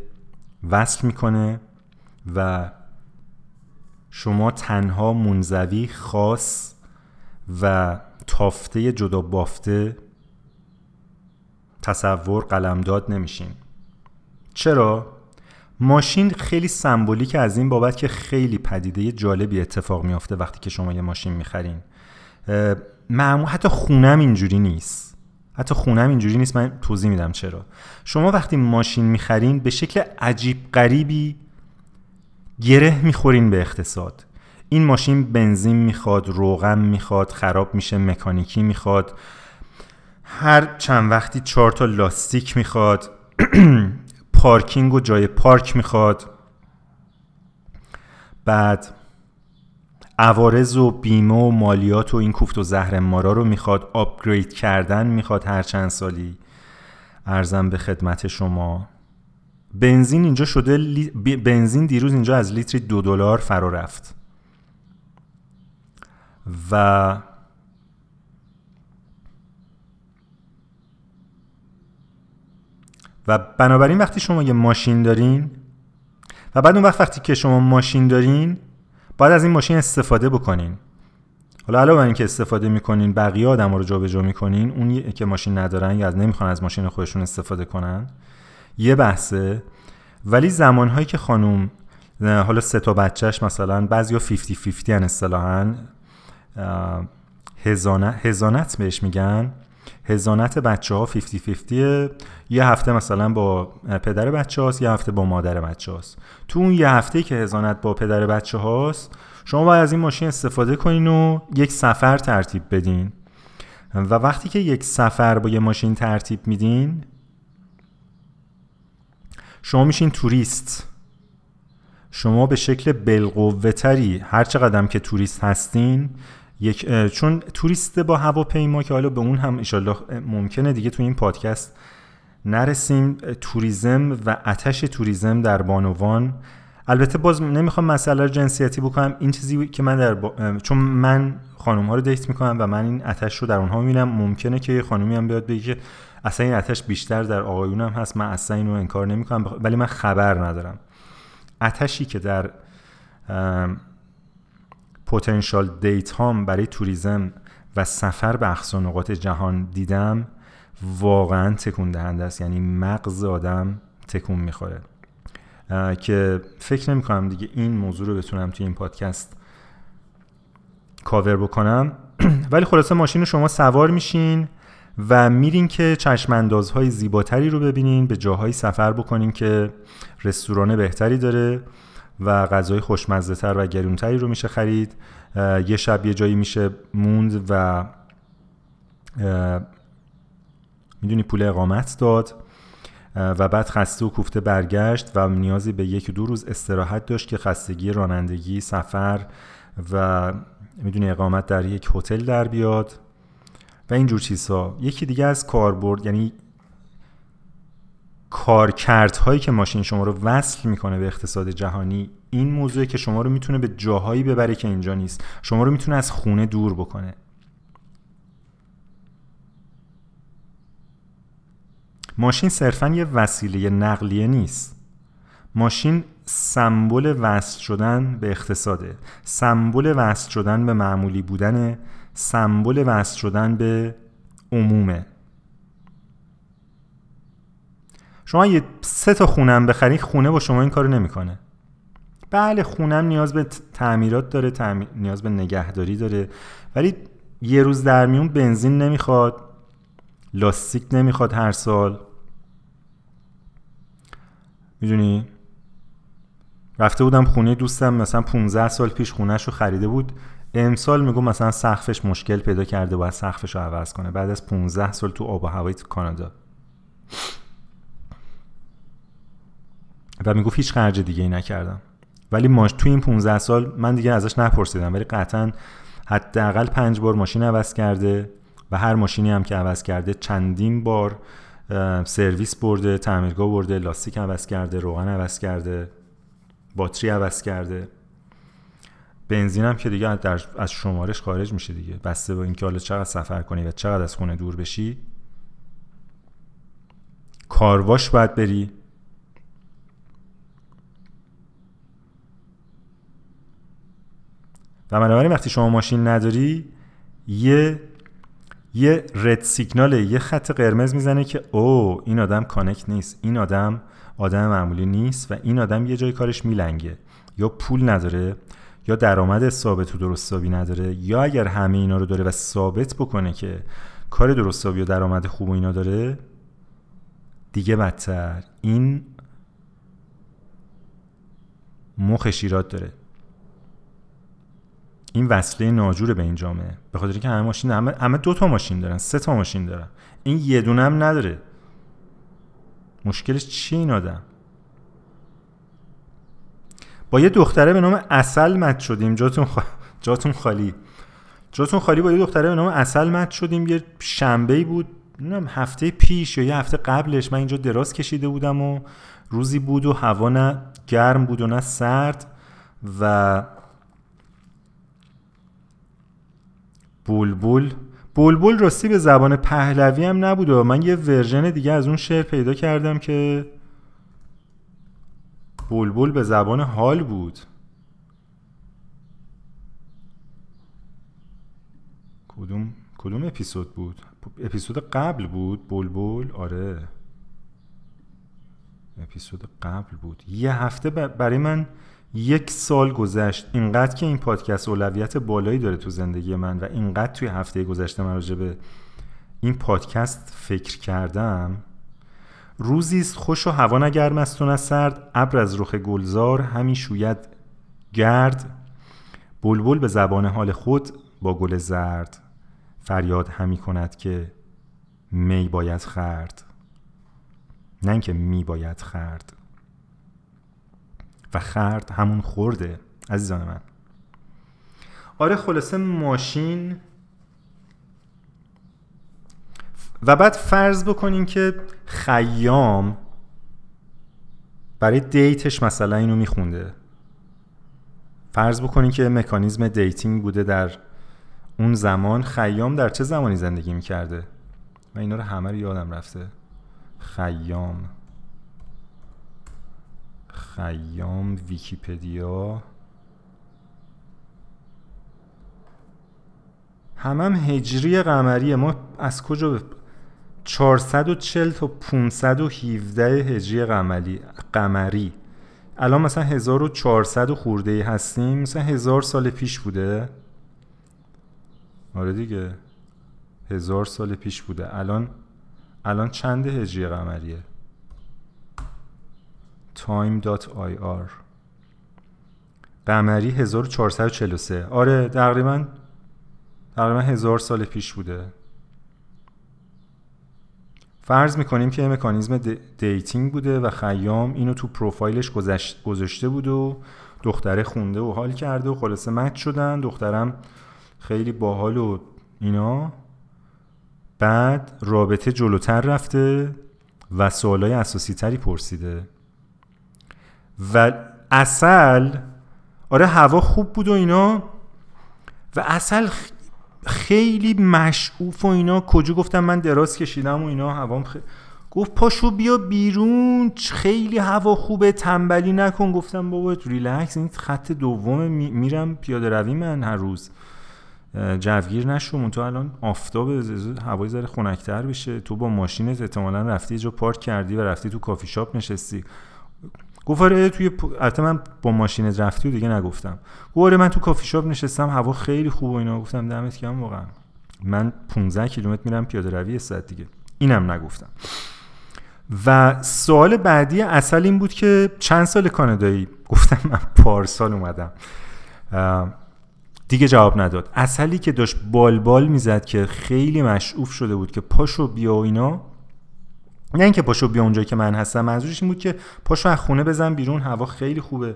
وصل می‌کنه و شما تنها منزوی خاص و تافته جدا بافته تصور قلمداد نمیشین. چرا؟ ماشین خیلی سمبولیک از این بابت که خیلی پدیده جالبی اتفاق میافته وقتی که شما یه ماشین می‌خرین. معمول حتی خونم اینجوری نیست. حتی خونم اینجوری نیست من توضیح میدم چرا. شما وقتی ماشین می‌خرین به شکل عجیب غریبی گره می‌خورین به اقتصاد. این ماشین بنزین می‌خواد روغن می‌خواد خراب میشه مکانیکی می‌خواد. هر چند وقتی چهار تا لاستیک می‌خواد پارکینگ و جای پارک می‌خواد. بعد عوارض و بیمه و مالیات و این کوفت و زهر مارا رو می‌خواد آپگرید کردن می‌خواد هر چند سالی. ارزم به خدمت شما. بنزین اینجا شده بنزین دیروز اینجا از لیتری دو دلار فرا رفت. و و بنابراین وقتی شما یه ماشین دارین و بعد اون وقت وقتی که شما ماشین دارین باید از این ماشین استفاده بکنین. حالا علاوه بر اینکه استفاده می‌کنین بقیه آدم رو جابجا می‌کنین اون که ماشین ندارن یا نمی‌خوان از ماشین خودشون استفاده کنن یه بحثه. ولی زمانهایی که خانوم حالا سه تا بچهش مثلا بعضیا 50 50 ان اصطلاحا. هزانت بهش میگن. هزانت بچه ها 50 50 یه هفته مثلا با پدر بچه هاست یه هفته با مادر بچه هاست تو اون یه هفته که هزانت با پدر بچه هاست شما باید از این ماشین استفاده کنین و یک سفر ترتیب بدین. و وقتی که یک سفر با یه ماشین ترتیب میدین شما میشین توریست. شما به شکل بالقوه تری هر چقدر که توریست هستین یک چون توریست با هواپیما که حالا به اون هم انشالله ممکنه دیگه تو این پادکست نرسیم. توریزم و اتش توریزم در بانوان. البته باز نمی‌خوام مسئله جنسیتی بکنم. این چیزی که من در چون من خانم ها رو دیت می‌کنم و من این اتش رو در اونها می‌بینم ممکنه که یه خانومی هم بیاد بگه اصلا این اتش بیشتر در آقایونم هست. من اصلا اینو انکار نمی‌کنم ولی من خبر ندارم. اتشی که در پتانسیال دیت هام برای توریزم و سفر به اقصا نقاط جهان دیدم واقعا تکون دهنده است. یعنی مغز آدم تکون می‌خوره. که فکر نمی کنم دیگه این موضوع رو بتونم توی این پادکست کاور بکنم. ولی خلاصه ماشین شما سوار میشین. و میرین که چشماندازهای زیباتری رو ببینین به جاهایی سفر بکنین که رستوران بهتری داره و غذای خوشمزه تر و گرونتری رو میشه خرید. یه شب یه جایی میشه موند و می‌دونی پول اقامت داد و بعد خسته و کوفته برگشت و نیازی به یک دو روز استراحت داشت که خستگی رانندگی سفر و می‌دونی اقامت در یک هتل در بیاد. و اینجور چیزها. یکی دیگه از کاربرد یعنی کارکردهایی که ماشین شما رو وصل می‌کنه به اقتصاد جهانی این موضوعی که شما رو می‌تونه به جاهایی ببره که اینجا نیست. شما رو می‌تونه از خونه دور بکنه. ماشین صرفا یه وسیله نقلیه نیست. ماشین سمبل وصل شدن به اقتصاده. سمبل وصل شدن به معمولی بودن سمبل وصل شدن به عمومه. شما یه سه تا خونم بخرین خونه با شما این کارو نمی‌کنه. بله خونم نیاز به تعمیرات داره نیاز به نگهداری داره ولی یه روز در میون بنزین نمی‌خواد لاستیک نمی‌خواد هر سال. می‌دونی؟ رفته بودم خونه دوستم مثلا 15 سال پیش خونهش رو خریده بود. امسال میگو مثلا سقفش مشکل پیدا کرده باید سقفش رو عوض کنه. بعد از 15 سال تو آب و هوای کانادا. و می‌گفت هیچ خرج دیگه ای نکردم. ولی ماش تو این 15 سال من دیگه ازش نپرسیدم ولی قطعا حداقل پنج بار ماشین عوض کرده و هر ماشینی هم که عوض کرده چندین بار سرویس برده تعمیرگاه برده لاستیک عوض کرده روغن عوض کرده باتری عوض کرده. بنزین هم که دیگه در از شمارش خارج میشه دیگه. بسته با اینکه حالا چقدر سفر کنی و چقدر از خونه دور بشی کارواش باید بری. و بنابراین وقتی شما ماشین نداری یه یه رد سیگنال یه خط قرمز می‌زنه که او این آدم کانکت نیست. این آدم آدم معمولی نیست و این آدم یه جای کارش میلنگه. یا پول نداره. یا درآمد ثابت و درست نداره یا اگر همه اینا رو داره و ثابت بکنه که کار درستابی و درآمد خوب و اینا داره دیگه بدتر. این مخ شیرات داره. این وصله ناجوره به این جامعه. به خاطر که همه ماشین همه, همه دو تا ماشین دارن سه تا ماشین دارن. این یه دونه هم نداره. مشکلش چی این آدم؟ با یه دختره به نام اصل مد شدیم. جاتون, جاتون خالی. جاتون خالی با یه دختره به نام اصل مد شدیم. یه شنبه بود. نمی‌دونم هفته پیش یا یه هفته قبلش من اینجا دراز کشیده بودم و روزی بود و هوا نه گرم بود و نه سرد و بولبول بولبول راستی به زبان پهلوی هم نبود و من یه ورژن دیگه از اون شعر پیدا کردم که بولبول به زبان حال بود. کدوم کدوم اپیزود بود؟ اپیزود قبل بود؟ بلبل؟ آره. اپیزود قبل بود. یه هفته برای من یک سال گذشت. اینقدر که این پادکست اولویت بالایی داره تو زندگی من و اینقدر توی هفته گذشته من راجع به این پادکست فکر کردم روزی است خوش و هوا نگرم است و سرد ابر از رخ گلزار همین شوید. گرد بلبل به زبان حال خود با گل زرد. فریاد همی کند که می باید خرد. نه اینکه می باید خرد. و خرد همون خورده عزیزان من. آره خلاصه ماشین و بعد فرض بکنین که خیام برای date ش مثلا اینو میخونده. فرض بکنین که مکانیزم dating بوده در اون زمان. خیام در چه زمانی زندگی می‌کرده؟ و اینا رو همه رو یادم رفته. خیام. خیام ویکیپدیا. همم هم هجری قمریه ما از کجا 440 تا 517 هجری قمری قمری. الان مثلا 1400 خورده هستیم مثلا هزار سال پیش بوده. آره دیگه. هزار سال پیش بوده. الان الان چند هجری قمریه؟ Time.ir قمری 1443 آره تقریبا تقریبا هزار سال پیش بوده. فرض می‌کنیم که مکانیزم dating بوده و خیام اینو تو پروفایلش گذاشته بود و دختره خونده و حال کرده و خلاصه match شدن. دخترم خیلی باحال و اینا. بعد رابطه جلوتر رفته و سوالای اساسی تری پرسیده. و اصل آره هوا خوب بود و اینا. و اصل خیلی مشعوف و اینا. کجا گفتم من دراز کشیدم و اینا هوام خیلی. گفت پاشو بیا بیرون خیلی هوا خوبه تنبلی نکن. گفتم بابا ریلکس این خط دوم میرم پیاده روی من هر روز. جوگیر نشو تو الان آفتاب هوا یه ذره خنکتر بشه. تو با ماشینت احتمالا رفتی جو پارک کردی و رفتی تو کافی شاپ نشستی. گفت آره توی البته من با ماشین رفتی و دیگه نگفتم. گفت آره من تو کافی شاپ نشستم هوا خیلی خوب و اینا. گفتم دمت گرم واقعا. من 15 کیلومتر میرم پیاده روی ساعت دیگه. اینم نگفتم. و سوال بعدی اصل این بود که چند سال کانادایی؟ گفتم من پارسال اومدم. دیگه جواب نداد. اصلی که داشت بال بال می‌زد که خیلی مشعوف شده بود که پاشو بیا و اینا نه اینکه پاشو بیا اونجایی که من هستم منظورش این بود که پاشو از خونه بزن بیرون هوا خیلی خوبه.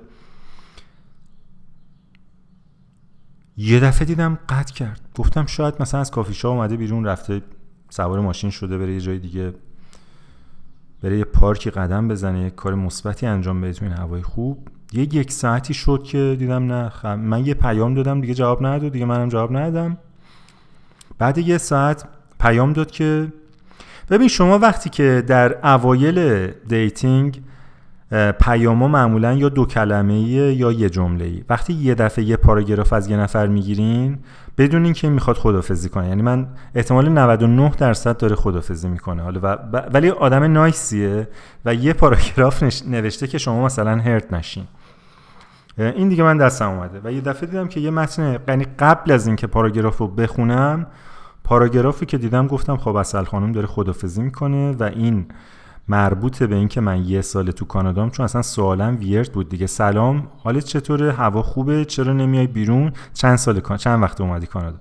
یه دفعه دیدم قطع کرد. گفتم شاید مثلا از کافی شاپ اومده بیرون رفته سوار ماشین شده بره یه جای دیگه بره یه پارکی قدم بزنه یه کار مثبتی انجام بده تو این هوای خوب. یه یک ساعتی شد که دیدم نه من یه پیام دادم دیگه جواب نداد دیگه منم جواب ندادم. بعد یه ساعت پیام داد که ببین شما وقتی که در اوایل dating پیاما معمولا یا دو کلمه یا یه جمله ای وقتی یه دفعه یه پاراگراف از یه نفر می‌گیرین بدون اینکه می‌خواد خدافزی کنه. یعنی من احتمال 99 درصد داره خدافزی می‌کنه. حالا و ولی آدم nice یه و یه پاراگراف نوشته که شما مثلا hurt نشین. این دیگه من دستم اومده. و یه دفعه دیدم که یه متن یعنی قبل از اینکه پاراگراف رو بخونم پاراگرافی که دیدم گفتم خب اصل خانم داره خدافزی می‌کنه و این مربوط به اینکه من یه سال تو کانادام چون اصلا سوالم ویرد بود دیگه. سلام حالت چطوره؟ هوا خوبه؟ چرا نمیای بیرون؟ چند سال چند وقت اومدی کانادا؟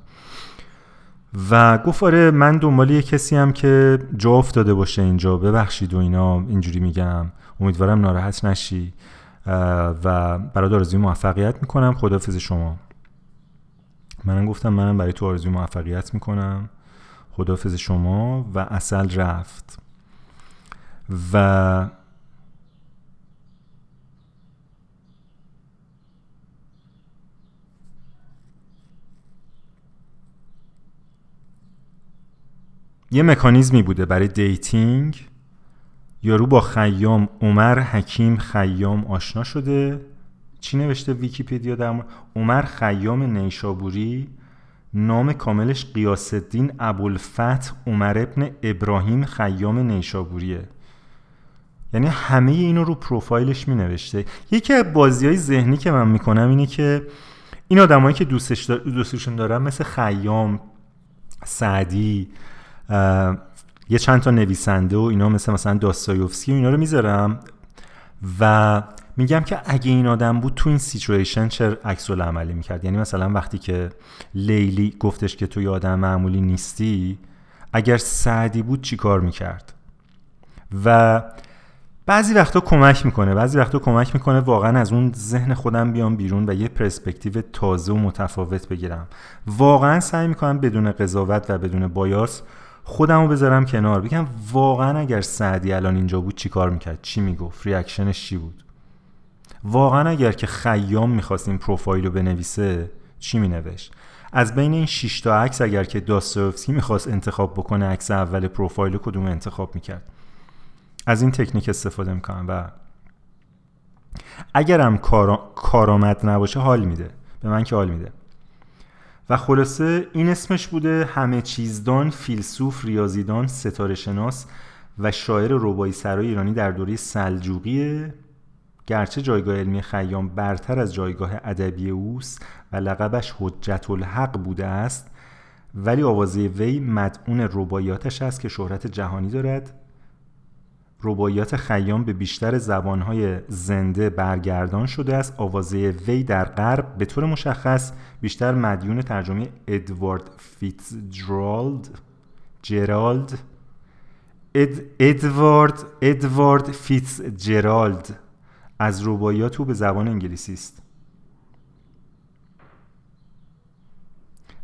و گفت آره من دنبال یه کسی هم که جا افتاده باشه اینجا. ببخشید و اینا اینجوری میگم. امیدوارم ناراحت نشی. و برای آرزوی موفقیت می‌کنم. خدافز شما. منم گفتم منم برای تو آرزوی موفقیت می‌کنم. خدافز شما و اصل رفت. و یه مکانیزمی بوده برای دیتینگ. یارو با خیام عمر حکیم خیام آشنا شده. چی نوشته ویکیپدیا در عمر خیام نیشابوری نام کاملش قیاس الدین ابوالفتح عمر ابن ابراهیم خیام نیشابوریه. یعنی همه اینو رو پروفایلش می نوشته یکی از بازی های ذهنی که من می‌کنم اینه که این آدمایی که دوستش دوستشون دارم مثل خیام سعدی یه چند تا نویسنده و اینا مثل مثلا داستایوفسکی و اینا رو می‌ذارم. و میگم که اگه این آدم بود تو این سیچویشن چه عکس عملی می‌کرد؟ یعنی مثلا وقتی که لیلی گفتش که تو آدم معمولی نیستی اگر سعدی بود چی کار می‌کرد؟ و بعضی وقتا کمک می‌کنه بعضی وقتا کمک می‌کنه واقعا از اون ذهن خودم بیام بیرون و یه پرسپکتیو تازه و متفاوت بگیرم. واقعا سعی می‌کنم بدون قضاوت و بدون بایاس خودمو بذارم کنار. بگم واقعا اگر سعدی الان اینجا بود چی کار می‌کرد؟ چی می‌گفت؟ ریاکشنش چی بود؟ واقعا اگر که خیام می‌خواست این پروفایل رو بنویسه چی مینوشت؟ از بین این 6 تا عکس اگر که داستایوفسکی می‌خواست انتخاب بکنه عکس اول پروفایل کدوم انتخاب می‌کرد؟ از این تکنیک استفاده می‌کنم و اگرم کار... کارآمد نباشه حال میده. به من که حال میده. و خلاصه این اسمش بوده همه چیزدان فیلسوف ریاضیدان ستاره شناس و شاعر ربایی سرای ایرانی در دوره سلجوقیه. گرچه جایگاه علمی خیام برتر از جایگاه ادبی اوست و لقبش حجت الحق بوده است ولی آوازه وی مدعون ربایاتش است که شهرت جهانی دارد. رباعیات خیام به بیشتر زبانهای زنده برگردان شده است. آوازه وی در غرب به طور مشخص بیشتر مدیون ترجمه ادوارد فیتزجرالد جرالد اد، ادوارد ادوارد فیتزجرالد از رباعیات او به زبان انگلیسی است.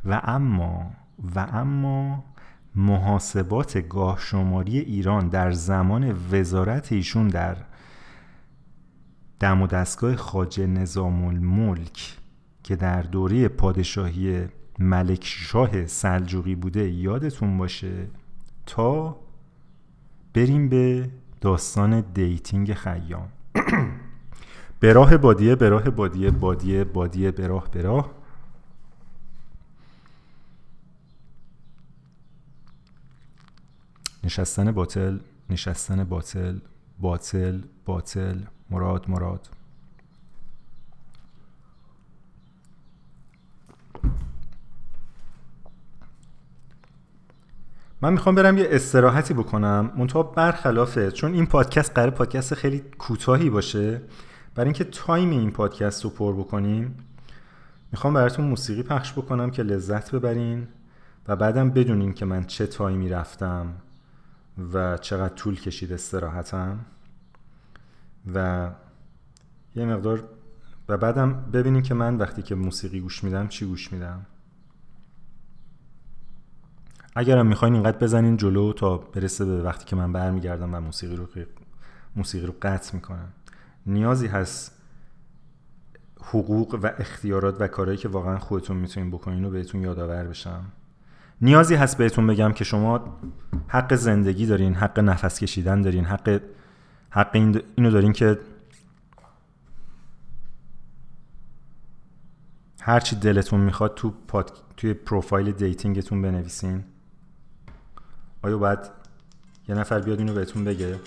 و اما و اما محاسبات گاه شماری ایران در زمان وزارت ایشون در دم و دستگاه خاج نظام الملک که در دوره پادشاهی ملک شاه سلجوقی بوده یادتون باشه تا بریم به داستان dating خیام. به راه بادیه به راه بادیه بادیه بادیه به راه به راه نشستن باطل نشستن باطل باطل باطل مراد مراد. من می‌خوام برم یه استراحتی بکنم منتها برخلافه چون این پادکست قرار پادکست خیلی کوتاهی باشه برای اینکه time این پادکست رو پر بکنیم می‌خوام براتون موسیقی پخش بکنم که لذت ببرین و بعدم بدونین که من چه time ی رفتم و چقدر طول کشید استراحتم. و یه مقدار و بعدم ببینین که من وقتی که موسیقی گوش میدم چی گوش میدم. اگرم می‌خواین اینقدر بزنین جلو تا برسه به وقتی که من برمیگردم و موسیقی رو موسیقی رو قطع می‌کنم. نیازی هست حقوق و اختیارات و کارهایی که واقعا خودتون می‌تونین بکنین و بهتون یادآور بشم. نیازی هست بهتون بگم که شما حق زندگی دارین حق نفس کشیدن دارین حق حق این اینو دارین که هرچی دلتون می‌خواد تو پاد... توی پروفایل دیتینگتون بنویسین. آیا باید یه نفر بیاد اینو بهتون بگه؟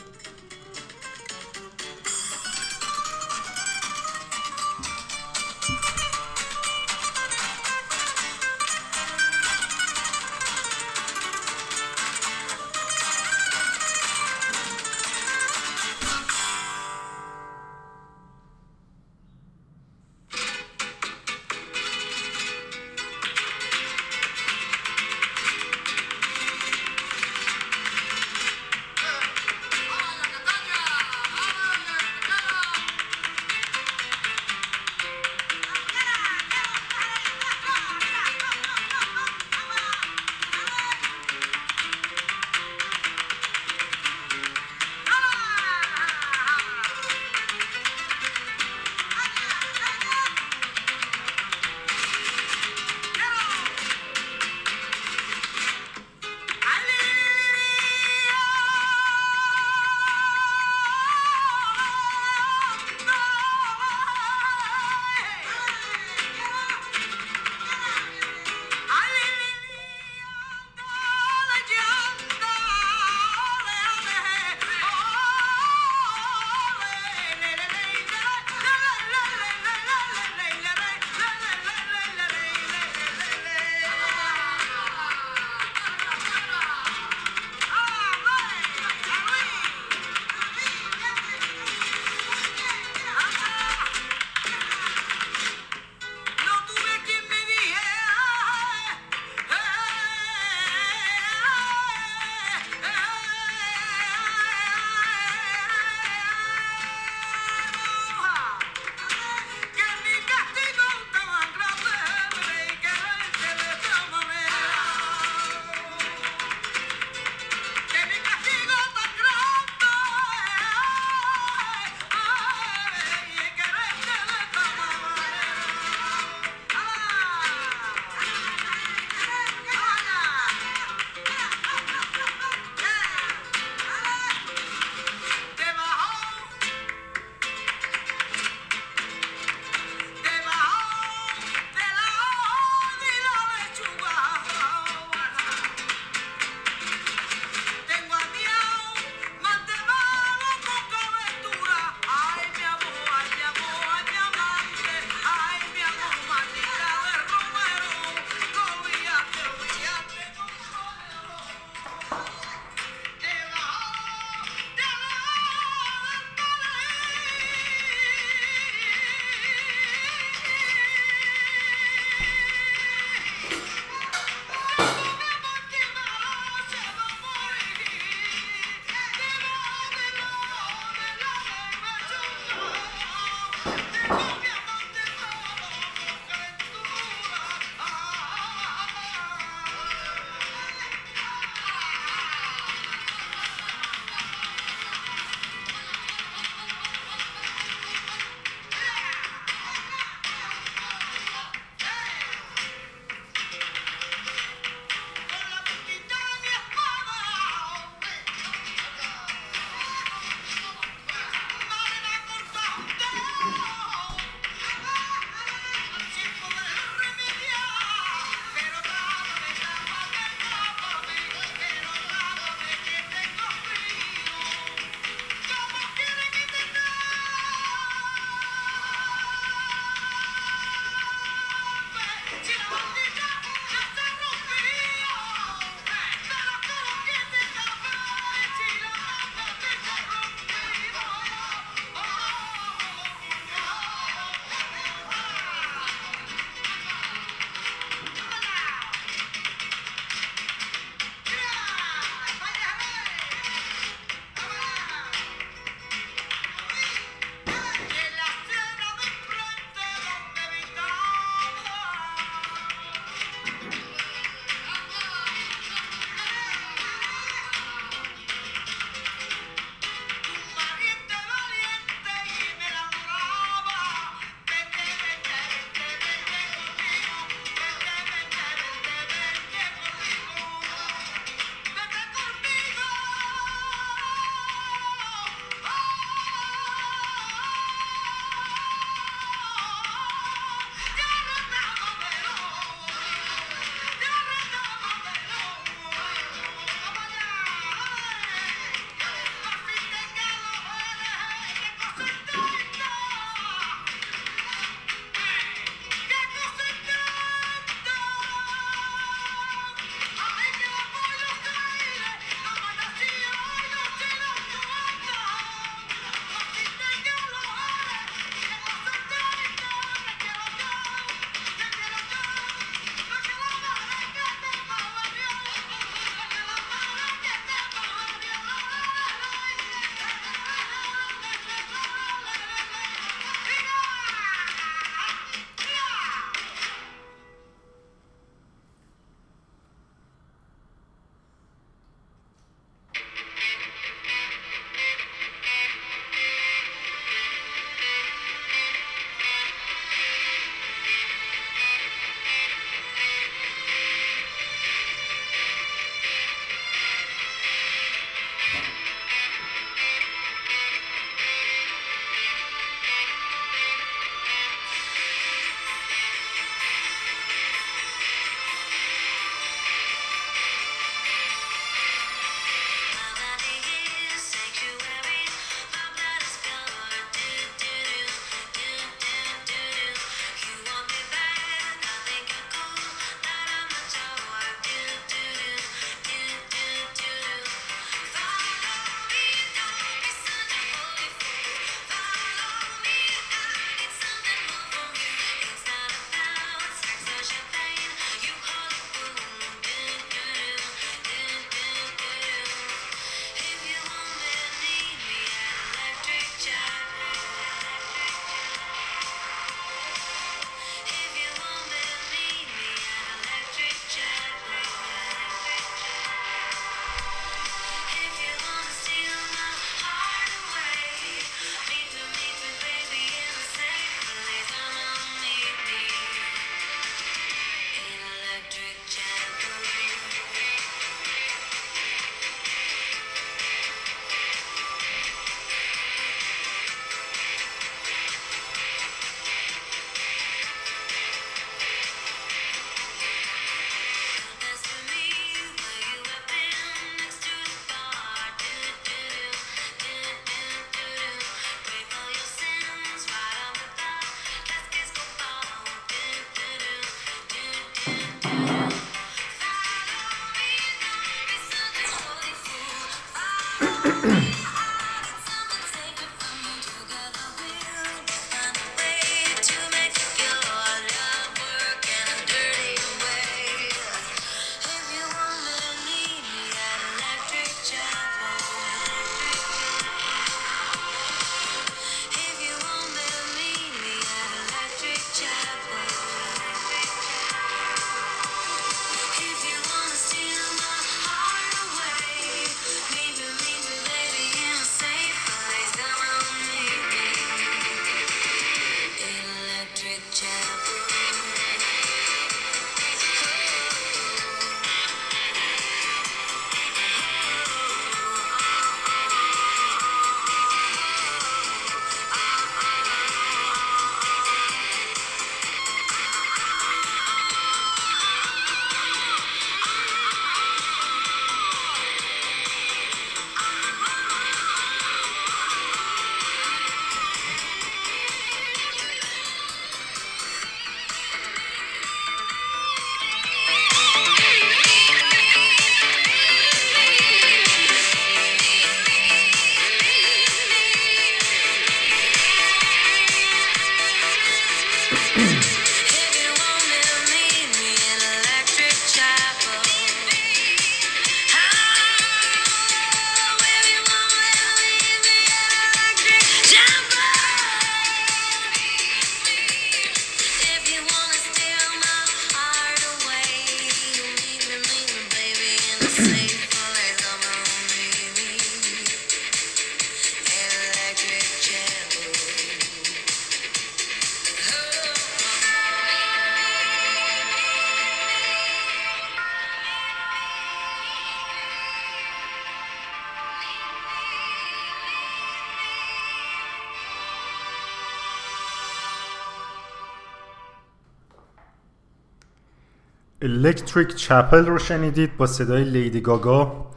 الکتریک چپل رو شنیدید با صدای لیدی گاگا.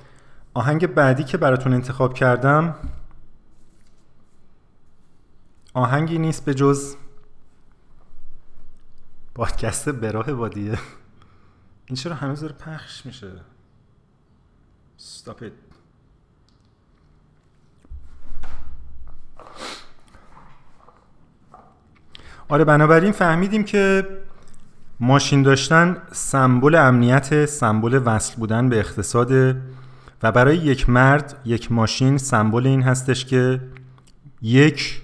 آهنگ بعدی که براتون انتخاب کردم. آهنگی نیست به جز پادکست براه بادیه این چرا هنوز داره پخش میشه؟ Stop it. آره بنابراین فهمیدیم که ماشین داشتن سمبل امنیت سمبل وصل بودن به اقتصاد و برای یک مرد یک ماشین سمبل این هستش که یک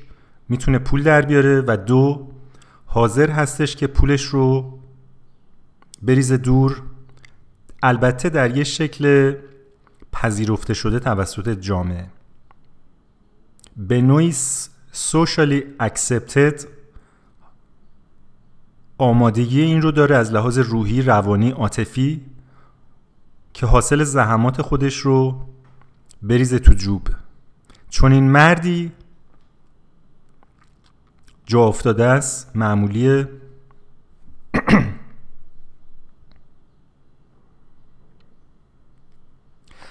می‌تونه پول در بیاره و دو حاضر هستش که پولش رو بریزه دور. البته در یک شکل پذیرفته شده توسط جامعه. به نوعی socially accepted آمادگی این رو داره از لحاظ روحی روانی عاطفی که حاصل زحمات خودش رو بریزه تو جوب. چون این مردی جا افتاده است معمولی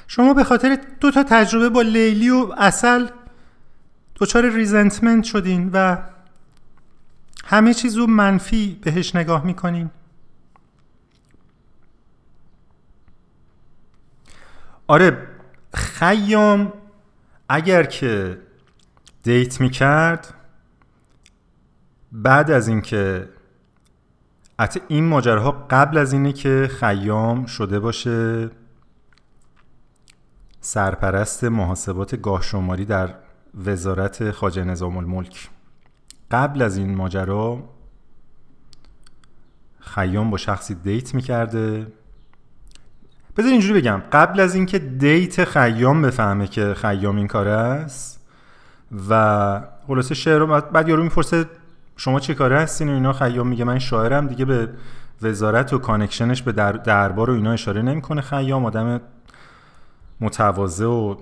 شما به خاطر دو تا تجربه با لیلی و اصل دچار resentment شدین و همه چیز رو منفی بهش نگاه می‌کنین آره خیام اگر که date می‌کرد بعد از اینکه حتی این ماجراها قبل از اینه که خیام شده باشه سرپرست محاسبات گاه شماری در وزارت خواجه نظام الملک. قبل از این ماجرا خیام با شخصی date می‌کرده. بذار اینجوری بگم قبل از اینکه date خیام بفهمه که خیام این کاره است و خلاصه شعر بعد یارو می‌پرسه شما چه کاره هستین و اینا؟ خیام میگه من شاعرم. دیگه به وزارت و connection ش به در دربار و اینا اشاره نمی‌کنه خیام. آدم متواضع و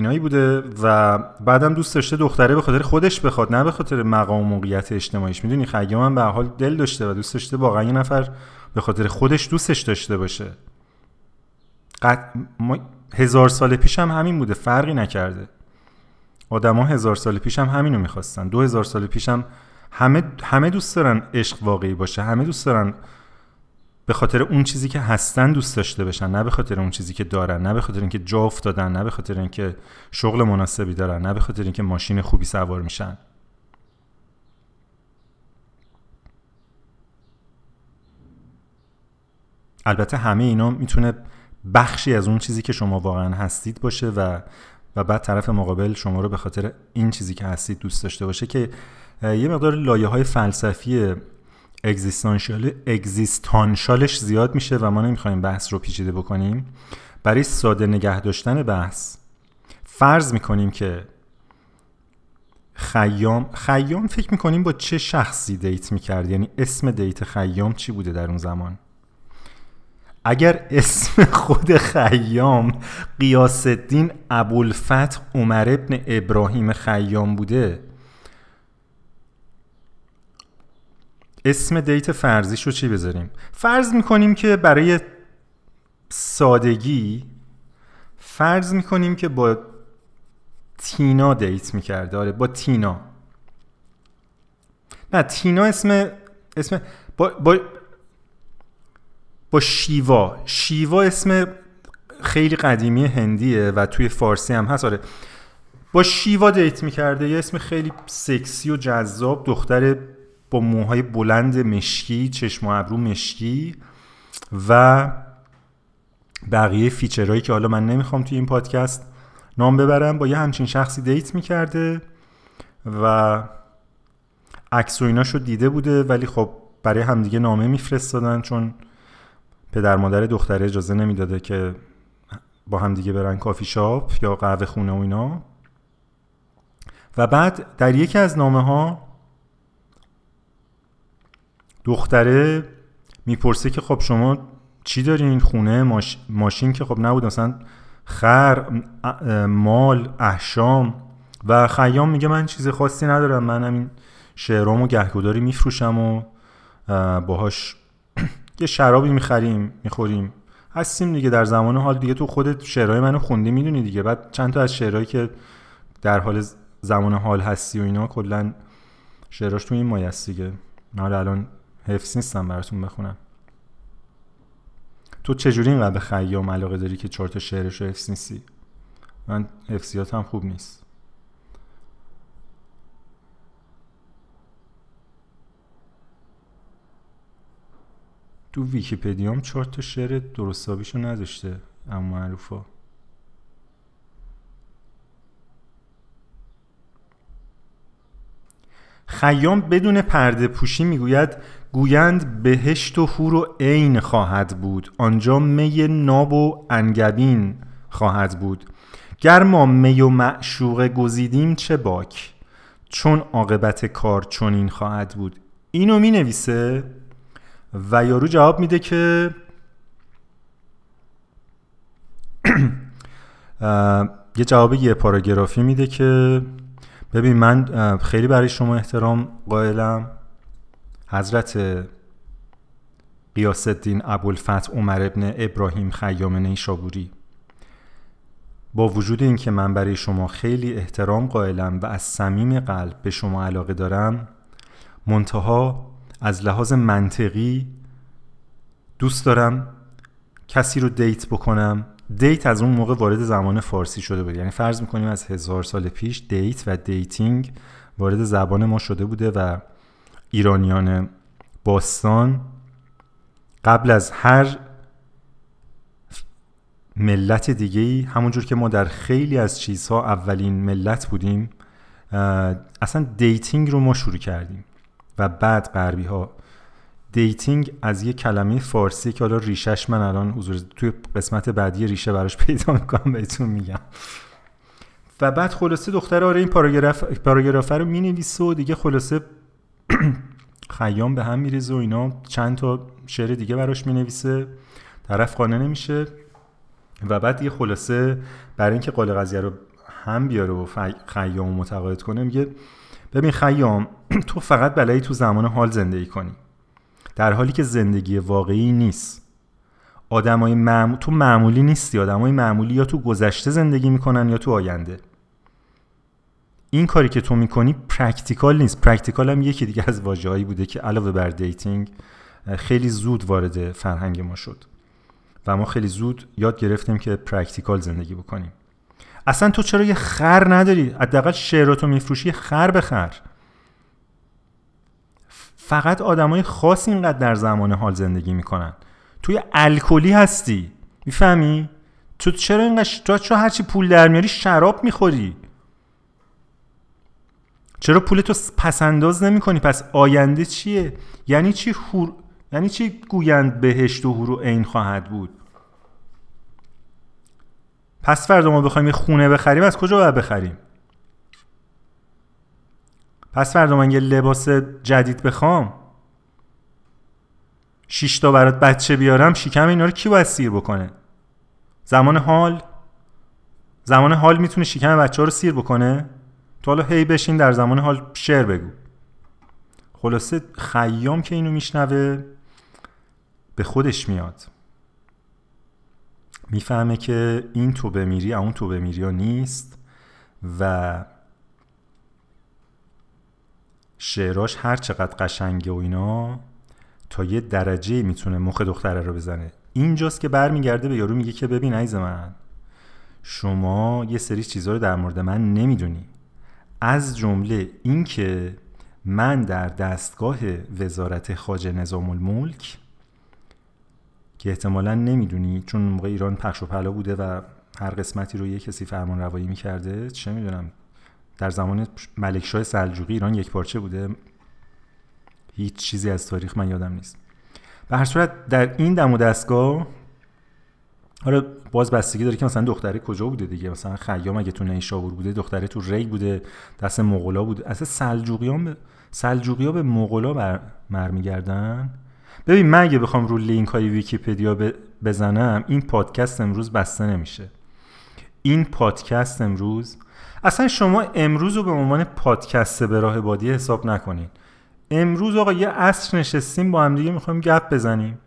اینایی بوده و بعدم دوست داشته دختره به خاطر خودش بخواد نه به خاطر مقام و موقعیت اجتماعیش. می‌دونی خیام هم به حال دل داشته و دوست داشته واقعا یه نفر به خاطر خودش دوستش داشته باشه. قد... ما... هزار سال پیش هم همین بوده فرقی نکرده. آدما هزار سال پیش هم همینو می‌خواستن. دو هزار سال پیش هم همه همه دوست دارن عشق واقعی باشه همه دوست دارن به خاطر اون چیزی که هستن دوست داشته بشن نه به خاطر اون چیزی که دارن نه به خاطر اینکه جا افتادن نه به خاطر اینکه شغل مناسبی دارن نه به خاطر اینکه ماشین خوبی سوار میشن. البته همه اینا می‌تونه بخشی از اون چیزی که شما واقعا هستید باشه و و بعد طرف مقابل شما رو به خاطر این چیزی که هستید دوست داشته باشه که یه مقدار لایه های فلسفی اگزیستانشال اگزیستانشالش زیاد میشه و ما نمی‌خوایم بحث رو پیچیده بکنیم. برای ساده نگه داشتن بحث فرض می‌کنیم که خیام خیام فکر می‌کنیم با چه شخصی دیت می‌کرد؟ یعنی اسم دیت خیام چی بوده در اون زمان؟ اگر اسم خود خیام قیاس الدین ابوالفتح عمر ابن ابراهیم خیام بوده اسم دیت فرضیش رو چی بذاریم؟ فرض می‌کنیم که برای سادگی فرض می‌کنیم که با تینا دیت می‌کرده. آره با تینا. نه تینا اسم اسم با, با, با شیوا. شیوا اسم خیلی قدیمی هندیه و توی فارسی هم هست. آره. با شیوا دیت می‌کرده. یه اسم خیلی سکسی و جذاب دختر با موهای بلند مشکی چشم و ابرو مشکی و بقیه feature هایی که حالا من نمی‌خوام توی این پادکست نام ببرم با یه همچین شخصی date می‌کرده و عکس و ایناشو دیده بوده ولی خب برای همدیگه نامه میفرستادن چون پدر مادر دختره اجازه نمی‌داده که با همدیگه برن کافی شاپ یا قهوه خونه و اینا. و بعد در یکی از نامه ها دختره می‌پرسه که خب شما چی دارین خونه؟ ماش... ماشین که خب نبود مثلا خر مال احشام. و خیام میگه من چیز خاصی ندارم من همین شعرامو گهگداری میفروشم و باهاش یه شرابی می‌خریم می‌خوریم. هستیم دیگه در زمان حال دیگه تو خودت شعرهای منو خوندی می‌دونی دیگه. بعد چند تا از شعرهایی که در حال زمان حال هستی و اینا کلا شعراش تو این مایست دیگه. من الان حفظ نیستم براتون بخونم. تو چجوری اینقدر به خیام علاقه داری که چهار تا شعرش رو حفظ نیستی؟ من حفظیاتم خوب نیست. تو ویکیپدیام چهار تا شعر درستابیشو نذاشته اما معروفا خیام بدون پرده پوشی می‌گوید گویند بهشت و هور و عین خواهد بود آنجا می ناب و انگبین خواهد بود. گر ما می و معشوق گزیدیم چه باک؟ چون عاقبت کار چنین خواهد بود. اینو می نویسه و یارو جواب میده که یه جواب یه پاراگرافی میده که ببین من خیلی برای شما احترام قائلم. حضرت قیاس الدین ابوالفتح عمر ابن ابراهیم خیام نیشابوری. با وجود اینکه من برای شما خیلی احترام قائلم و از صمیم قلب به شما علاقه دارم منتها از لحاظ منطقی دوست دارم کسی رو date بکنم. date از اون موقع وارد زبان فارسی شده بود. یعنی فرض می‌کنیم از هزار سال پیش date و dating وارد زبان ما شده بوده و ایرانیان باستان قبل از هر ملت دیگه ای همونجور که ما در خیلی از چیزها اولین ملت بودیم اصلا dating رو ما شروع کردیم و بعد غربی ها dating از یه کلمه فارسی که حالا ریشش من الان حضور توی قسمت بعدی ریشه براش پیدا می‌کنم بهتون میگم. و بعد خلاصه دختر آره این پاراگراف پاراگراف رو می‌نویسه و دیگه خلاصه خیام به هم میریزه و اینا. چند تا شعر دیگه براش می‌نویسه. طرف قانع نمیشه. و بعد یه خلاصه برای اینکه قال قضیه رو هم بیاره و خیام متقاعد کنه میگه ببین خیام تو فقط بلدی تو زمان حال زندگی کنی. در حالی که زندگی واقعی نیست. آدمای معمول تو معمولی نیستی. آدمای معمولی یا تو گذشته زندگی می‌کنن یا تو آینده. این کاری که تو می‌کنی practical نیست. practical هم یکی دیگه از واژه‌هایی بوده که علاوه بر dating خیلی زود وارد فرهنگ ما شد. و ما خیلی زود یاد گرفتیم که practical زندگی بکنیم. اصلا تو چرا یه خر نداری؟ حداقل شعراتو میفروشی خر بخر فقط آدمای خاص اینقدر در زمان حال زندگی می‌کنن. تو یه الکلی هستی. می‌فهمی؟ تو چرا اینقدر تو چرا هرچی پول در میاری شراب می‌خوری؟ چرا پول تو پس‌انداز نمی کنی پس آینده چیه؟ یعنی چی خور... یعنی چی گویند بهشت و هورو عین خواهد بود؟ پس فردا ما بخوایم یه خونه بخریم از کجا باید بخریم؟ پس فردا من یه لباس جدید بخوام. شیش تا برات بچه بیارم شکم اینا رو کی باید سیر بکنه؟ زمان حال؟ زمان حال می‌تونه شکم بچه ها رو سیر بکنه؟ تو حالا هی بشین در زمان حال شعر بگو. خلاصه خیام که اینو میشنوه به خودش میاد. می‌فهمه که این تو بمیری اون تو بمیری ها نیست و شعراش هر چقدر قشنگه و اینا تا یه درجه می‌تونه مخ دختره رو بزنه. اینجاست که برمیگرده به یارو میگه که ببین عیز من شما یه سری چیزها رو در مورد من نمی‌دونی. از جمله اینکه من در دستگاه وزارت خارجه نظام الملک که احتمالا نمی‌دونی چون موقع ایران پخش و پلا بوده و هر قسمتی رو یه کسی فرمان روایی می‌کرده چه می‌دونم در زمان ملکشاه سلجوقی ایران یک پارچه بوده. هیچ چیزی از تاریخ من یادم نیست. به هر صورت در این دم و دستگاه آره باز بستگی داره که مثلا دختره کجا بوده دیگه؟ مثلا خیام اگه تو نیشابور بوده دختره تو ری بوده دست مغولا بوده. اصلا سلجوقیان به سلجوقیا به مغولا بر مر میگردن ببین من اگه بخوام رو لینک های ویکیپدیا بزنم این پادکست امروز بسته نمیشه. این پادکست امروز اصلا شما امروز رو به عنوان پادکست به راه بادیه حساب نکنین. امروز آقا یه عصر نشستیم با هم دیگه می‌خوایم گپ بزنیم.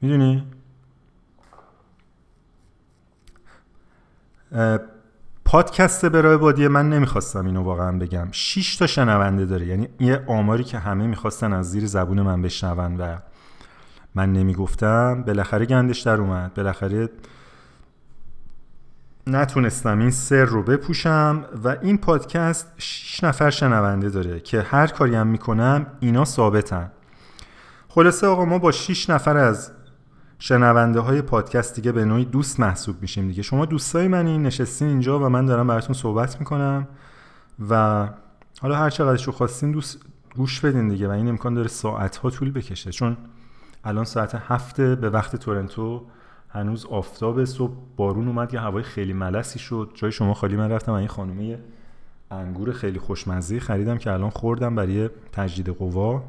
می‌دونی؟ پادکست برای بادی من نمی‌خواستم اینو واقعا بگم. 6 تا شنونده داره. یعنی یه آماری که همه می‌خواستن از زیر زبون من بشنون و من نمی‌گفتم بالاخره گندش در اومد. بالاخره نتونستم این سر رو بپوشم و این پادکست 6 نفر شنونده داره که هر کاری هم می‌کنم اینا ثابتن. خلاصه آقا ما با 6 نفر از شنونده های پادکست دیگه به نوعی دوست محسوب میشیم دیگه. شما دوستای منی نشستین اینجا و من دارم براتون صحبت می‌کنم و حالا هر رو خواستین دوست گوش بدین دیگه و این امکان داره ساعت ها طول بکشه. چون الان ساعت هفته به وقت تورنتو هنوز آفتاب صبح بارون اومد که هوای خیلی ملسی شد. جای شما خالی من رفتم این خانومه انگور خیلی خوشمزه خریدم که الان خوردم برای تجدید قوا.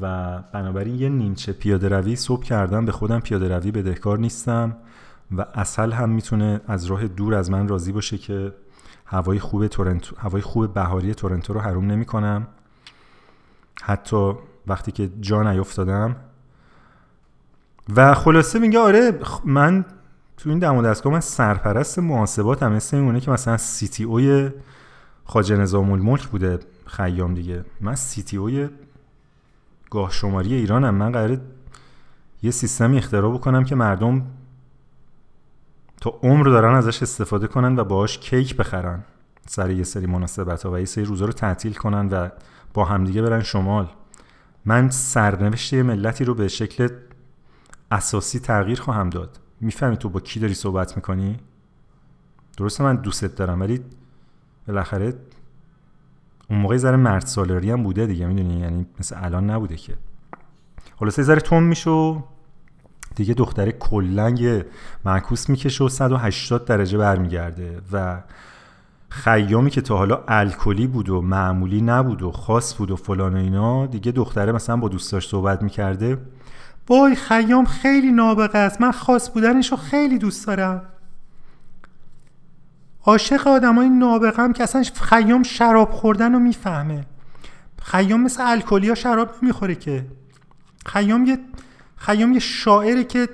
و بنابراین یه نیمچه پیاده روی صبح کردم به خودم پیاده روی بدهکار نیستم و اصل هم می‌تونه از راه دور از من راضی باشه که هوای خوب تورنتو هوای خوب بهاری تورنتو رو حروم نمی کنم حتی وقتی که جا نیفتادم و خلاصه میگه آره من تو این دم دستگاه من سرپرست محاسبات هم مثل اینونه که مثلا سی تی اوی خاجه نظام الملک بوده خیام دیگه. من سی تی اوی گاه شماری ایرانم. من قراره یه سیستمی اختراع بکنم که مردم تا عمر دارن ازش استفاده کنن و باهاش کیک بخرن. سر یه سری مناسبت ها و یه سری روزا رو تعطیل کنن و با همدیگه برن شمال. من سرنوشت یه ملتی رو به شکل اساسی تغییر خواهم داد. می‌فهمی تو با کی داری صحبت می‌کنی؟ درسته من دوستت دارم ولی بالاخره اون موقع ذره مرد سالاری هم بوده دیگه می‌دونی؟ یعنی مثل الان نبوده که. خلاصه ذره تون میشه دیگه دختره کلنگ معکوس می‌کشه و 180 درجه برمیگرده و خیامی که تا حالا الکلی بود و معمولی نبود و خاص بود و فلان و اینا دیگه دختره مثلا با دوستاش صحبت می‌کرده. وای خیام خیلی نابغه است من خاص بودنش رو خیلی دوست دارم. عاشق آدمای نابغم که اصلا خیام شراب خوردن رو می‌فهمه. خیام مثل الکلیا شراب نمی‌خوره که. خیام یه خیام یه شاعره که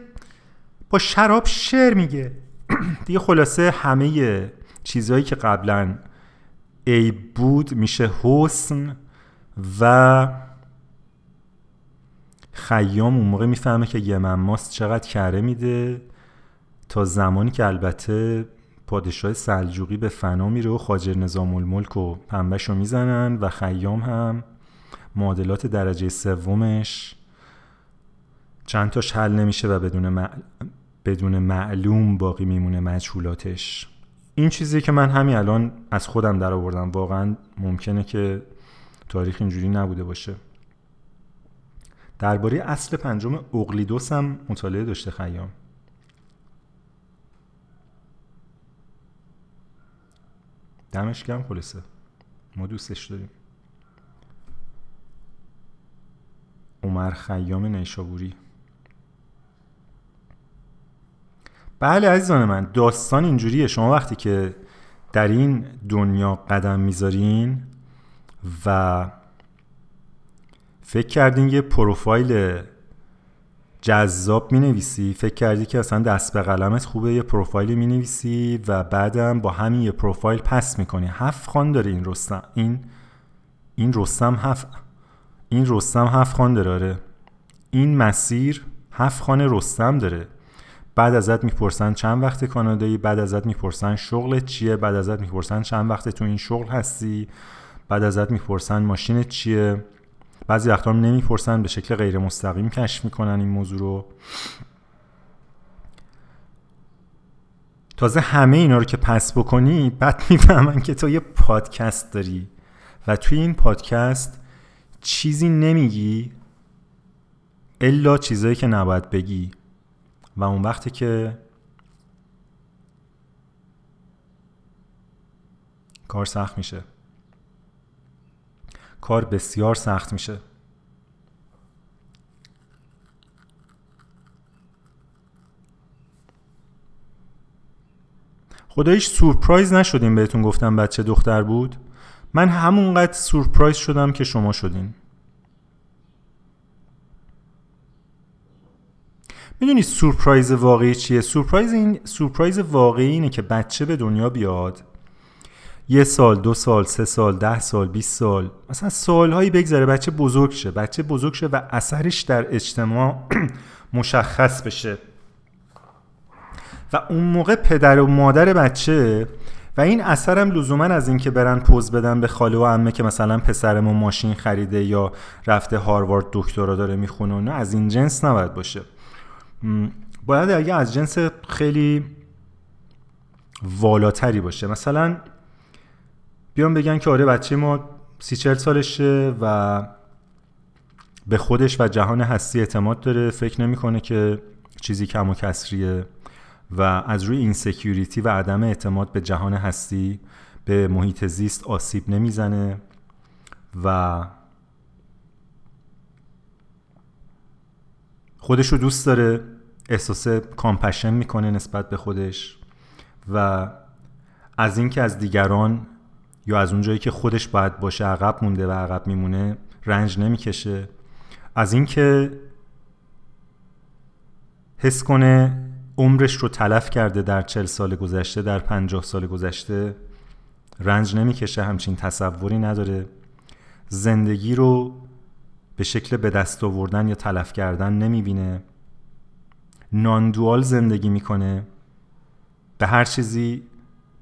با شراب شعر میگه. دیگه خلاصه همه چیزهایی که قبلا عیب بود میشه حسن و خیام اون موقع می‌فهمه که یه ماست چقدر کره میده تا زمانی که البته پادشاه سلجوقی به فنا میره و خاجر نظام الملک و پنبش رو می‌زنن و خیام هم. معادلات درجه سومش. چند تاش حل نمیشه و بدون, بدون معلوم باقی میمونه مجهولاتش. این چیزی که من همین الان از خودم در آوردم واقعا ممکنه که تاریخ اینجوری نبوده باشه. درباره اصل پنجم اقلیدوس هم مطالعه داشته خیام. دمش گرم خلاصه. ما دوستش داریم. عمر خیام نیشابوری. بله عزیزان من داستان اینجوریه. شما وقتی که در این دنیا قدم می‌ذارین و فکر کردین یه پروفایل جذاب می نویسی فکر کردی که اصلا دست به قلمت خوبه یه پروفایلی می نویسی و بعدم با همین یه پروفایل پس می‌کنی. هفت خان داره این رستم. این این رستم هفت این رستم هفت خان داره. آره. این مسیر هفت خان رستم داره. بعد ازت می‌پرسن چند وقت کانادایی؟ بعد ازت می‌پرسن شغلت چیه؟ بعد ازت می‌پرسن چند وقت تو این شغل هستی؟ بعد ازت می‌پرسن ماشینت چیه؟ بعضی وقتا هم نمی‌پرسن به شکل غیر مستقیم کشف می‌کنن این موضوع رو. تازه همه اینا رو که پس بکنی بعد می‌فهمن که تو یه پادکست داری و توی این پادکست چیزی نمیگی الا چیزایی که نباید بگی. و اون وقتی که کار سخت میشه. کار بسیار سخت میشه. خدایش سورپرایز نشدیم بهتون گفتم بچه دختر بود؟ من همونقدر سورپرایز شدم که شما شدین. می‌دونی سورپرایز واقعی چیه؟ سورپرایز این سورپرایز واقعی اینه که بچه به دنیا بیاد یه سال دو سال سه سال ده سال 20 سال. مثلا سالهایی بگذره بچه بزرگ شه. بچه بزرگ شه و اثرش در اجتماع مشخص بشه. و اون موقع پدر و مادر بچه و این اثرم لزوما از اینکه برن پوز بدن به خاله و عمه که مثلا پسرمون ماشین خریده یا رفته هاروارد دکترا داره می‌خونه نه از این جنس نباید باشه. باید اگه از جنس خیلی والاتری باشه. مثلا بیان بگن که آره بچه ما سی چل سالشه و به خودش و جهان هستی اعتماد داره. فکر نمی‌کنه که چیزی کم و کسریه و از روی این سکیوریتی و عدم اعتماد به جهان هستی به محیط زیست آسیب نمی‌زنه و خودش رو دوست داره احساس کامپشن می‌کنه نسبت به خودش و از اینکه از دیگران یا از اونجایی که خودش باید باشه عقب مونده و عقب میمونه رنج نمی‌کشه. از اینکه حس کنه عمرش رو تلف کرده در چل سال گذشته در پنجاه سال گذشته رنج نمی‌کشه همچین تصوری نداره. زندگی رو به شکل به دست آوردن یا تلف کردن نمی‌بینه. ناندوال زندگی می‌کنه. به هر چیزی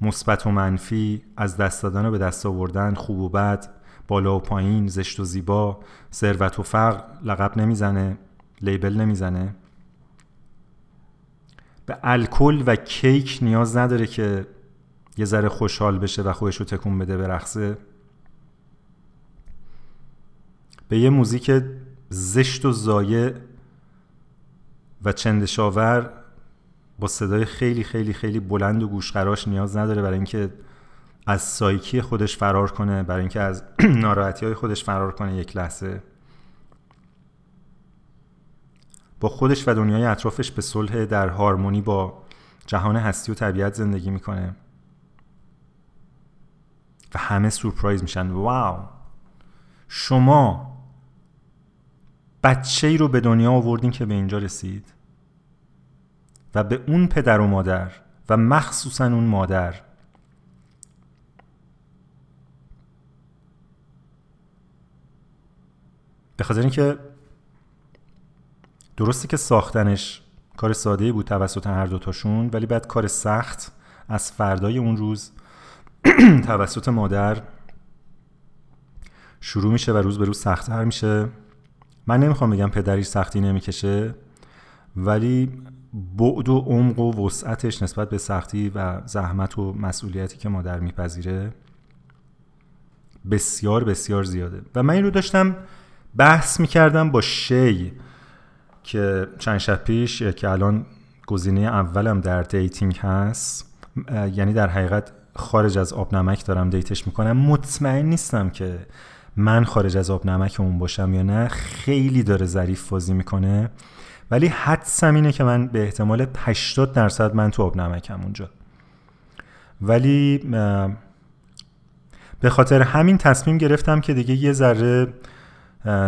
مثبت و منفی از دست دادن و به دست آوردن خوب و بد بالا و پایین زشت و زیبا ثروت و فقر لقب نمی‌زنه لیبل نمی‌زنه. به الکل و کیک نیاز نداره که یه ذره خوشحال بشه و خودش رو تکون بده برقصه. به یه موزیک زشت و زایه و چندشاور با صدای خیلی خیلی خیلی بلند و گوشقراش نیاز نداره برای اینکه از سایکی خودش فرار کنه برای اینکه از ناراحتی های خودش فرار کنه یک لحظه. با خودش و دنیای اطرافش به صلح در هارمونی با جهان هستی و طبیعت زندگی می‌کنه. و همه سورپرایز میشن. واو! شما بچه ای رو به دنیا آوردین که به اینجا رسید. و به اون پدر و مادر و مخصوصا اون مادر. به خاطر اینکه درسته که ساختنش کار ساده بود توسط هر دوتاشون ولی بعد کار سخت از فردای اون روز توسط مادر شروع میشه و روز به روز سختتر میشه. من نمی‌خوام بگم پدری سختی نمی‌کشه ولی بعد و عمق و وسعتش نسبت به سختی و زحمت و مسئولیتی که مادر میپذیره بسیار بسیار زیاده. و من این رو داشتم بحث می‌کردم با شخصی که چند شب پیش که الان گزینه اولم در dating هست. یعنی در حقیقت خارج از آب نمک دارم date ش می‌کنم. مطمئن نیستم که من خارج از آب نمک اون باشم یا نه. خیلی داره ظریف بازی می‌کنه. ولی حدسم اینه که من به احتمال 80 درصد من تو آب نمکم اونجا. ولی به خاطر همین تصمیم گرفتم که دیگه یه ذره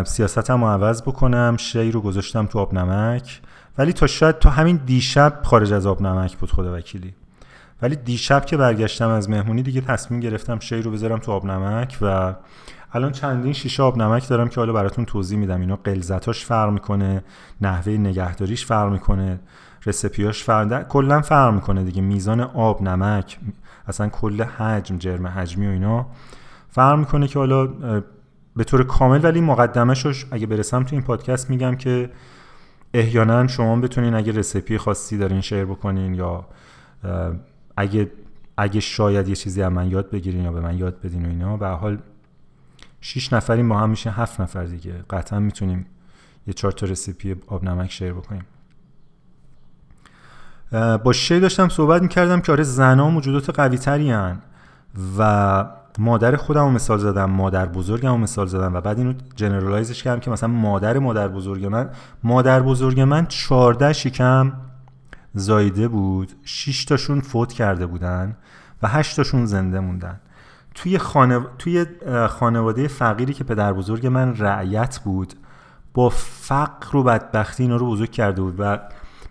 سیاستم رو عوض بکنم شی رو گذاشتم تو آب نمک ولی تا شاید تا همین دیشب خارج از آب نمک بود خدا وکیلی. ولی دیشب که برگشتم از مهمونی دیگه تصمیم گرفتم شی رو بذارم تو آب نمک و الان چندین شیشه آب نمک دارم که حالا براتون توضیح میدم. اینا قلزتاش فرق می‌کنه نحوه نگهداریش فرق می‌کنه رسپیاش فرق کلا فرق می‌کنه دیگه. میزان آب نمک اصلا کل حجم جرم حجمی و اینا فرق می‌کنه که حالا به طور کامل. ولی مقدمه اگه برسم تو این پادکست میگم که احیانا شما بتونین اگه رسپی خاصی دارین شیر بکنین یا اگه اگه شاید یه چیزی از من یاد بگیرین یا به من یاد بدین و اینا به حال 6 نفریم با هم میشه هفت نفر دیگه. قطعا می‌تونیم یه چهار تا رسیپی آب نمک شیر بکنیم. با شی داشتم صحبت می‌کردم که آره زنها موجودات قوی تری و مادر خودم رو مثال زدم مادر بزرگم رو مثال زدم و بعد اینو جنرالایزش کردم که مثلا مادر مادر بزرگ من مادر بزرگ من 14 شکم زایده بود 6 تاشون فوت کرده بودن و 8 تاشون زنده موندن. توی, خانه... توی خانواده فقیری که پدر بزرگ من رعیت بود با فقر و بدبختی اینا رو بزرگ کرده بود و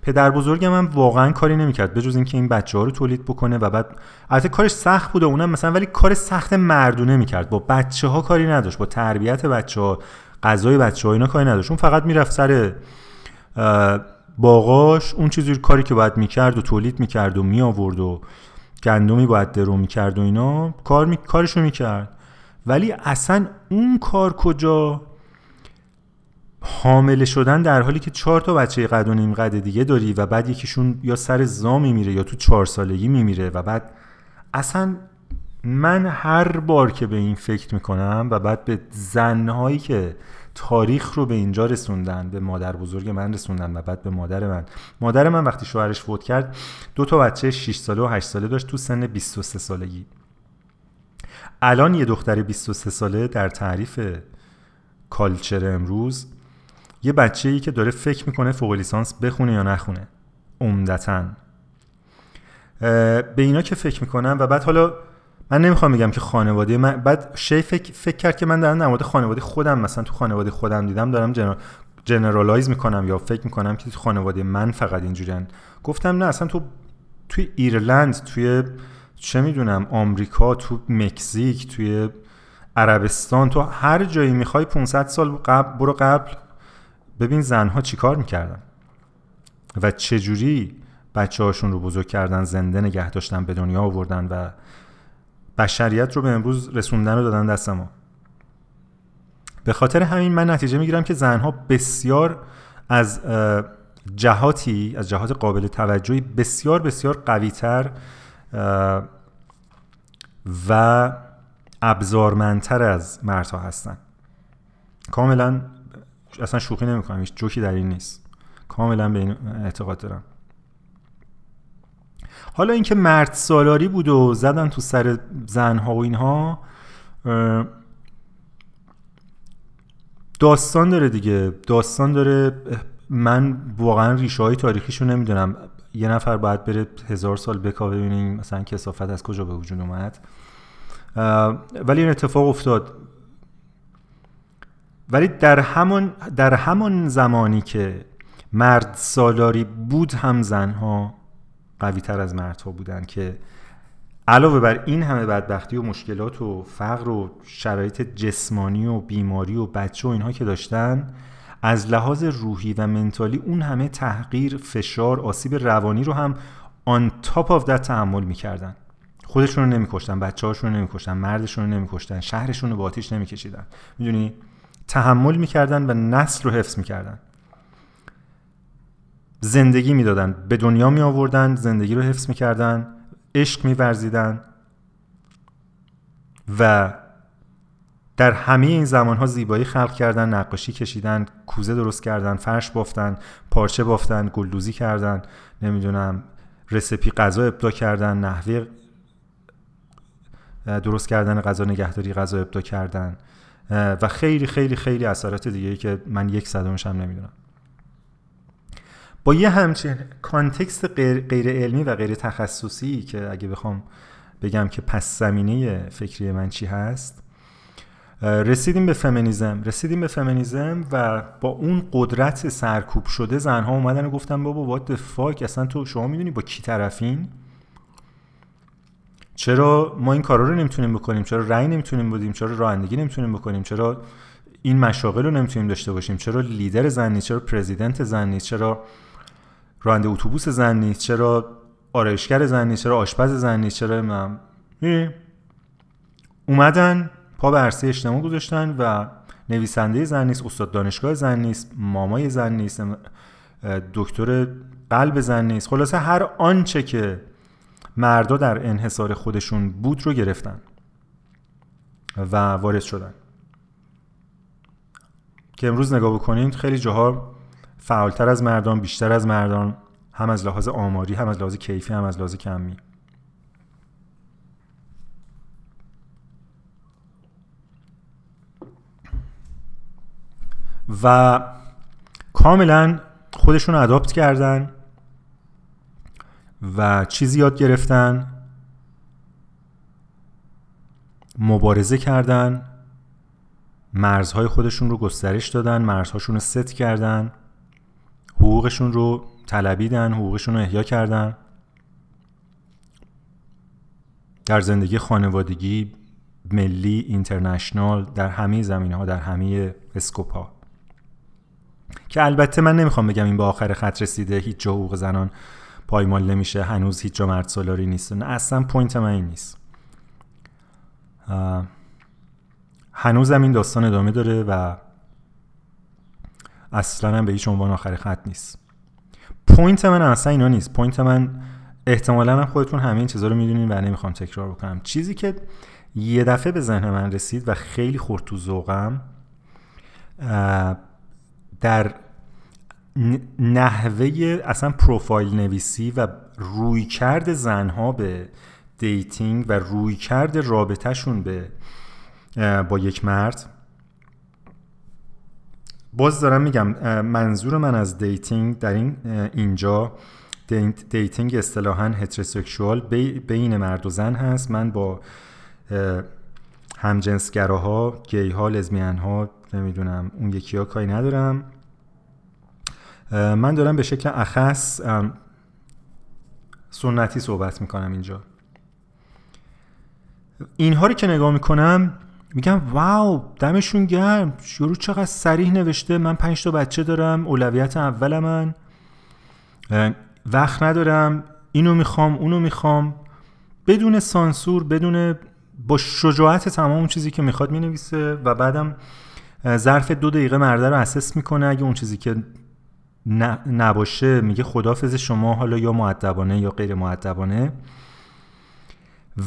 پدر بزرگ من واقعا کاری نمی‌کرد بجز اینکه این بچه ها رو تولید بکنه و بعد البته کارش سخت بوده اونم مثلا ولی کار سخت مردونه می‌کرد با بچه ها کاری نداشت با تربیت بچه ها غذای بچه ها اینا کاری نداشت. اون فقط می‌رفت سر باغاش اون چیزی کاری که باید می‌کرد و تولید می‌کرد و میآورد و گندمی باید درو می‌کرد و اینا کار می... کارشو می‌کرد. ولی اصلا اون کار کجا؟ حامله شدن در حالی که چهار تا بچه قد و نیم قد دیگه داری و بعد یکیشون یا سر زا میمیره یا تو چهار سالگی میمیره و بعد اصلا من هر بار که به این فکر می‌کنم و بعد به زنهایی که تاریخ رو به اینجا رسوندن به مادر بزرگ من رسوندن و بعد به مادر من. مادر من وقتی شوهرش فوت کرد دو تا بچه 6 ساله و 8 ساله داشت تو سن 23 سالگی. الان یه دختر 23 ساله در تعریف کالچر امروز یه بچه ای که داره فکر می‌کنه فوق لیسانس بخونه یا نخونه. عمدتا. به اینا که فکر می‌کنم و بعد حالا من نمی‌خوام بگم که خانواده من بعد شی فکر, فکر کرد که من دارم در مورد خانواده خودم مثلا تو خانواده خودم دیدم دارم جنرال جنرالایز می‌کنم یا فکر می‌کنم که تو خانواده من فقط اینجوریان گفتم نه اصلا تو توی ایرلند توی چه می‌دونم آمریکا تو مکزیک توی عربستان تو هر جایی می‌خوای 500 سال قبل برو قبل. ببین زنها چیکار می‌کردن و چجوری بچه هاشون رو بزرگ کردن زنده نگه داشتن به دنیا آوردن و بشریت رو به امروز رسوندن رو دادن دست ما. به خاطر همین من نتیجه می‌گیرم که زنها بسیار از جهاتی از جهات قابل توجهی بسیار بسیار قویتر و ابزارمندتر از مردها هستن. کاملا اصلا شوخی نمی‌کنم هیچ جوکی در این نیست. کاملا به این اعتقاد دارم. حالا اینکه مرد سالاری بود و زدن تو سر زنها و اینها داستان داره دیگه. داستان داره من واقعا ریشه های تاریخیشو نمی‌دونم. یه نفر باید بره هزار سال بکاوه ببینیم مثلا کسافت از کجا به وجود اومد. ولی این اتفاق افتاد. ولی در همون در همان زمانی که مرد سالاری بود هم زنها قوی تر از مردها بودن که علاوه بر این همه بدبختی و مشکلات و فقر و شرایط جسمانی و بیماری و بچه و اینها که داشتن از لحاظ روحی و منتالی اون همه تحقیر فشار آسیب روانی رو هم آن تاپ آف دت تحمل می‌کردن. خودشون رو نمیکشتن بچه هاشون رو نمیکشتن مردشون رو نمیکشتن شهرشون رو با آتیش نمیکشیدن. می‌دونی؟ تحمل می‌کردن و نسل رو حفظ می‌کردن. زندگی می‌دادن به دنیا می آوردن زندگی رو حفظ می‌کردن عشق میورزیدن. و در همه این زمان ها زیبایی خلق کردن نقاشی کشیدن کوزه درست کردن فرش بافتن پارچه بافتن گلدوزی کردن نمی‌دونم رسپی غذا ابدا کردن نحوه درست کردن غذا نگهداری غذا ابدا کردن. و خیلی خیلی خیلی اثرات دیگه که من یک صدمش هم نمی‌دونم. با یه همچین کانتکست غیر, علمی و غیر تخصصی که اگه بخوام بگم که پس زمینه فکری من چی هست رسیدیم به فمینیزم. رسیدیم به فمینیزم و با اون قدرت سرکوب شده زنها اومدن و گفتن بابا وات فاک اصلا تو شما می‌دونی با کی طرفین؟ چرا ما این کارا رو نمی‌تونیم بکنیم؟ چرا رأی نمی‌تونیم بدیم؟ چرا رانندگی نمی‌تونیم بکنیم؟ چرا این مشاغل رو نمی‌تونیم داشته باشیم؟ چرا لیدر زن چرا پرزیدنت زن چرا راننده اتوبوس زن نیست چرا آرایشگر زن نیست چرا آشپز زن نیست چرا من اومدن پا به عرصه اجتماع گذاشتن و نویسنده زن نیست استاد دانشگاه زن نیست مامای زن نیست دکتر قلب زن نیست. خلاصه هر آنچه که مردا در انحصار خودشون بود رو گرفتن و وارد شدن. که امروز نگاه بکنید خیلی جاها فعالتر از مردان بیشتر از مردان هم از لحاظ آماری هم از لحاظ کیفی هم از لحاظ کمی. و کاملا خودشون اداپت کردن و چیزی یاد گرفتن مبارزه کردن مرزهای خودشون رو گسترش دادن مرزهاشون رو ست کردن. حقوقشون رو طلبیدن حقوقشون رو احیا کردن. در زندگی خانوادگی ملی international در همه زمینه ها در همه scope که البته من نمی‌خوام بگم این به آخر خط رسیده هیچ جا حقوق زنان پایمال نمیشه هنوز هیچ جا مرد سالاری نیست. نه اصلا point من این نیست. هنوزم این داستان ادامه داره و اصلا هم به هیچ عنوان آخر خط نیست. point من اصلا اینا نیست. point من احتمالا هم خودتون همه این چیزا رو می‌دونین و نمی‌خوام تکرار بکنم. چیزی که یه دفعه به ذهن من رسید و خیلی خورد تو ذوقم در نحوه اصلا پروفایل نویسی و رویکرد زنها به dating و رویکرد رابطه‌شون به با یک مرد باز دارم میگم منظور من از dating در این اینجا dating اصطلاحا heterosexual بین مرد و زن هست. من با همجنسگراها گی ها لزبین ها نمی‌دونم اون یکی ها کاری ندارم. من دارم به شکل اخص سنتی صحبت می‌کنم اینجا. اینها رو که نگاه می‌کنم میگم واو دمشون گرم. شروع چقدر سریح نوشته. من پنج تا بچه دارم. اولویت اول من. وقت ندارم. اینو می‌خوام اونو می‌خوام. بدون سانسور بدون با شجاعت تمام اون چیزی که می‌خواد می‌نویسه و بعدم ظرف دو دقیقه مرده رو اسس می‌کنه. اگه اون چیزی که نباشه میگه خدافظ شما حالا یا مؤدبانه یا غیر مؤدبانه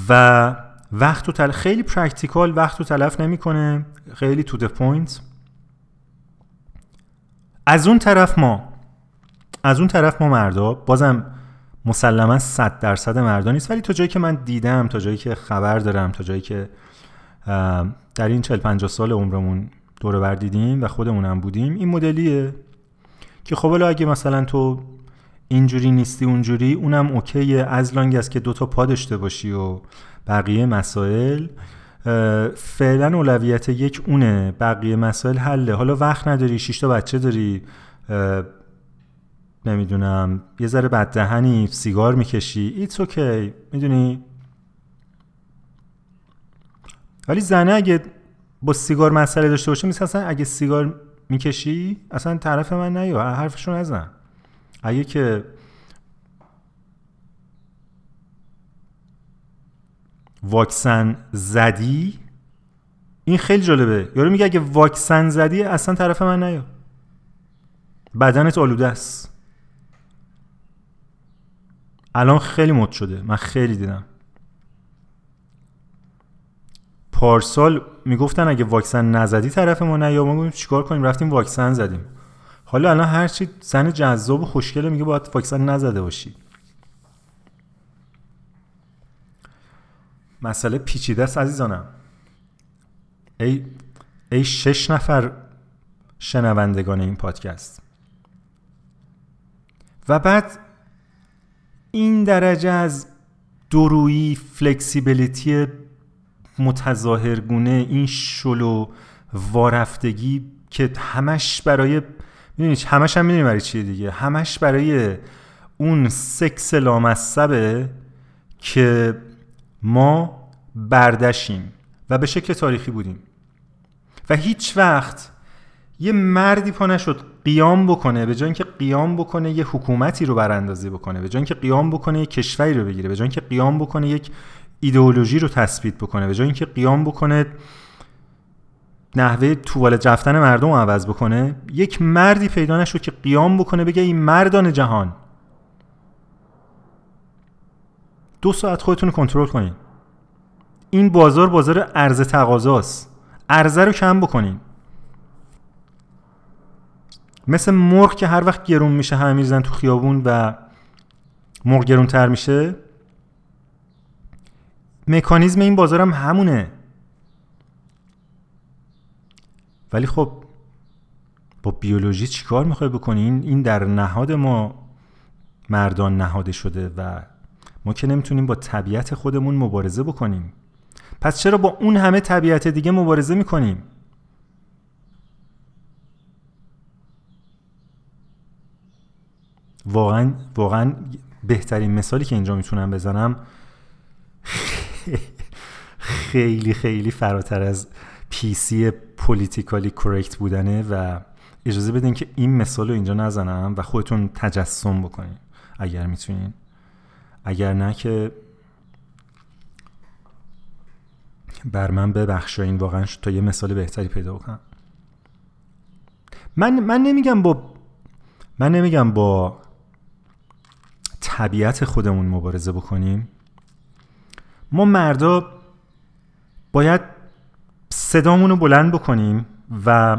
و وقت تل... خیلی practical وقت رو تلف نمی‌کنه. خیلی to the point از اون طرف ما از اون طرف ما مردا بازم مسلما 100 درصد مردا نیست. ولی تا جایی که من دیدم تا جایی که خبر دارم تا جایی که در این 40 50 سال عمرمون دور بر دیدیم و خودمونم بودیم این مدلیه که خب اگه مثلا تو اینجوری نیستی اونجوری اونم اوکیه. از لانگ است که دوتا پا داشته باشی و بقیه مسائل فعلا اولویت یک اونه. بقیه مسائل حله. حالا وقت نداری شیشتا بچه داری نمی‌دونم یه ذره بددهنی سیگار می‌کشی. ایتس اوکی می‌دونی؟ ولی زنه اگه با سیگار مسئله داشته باشه مثل اصلا اگه سیگار می‌کشی اصلا طرف من نیا حرفشو نزن. اگه که واکسن زدی؟ این خیلی جالبه. یارو میگه اگه واکسن زدی اصلا طرف من نیا. بدنت آلوده است. الان خیلی مد شده. من خیلی دیدم. پارسال می‌گفتن اگه واکسن نزدی طرف ما نه یا ما گفتیم چیکار کنیم؟ رفتیم واکسن زدیم. حالا الان هر چی زن جذاب و خوشگله میگه باید واکسن نزده باشی. مسئله پیچیده است عزیزانم. ای ای شش نفر شنوندگان این پادکست. و بعد این درجه از درویی فلکسیبیلیتی متظاهرگونه این شلو وارفتگی که همش برای می‌دونی همش هم می‌دونی برای چیه دیگه؟ همش برای اون سکس لامصبه که ما بردشیم و به شکل تاریخی بودیم. و هیچ وقت یه مردی پا نشد قیام بکنه به جای اینکه قیام بکنه یه حکومتی رو براندازی بکنه به جای اینکه قیام بکنه یه کشوری رو بگیره به جای اینکه قیام بکنه یک ایدئولوژی رو تثبیت بکنه به جای اینکه قیام بکنه نحوه توالت رفتن مردم رو عوض بکنه یک مردی پیدا نشد که قیام بکنه بگه این مردان جهان دو ساعت خودتون رو کنترل کنین. این بازار بازار عرضه تقاضاست. عرضه رو کم بکنین. مثل مرغ که هر وقت گرون میشه همه میریزن تو خیابون و مرغ گرون تر میشه مکانیزم این بازار هم همونه. ولی خب با بیولوژی چیکار می‌خوای بکنی؟ این در نهاد ما مردان نهاده شده و ما که نمی‌تونیم با طبیعت خودمون مبارزه بکنیم. پس چرا با اون همه طبیعت دیگه مبارزه می‌کنیم؟ واقعا واقعا بهترین مثالی که اینجا می‌تونم بزنم خیلی خیلی فراتر از پیسی پولیتیکالی کرکت بودنه و اجازه بدین که این مثال رو اینجا نزنم و خودتون تجسم بکنین اگر می‌تونین. اگر نه که بر من ببخشین واقعا تا یه مثال بهتری پیدا کنم. من من نمیگم با من نمیگم با طبیعت خودمون مبارزه بکنیم. ما مردا باید صدامون رو بلند بکنیم و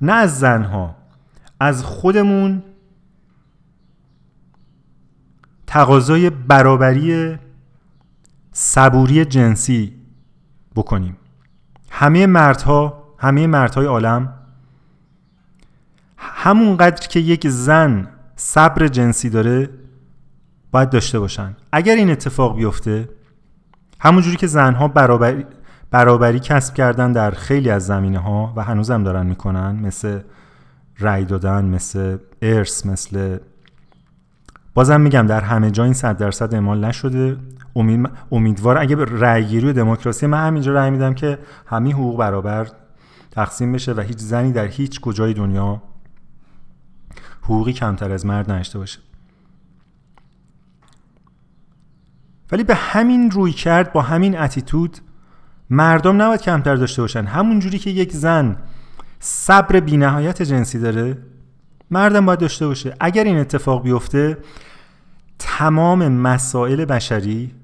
نه از زنها از خودمون تقاضای برابری صبوری جنسی بکنیم. همه مردها همه مردهای عالم همونقدر که یک زن صبر جنسی داره باید داشته باشن. اگر این اتفاق بیفته همونجوری که زنها برابری, برابری کسب کردن در خیلی از زمینه ها و هنوزم دارن می‌کنن مثل رأی دادن مثل ارث مثل بازم میگم در همه جا این صد درصد اعمال نشده. امید امیدوار اگه رأی گیری و دموکراسی من همینجا رأی میدم که همین حقوق برابر تقسیم بشه و هیچ زنی در هیچ کجای دنیا حقوقی کمتر از مرد نشته باشه. ولی به همین روی کرد با همین اتیتود مردم نباید کمتر داشته باشن. همون جوری که یک زن صبر بینهایت جنسی داره مردم باید داشته باشه. اگر این اتفاق بیفته تمام مسائل بشری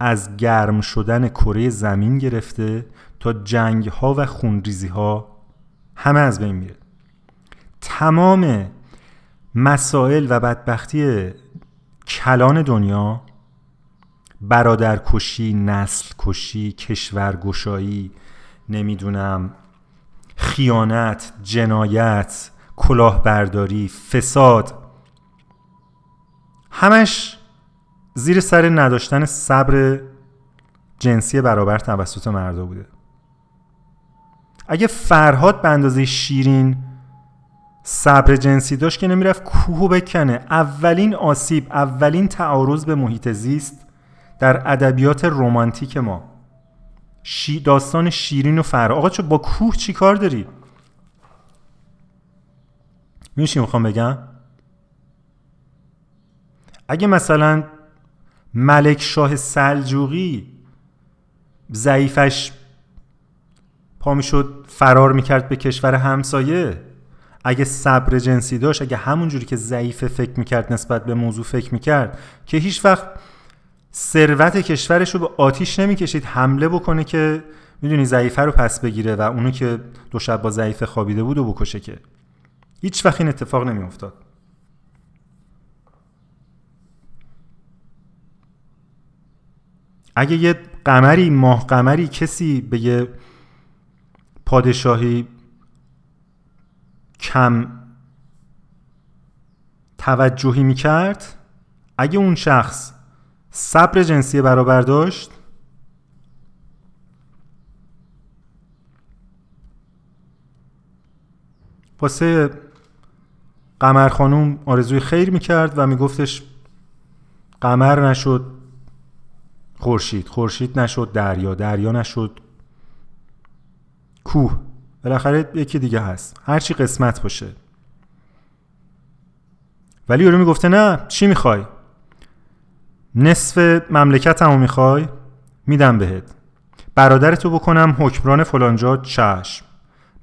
از گرم شدن کره زمین گرفته تا جنگ ها و خونریزی ها همه از بین میره. تمام مسائل و بدبختی کلان دنیا برادرکشی نسل کشی کشورگشایی نمی‌دونم خیانت جنایت کلاهبرداری فساد. همش زیر سر نداشتن صبر جنسی برابر توسط مردا بوده. اگه فرهاد به اندازه شیرین صبر جنسی داشت که نمی‌رفت کوهو بکنه. اولین آسیب اولین تعارض به محیط زیست در ادبیات رمانتیک ما. شی داستان شیرین و فر آقا چه با کوه چی کار داری؟ میشه می‌خوام بگم؟ اگه مثلا ملک شاه سلجوقی ضعیفش پا می‌شد فرار می‌کرد به کشور همسایه اگه صبر جنسی داشت اگه همون جوری که ضعیف فکر می‌کرد نسبت به موضوع فکر می‌کرد که هیچ وقت ثروت کشورش رو به آتیش نمی‌کشید حمله بکنه که می‌دونی ضعیفه رو پس بگیره و اونو که دو شب با ضعیف خوابیده بود و بکشه که. هیچ وقت این اتفاق نمیافتاد. اگه یه قمری ماه قمری کسی به یه پادشاهی کم توجهی می‌کرد اگه اون شخص صبر جنسی برابر داشت واسه قمر خانوم آرزوی خیر می‌کرد و میگفتش قمر نشد خورشید خورشید نشد دریا دریا نشد کوه. بالاخره یکی دیگه هست. هرچی قسمت باشه. ولی یورو می‌گفته نه چی می‌خوای؟ نصف مملکت همو می‌خوای؟ میدم بهت. برادرتو بکنم حکمران فلانجا چشم.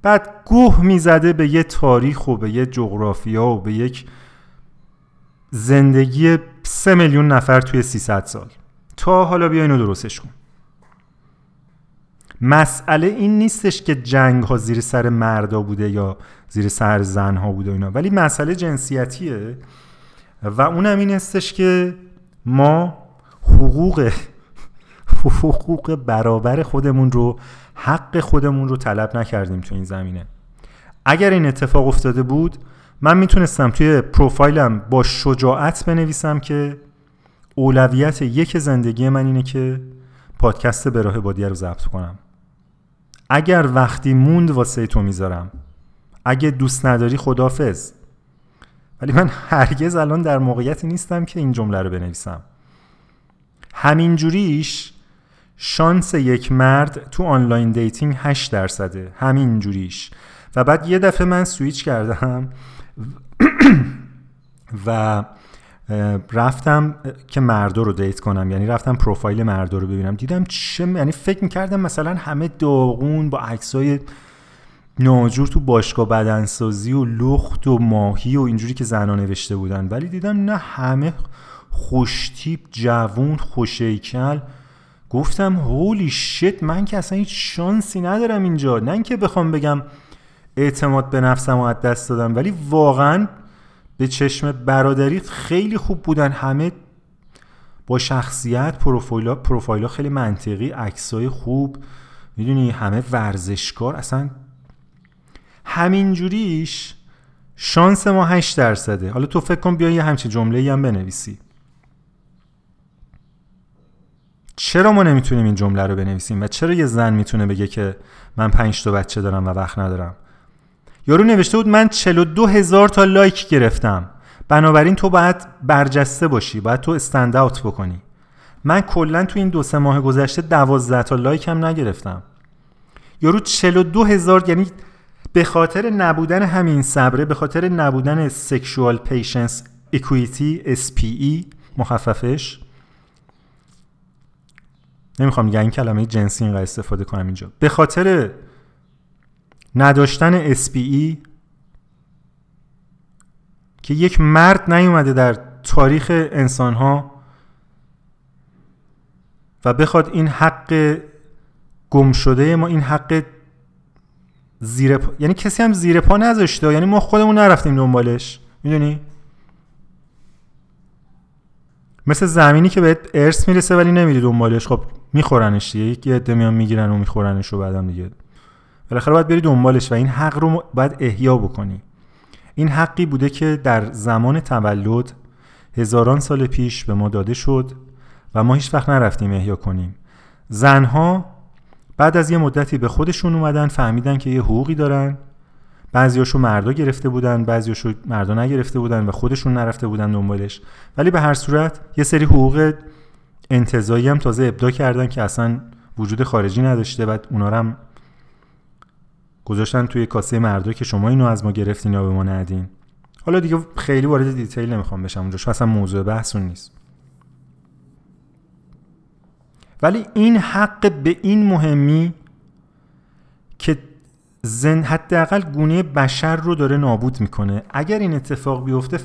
بعد گوه می‌زده به یه تاریخ و به یه جغرافیا و به یک زندگی سه میلیون نفر توی 300 سال. تا حالا بیا اینو درستش کن. مسئله این نیستش که جنگ ها زیر سر مردا بوده یا زیر سر زن ها بوده اینا ولی مسئله جنسیتیه و اونم این هستش که ما حقوق حقوق برابر خودمون رو حق خودمون رو طلب نکردیم تو این زمینه. اگر این اتفاق افتاده بود من می‌تونستم توی پروفایلم با شجاعت بنویسم که اولویت یک زندگی من اینه که پادکست به راه بادیه رو ضبط کنم. اگر وقتی موند واسه تو می‌ذارم اگه دوست نداری خدافز ولی من هرگز الان در موقعیتی نیستم که این جمله رو بنویسم. همین جوریش شانس یک مرد تو آنلاین dating 8 درصده. همین جوریش. و بعد یه دفعه من سویچ کردم و رفتم که مردو رو date کنم. یعنی رفتم پروفایل مردو رو ببینم. دیدم چه یعنی فکر می‌کردم مثلا همه داغون با عکسای ناجور تو باشگاه بدنسازی و لخت و ماهی و اینجوری که زنا نوشته بودن. ولی دیدم نه همه خوشتیپ جوون خوشیکل گفتم هولی شت من که اصلا هیچ شانسی ندارم اینجا. نه اینکه بخوام بگم اعتماد به نفسم رو از دست دادم ولی واقعا به چشم برادری خیلی خوب بودن. همه با شخصیت پروفایلا پروفایلا خیلی منطقی عکسای خوب می‌دونی همه ورزشکار. اصلا همین جوریش شانس ما 8 درصده. حالا تو فکر کن بیا یه همچین جمله هم بنویسی. چرا ما نمی‌تونیم این جمله رو بنویسیم و چرا یه زن می‌تونه بگه که من پنج تا بچه دارم و وقت ندارم؟ یارو نوشته بود من 42 هزار تا لایک گرفتم. بنابراین تو باید برجسته باشی باید تو استند اوت بکنی. من کلا تو این دو سه ماه گذشته 12 تا لایک هم نگرفتم. یارو 42 هزار یعنی به خاطر نبودن همین صبره به خاطر نبودن سکشوال پیشنس اکویتی SPE مخففش نمی‌خوام دیگه این کلمه جنسی اینقدر استفاده کنم اینجا. به خاطر نداشتن SPE که یک مرد نیومده در تاریخ انسان ها و بخواد این حق گم شده ما این حق زیر پا... یعنی کسی هم زیر پا نذاشته یعنی ما خودمون نرفتیم دنبالش. می‌دونی؟ مثل زمینی که بهت ارث می‌رسه ولی نمیری دنبالش. خب میخورنش دیگه. یک عده میان می‌گیرن و میخورنش و بعدم دیگه. بالاخره باید بری دنبالش و این حق رو باید احیا بکنی. این حقی بوده که در زمان تولد هزاران سال پیش به ما داده شد و ما هیچ وقت نرفتیم احیا کنیم. زنها بعد از یه مدتی به خودشون اومدن فهمیدن که یه حقوقی دارن. بعضیاشو مردا گرفته بودن بعضیاشو مردا نگرفته بودن و خودشون نرفته بودن دنبالش. ولی به هر صورت یه سری حقوق انتظایی هم تازه ابدا کردن که اصلا وجود خارجی نداشته و اونا هم گذاشتن توی کاسه مردا که شما اینو از ما گرفتین یا به ما ندین. حالا دیگه خیلی وارد دیتیل نمی‌خوام بشم اونجا اصلا موضوع بحثون نیست. ولی این حق به این مهمی که زن حداقل گونه بشر رو داره نابود می‌کنه. اگر این اتفاق بیفته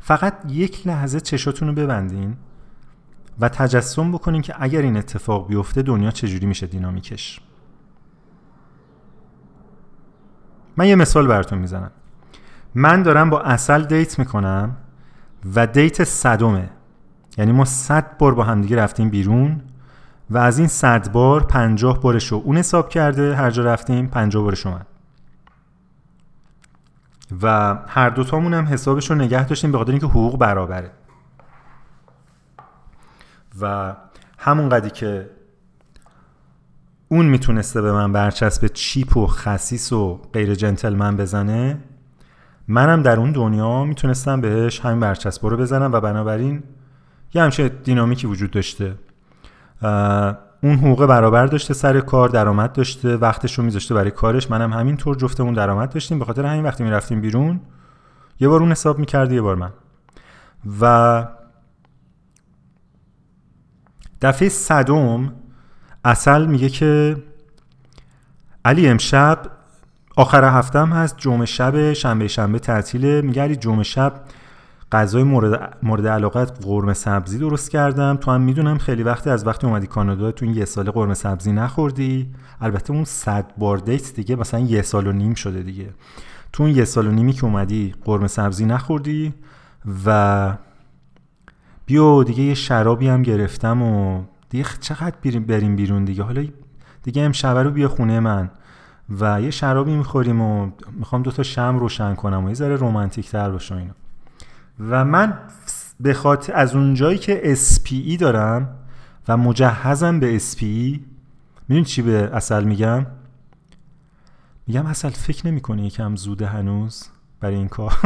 فقط یک لحظه چشاتون رو ببندین و تجسم بکنین که اگر این اتفاق بیفته دنیا چجوری میشه دینامیکش. من یه مثال براتون می‌زنم. من دارم با اصل دیت می‌کنم و دیت صدمه. یعنی ما صد بار با همدیگه رفتیم بیرون. و از این صد بار پنجاه بارش رو اون حساب کرده. هر جا رفتیم پنجاه بارش اومد. و هر دوتامون هم حسابش رو نگه داشتیم به خاطر اینکه حقوق برابره. و همون قدی که اون می‌تونسته به من برچسب چیپ و خسیس و غیر جنتلمن بزنه منم در اون دنیا می‌تونستم بهش همین برچسب رو بزنم و بنابراین یه همچه دینامیکی وجود داشته. اون حقوق برابر داشته سر کار درآمد داشته وقتش رو میذاشته برای کارش. منم همینطور جفتمون درآمد داشتیم. به خاطر همین وقتی می‌رفتیم بیرون یه بار اون حساب می‌کرده یه بار من. و دفعه صدم اصل میگه که علی امشب آخر هفتم هست جمعه شب شنبه شنبه تعطیله. میگه علی جمعه شب غذای مورد, مورد علاقت قرمه سبزی درست کردم. تو هم می‌دونم خیلی وقتی از وقتی اومدی کانادا تو این یه سال قرمه سبزی نخوردی. البته اون صد بار دیت دیگه مثلا یه سال و نیم شده دیگه. تو اون یه سال و نیمی که اومدی قرمه سبزی نخوردی و بیا دیگه یه شرابی هم گرفتم و دیگه چقدر بریم بیرون دیگه. حالا دیگه امشب رو بیا خونه من و یه شرابی می‌خوریم و می‌خوام دوتا شم روشن کنم و یه ذره رومانتیک تر باشه اینا. و من به خاطر از اونجایی که SPE دارم و مجهزم به SPE میدون چی به اصل میگم؟ میگم اصل فکر نمی یکم زوده هنوز برای این کار.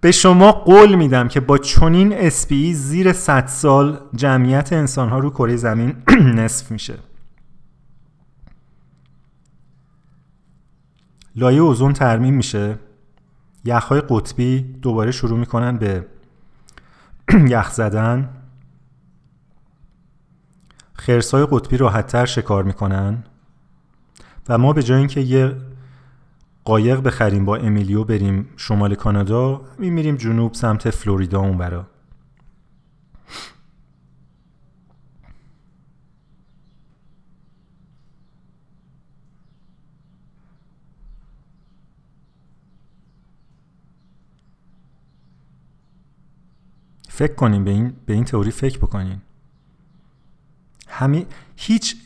به شما قول میدم که با چنین اسپی زیر 100 سال جمعیت انسان ها رو کره زمین نصف میشه. لایه اوزون ترمیم میشه. یخهای قطبی دوباره شروع می‌کنن به یخ زدن. خرسای قطبی راحتتر شکار می‌کنن. و ما به جای اینکه یه قایق بخریم با امیلیو بریم شمال کانادا میریم جنوب سمت فلوریدا اون فکر کنیم به این, به این تئوری فکر بکنین. همین هیچ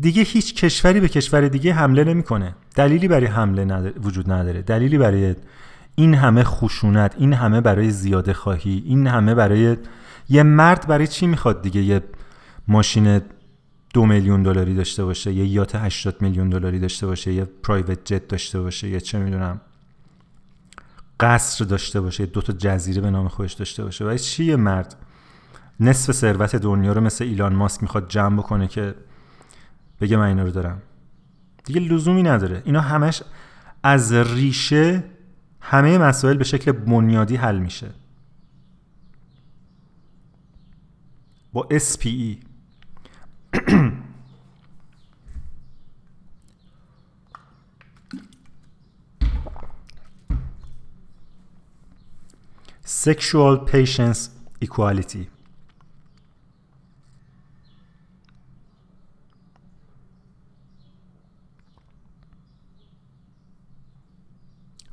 دیگه هیچ کشوری به کشور دیگه حمله نمی‌کنه. دلیلی برای حمله وجود نداره. دلیلی برای این همه خشونت این همه برای زیاده خواهی این همه برای یه مرد برای چی می‌خواد دیگه یه ماشین دو میلیون دلاری داشته باشه یه یات 80 میلیون دلاری داشته باشه یه پرایوت جت داشته باشه یه چه می‌دونم. قصر داشته باشه دو تا جزیره به نام خودش داشته باشه. و چی یه مرد؟ نصف ثروت دنیا رو مثل ایلان ماسک می‌خواد جمع بکنه که بگه من اینا رو دارم. دیگه لزومی نداره. اینا همش از ریشه همه مسائل به شکل بنیادی حل میشه. با SPE Sexual Patience Equality.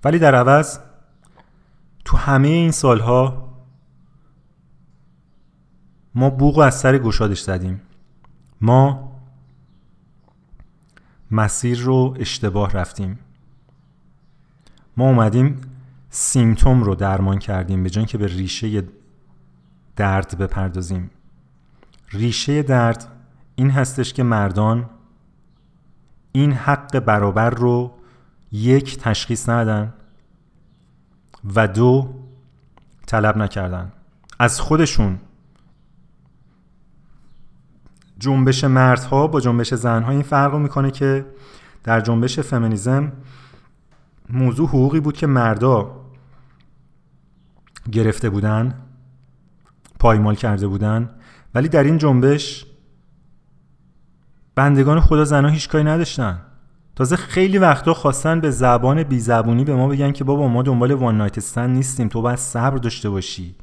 ولی در عوض تو همه این سالها ما بوغ از سر گشادش زدیم. ما مسیر رو اشتباه رفتیم. ما اومدیم سیمتوم رو درمان کردیم به جای که به ریشه درد بپردازیم. ریشه درد این هستش که مردان این حق برابر رو یک تشخیص ندادن و دو طلب نکردن. از خودشون جنبش مردها با جنبش زنها این فرق می‌کنه که در جنبش فمینیزم موضوع حقوقی بود که مردا گرفته بودن پایمال کرده بودن. ولی در این جنبش بندگان خدا زنها هیچ کاری نداشتن. تازه خیلی وقتا خواستن به زبان بی زبونی به ما بگن که بابا ما دنبال وان نایت نیستیم تو باید صبر داشته باشی.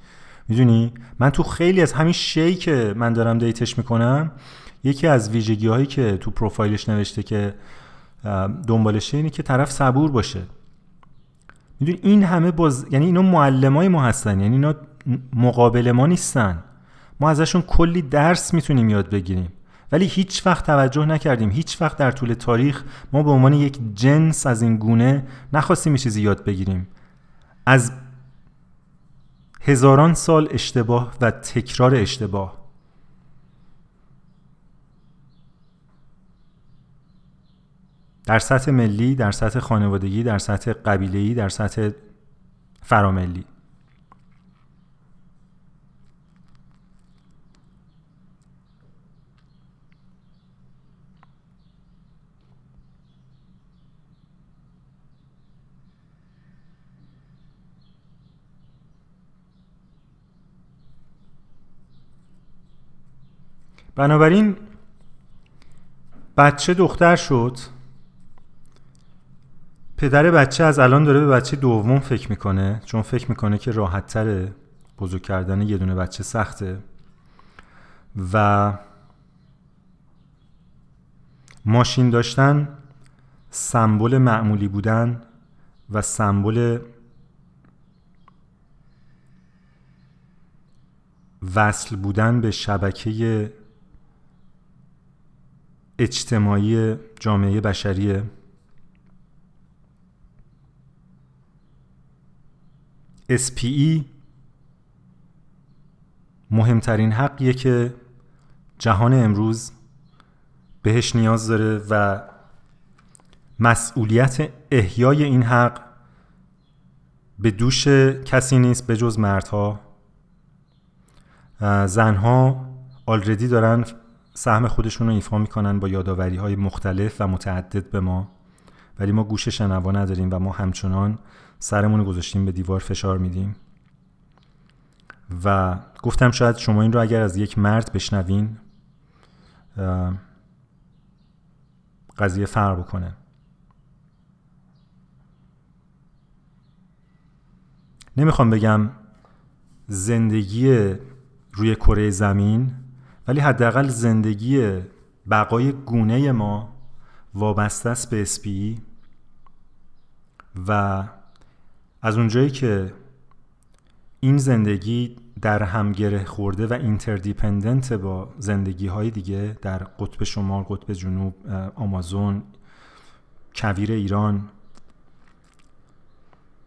می‌دونی؟ من تو خیلی از همین شی که من دارم دیتش می‌کنم یکی از ویژگی هایی که تو پروفایلش نوشته که دنبالشه اینه که طرف صبور باشه. می‌دونی این همه باز یعنی اینا معلمای ما هستن یعنی اینا مقابل ما نیستن. ما ازشون کلی درس می‌تونیم یاد بگیریم. ولی هیچ وقت توجه نکردیم. هیچ وقت در طول تاریخ ما به عنوان یک جنس از این گونه نخواستیم چیزی یاد بگیریم. از هزاران سال اشتباه و تکرار اشتباه. در سطح ملی در سطح خانوادگی در سطح قبیله‌ای در سطح فراملی. بنابراین بچه دختر شد. پدر بچه از الان داره به بچه دوم فکر می‌کنه چون فکر می‌کنه که راحت تره بزرگ کردن یه دونه بچه سخته. و ماشین داشتن سمبل معمولی بودن و سمبل وصل بودن به شبکه اجتماعی جامعه بشریه. SPE مهمترین حقیه که جهان امروز بهش نیاز داره و مسئولیت احیای این حق به دوش کسی نیست به جز مردها. زنها آلردی دارن سهم خودشون رو ایفا می‌کنن با یاداوری های مختلف و متعدد به ما ولی ما گوش شنوا نداریم و ما همچنان سرمون گذاشتیم به دیوار فشار میدیم. و گفتم شاید شما این رو اگر از یک مرد بشنوین قضیه فرق بکنه. نمی‌خوام بگم زندگی روی کره زمین ولی حداقل زندگی بقای گونه ما وابسته است به اسپیشیز و از اونجایی که این زندگی در هم گره خورده و interdependent با زندگی های دیگه در قطب شمال، قطب جنوب، آمازون، کویر ایران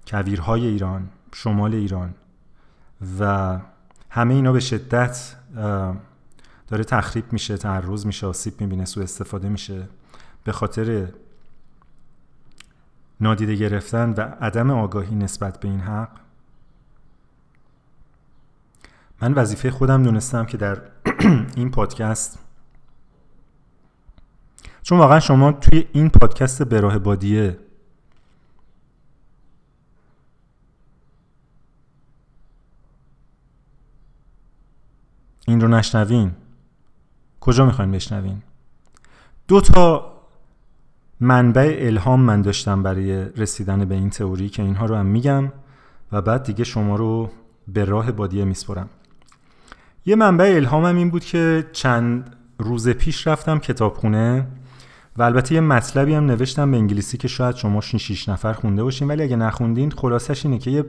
کویرهای ایران، شمال ایران و همه اینا به شدت داره تخریب میشه تعرض میشه آسیب می‌بینه سو استفاده میشه. به خاطر نادیده گرفتن و عدم آگاهی نسبت به این حق. من وظیفه خودم دونستم که در این پادکست چون واقعا شما توی این پادکست به راه بادیه این رو نشنوین کجا می‌خواین بشنوین؟ دو تا منبع الهام من داشتم برای رسیدن به این تئوری که اینها رو هم میگم و بعد دیگه شما رو به راه بادیه میسپرم. یه منبع الهامم این بود که چند روز پیش رفتم کتابخونه و البته یه مطلبی هم نوشتم به انگلیسی که شاید شما شیش نفر خونده باشین ولی اگه نخوندین خلاصش اینه که یه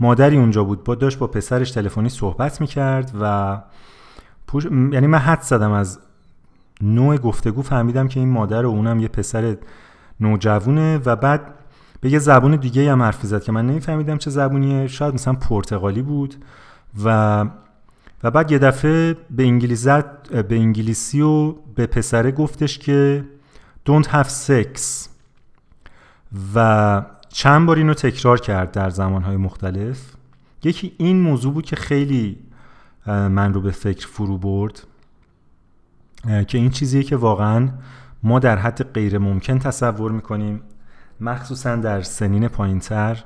مادری اونجا بود با داشت با پسرش تلفنی صحبت می‌کرد و یعنی من حد زدم از نوع گفتگو فهمیدم که این مادر و اونم یه پسر نوجوونه و بعد به یه زبون دیگه هم حرف زد که من نمیفهمیدم چه زبونیه. شاید مثلا پرتغالی بود و و بعد یه دفعه به انگلیسی به انگلیسی و به پسره گفتش که don't have sex. و چند بار اینو تکرار کرد در زمانهای مختلف. یکی این موضوع بود که خیلی من رو به فکر فرو برد. که این چیزیه که واقعا ما در حد غیر ممکن تصور می‌کنیم. مخصوصا در سنین پایینتر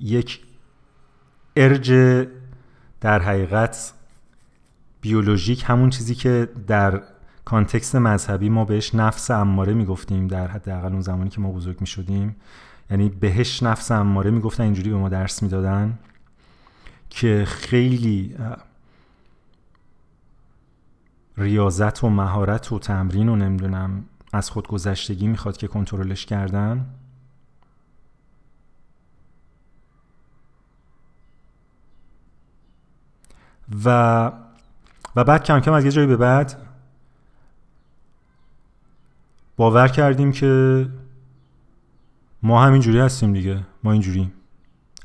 یک ارج در حقیقت بیولوژیک همون چیزی که در کانتکست مذهبی ما بهش نفس اماره می‌گفتیم در حداقل اون زمانی که ما بزرگ می‌شدیم. یعنی بهش نفس اماره می‌گفتن اینجوری به ما درس می‌دادن که خیلی ریاضت و مهارت و تمرین و نمی‌دونم از خودگذشتگی می‌خواد که کنترلش کردن؟ و و بعد کم کم از یه جایی به بعد باور کردیم که ما همینجوری هستیم دیگه. ما اینجوریم.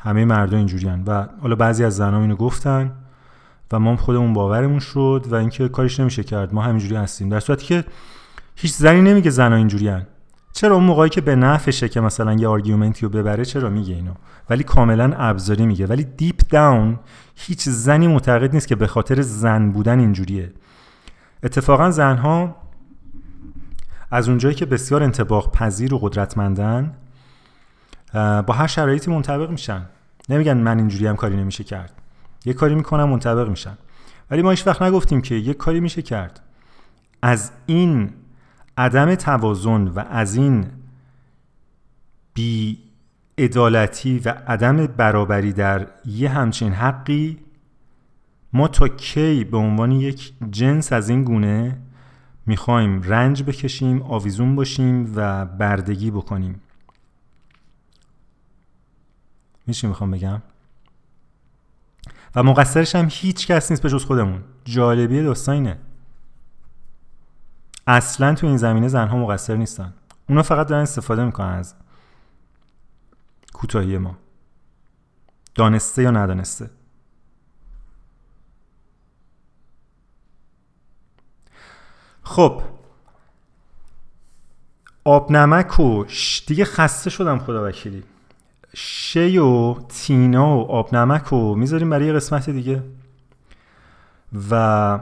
همه مردم اینجوری و حالا بعضی از زنها اینو گفتن. و ما خودمون باورمون شد و اینکه کارش نمیشه کرد. ما همینجوری هستیم. در صورتی که هیچ زنی نمیگه زنها اینجوری چرا اون موقعی که به نفعشه که مثلا یه آرگومنتی رو ببره چرا میگه اینو؟ ولی کاملا ابزاری میگه. ولی دیپ داون هیچ زنی معتقد نیست که به خاطر زن بودن اینجوریه. اتفاقا زنها از اونجایی که بسیار انتباق پذیر و قدرتمندن با هر شرایطی منطبق میشن. نمیگن من اینجوری هم کاری نمیشه کرد. یه کاری می‌کنم منطبق میشن ولی ما هیچ وقت نگفتیم که یک کاری میشه کرد. از این عدم توازن و از این بی ادالتی و عدم برابری در یه همچین حقی ما تا کی به عنوان یک جنس از این گونه می‌خوایم رنج بکشیم آویزون باشیم و بردگی بکنیم. میشه می‌خوام بگم؟ و مقصرش هم هیچ کس نیست به جز خودمون. جالبی داستان اینه اصلا تو این زمینه زنها مقصر نیستن. اونا فقط دارن استفاده می‌کنن از کوتاهی ما. دانسته یا ندانسته. خب. آب نمک و دیگه خسته شدم خدا وکیلی. شی و تینا و آب نمک و می‌ذاریم برای یه قسمت دیگه. و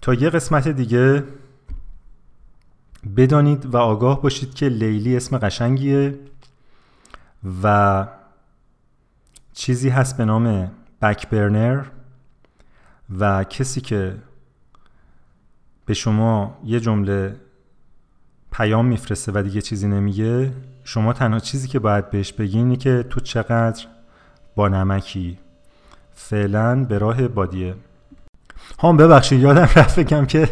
تا یه قسمت دیگه بدانید و آگاه باشید که لیلی اسم قشنگیه و چیزی هست به نام بک برنر و کسی که به شما یه جمله پیام میفرسته و دیگه چیزی نمیگه شما تنها چیزی که باید بهش بگینی که تو چقدر با نمکی. فعلا به راه بادیه. هم ببخشید یادم رفت بگم که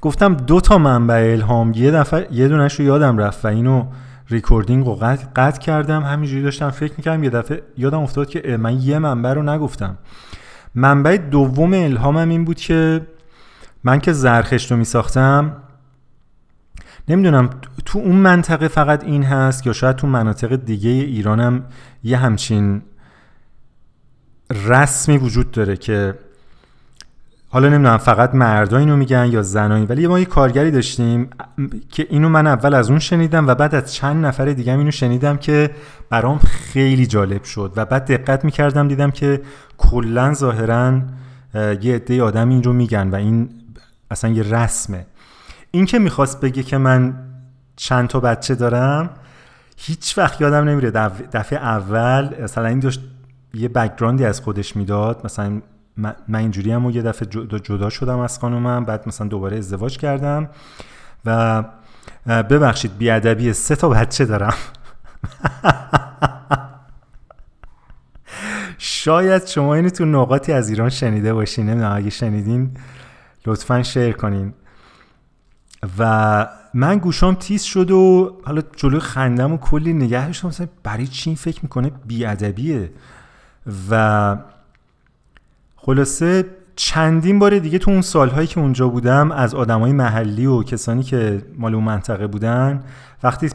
گفتم دو تا منبع الهام. یه دفعه یه دونش رو یادم رفت و اینو recording رو قطع, قطع کردم. همینجوری داشتم فکر می‌کردم. یه دفعه یادم افتاد که من یه منبع رو نگفتم. منبع دوم الهامم این بود که من که زرخشت رو میساختم نمی‌دونم تو اون منطقه فقط این هست یا شاید تو مناطق دیگه ایرانم یه همچین رسمی وجود داره که حالا نمی‌دونم فقط مردا اینو میگن یا زنایی ولی ما یه کارگری داشتیم که اینو من اول از اون شنیدم و بعد از چند نفر دیگه اینو شنیدم که برام خیلی جالب شد و بعد دقت می‌کردم دیدم که کلا ظاهرا یه عده آدم این رو میگن و این اصلا یه رسمه. این که می‌خواست بگه که من چند تا بچه دارم هیچ وقت یادم نمیره دفعه اول مثلا این داشت یه بکگراندی از خودش می‌داد. مثلا من اینجوری هم و یه دفعه جدا شدم از خانومم بعد مثلا دوباره ازدواج کردم و ببخشید بیادبی سه تا بچه دارم. شاید شما اینو تو نقاطی از ایران شنیده باشین نمی‌دونم اگه شنیدین لطفا شیر کنین. و من گوشام تیز شد و حالا جلوی خندم و کلی نگه داشتم. مثلا برای چی فکر می‌کنه؟ بیادبیه. و خلاصه چندین بار دیگه تو اون سالهایی که اونجا بودم از آدمای محلی و کسانی که مال اون منطقه بودن وقتی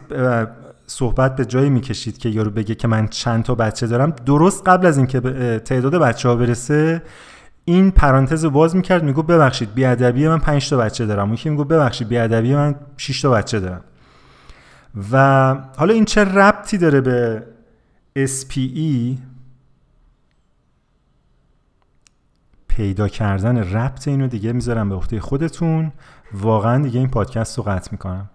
صحبت به جایی می‌کشید که یارو بگه که من چند تا بچه دارم درست قبل از اینکه تعداد بچه ها برسه این پرانتز رو باز می‌کرد میگو ببخشید بیادبی من 5 تا بچه دارم. اون میگو ببخشید بیادبی من 6 تا بچه دارم. و حالا این چه ربطی داره به SPE پیدا کردن ربط اینو دیگه می‌ذارم به عهده خودتون. واقعا دیگه این پادکست رو قطع می‌کنم.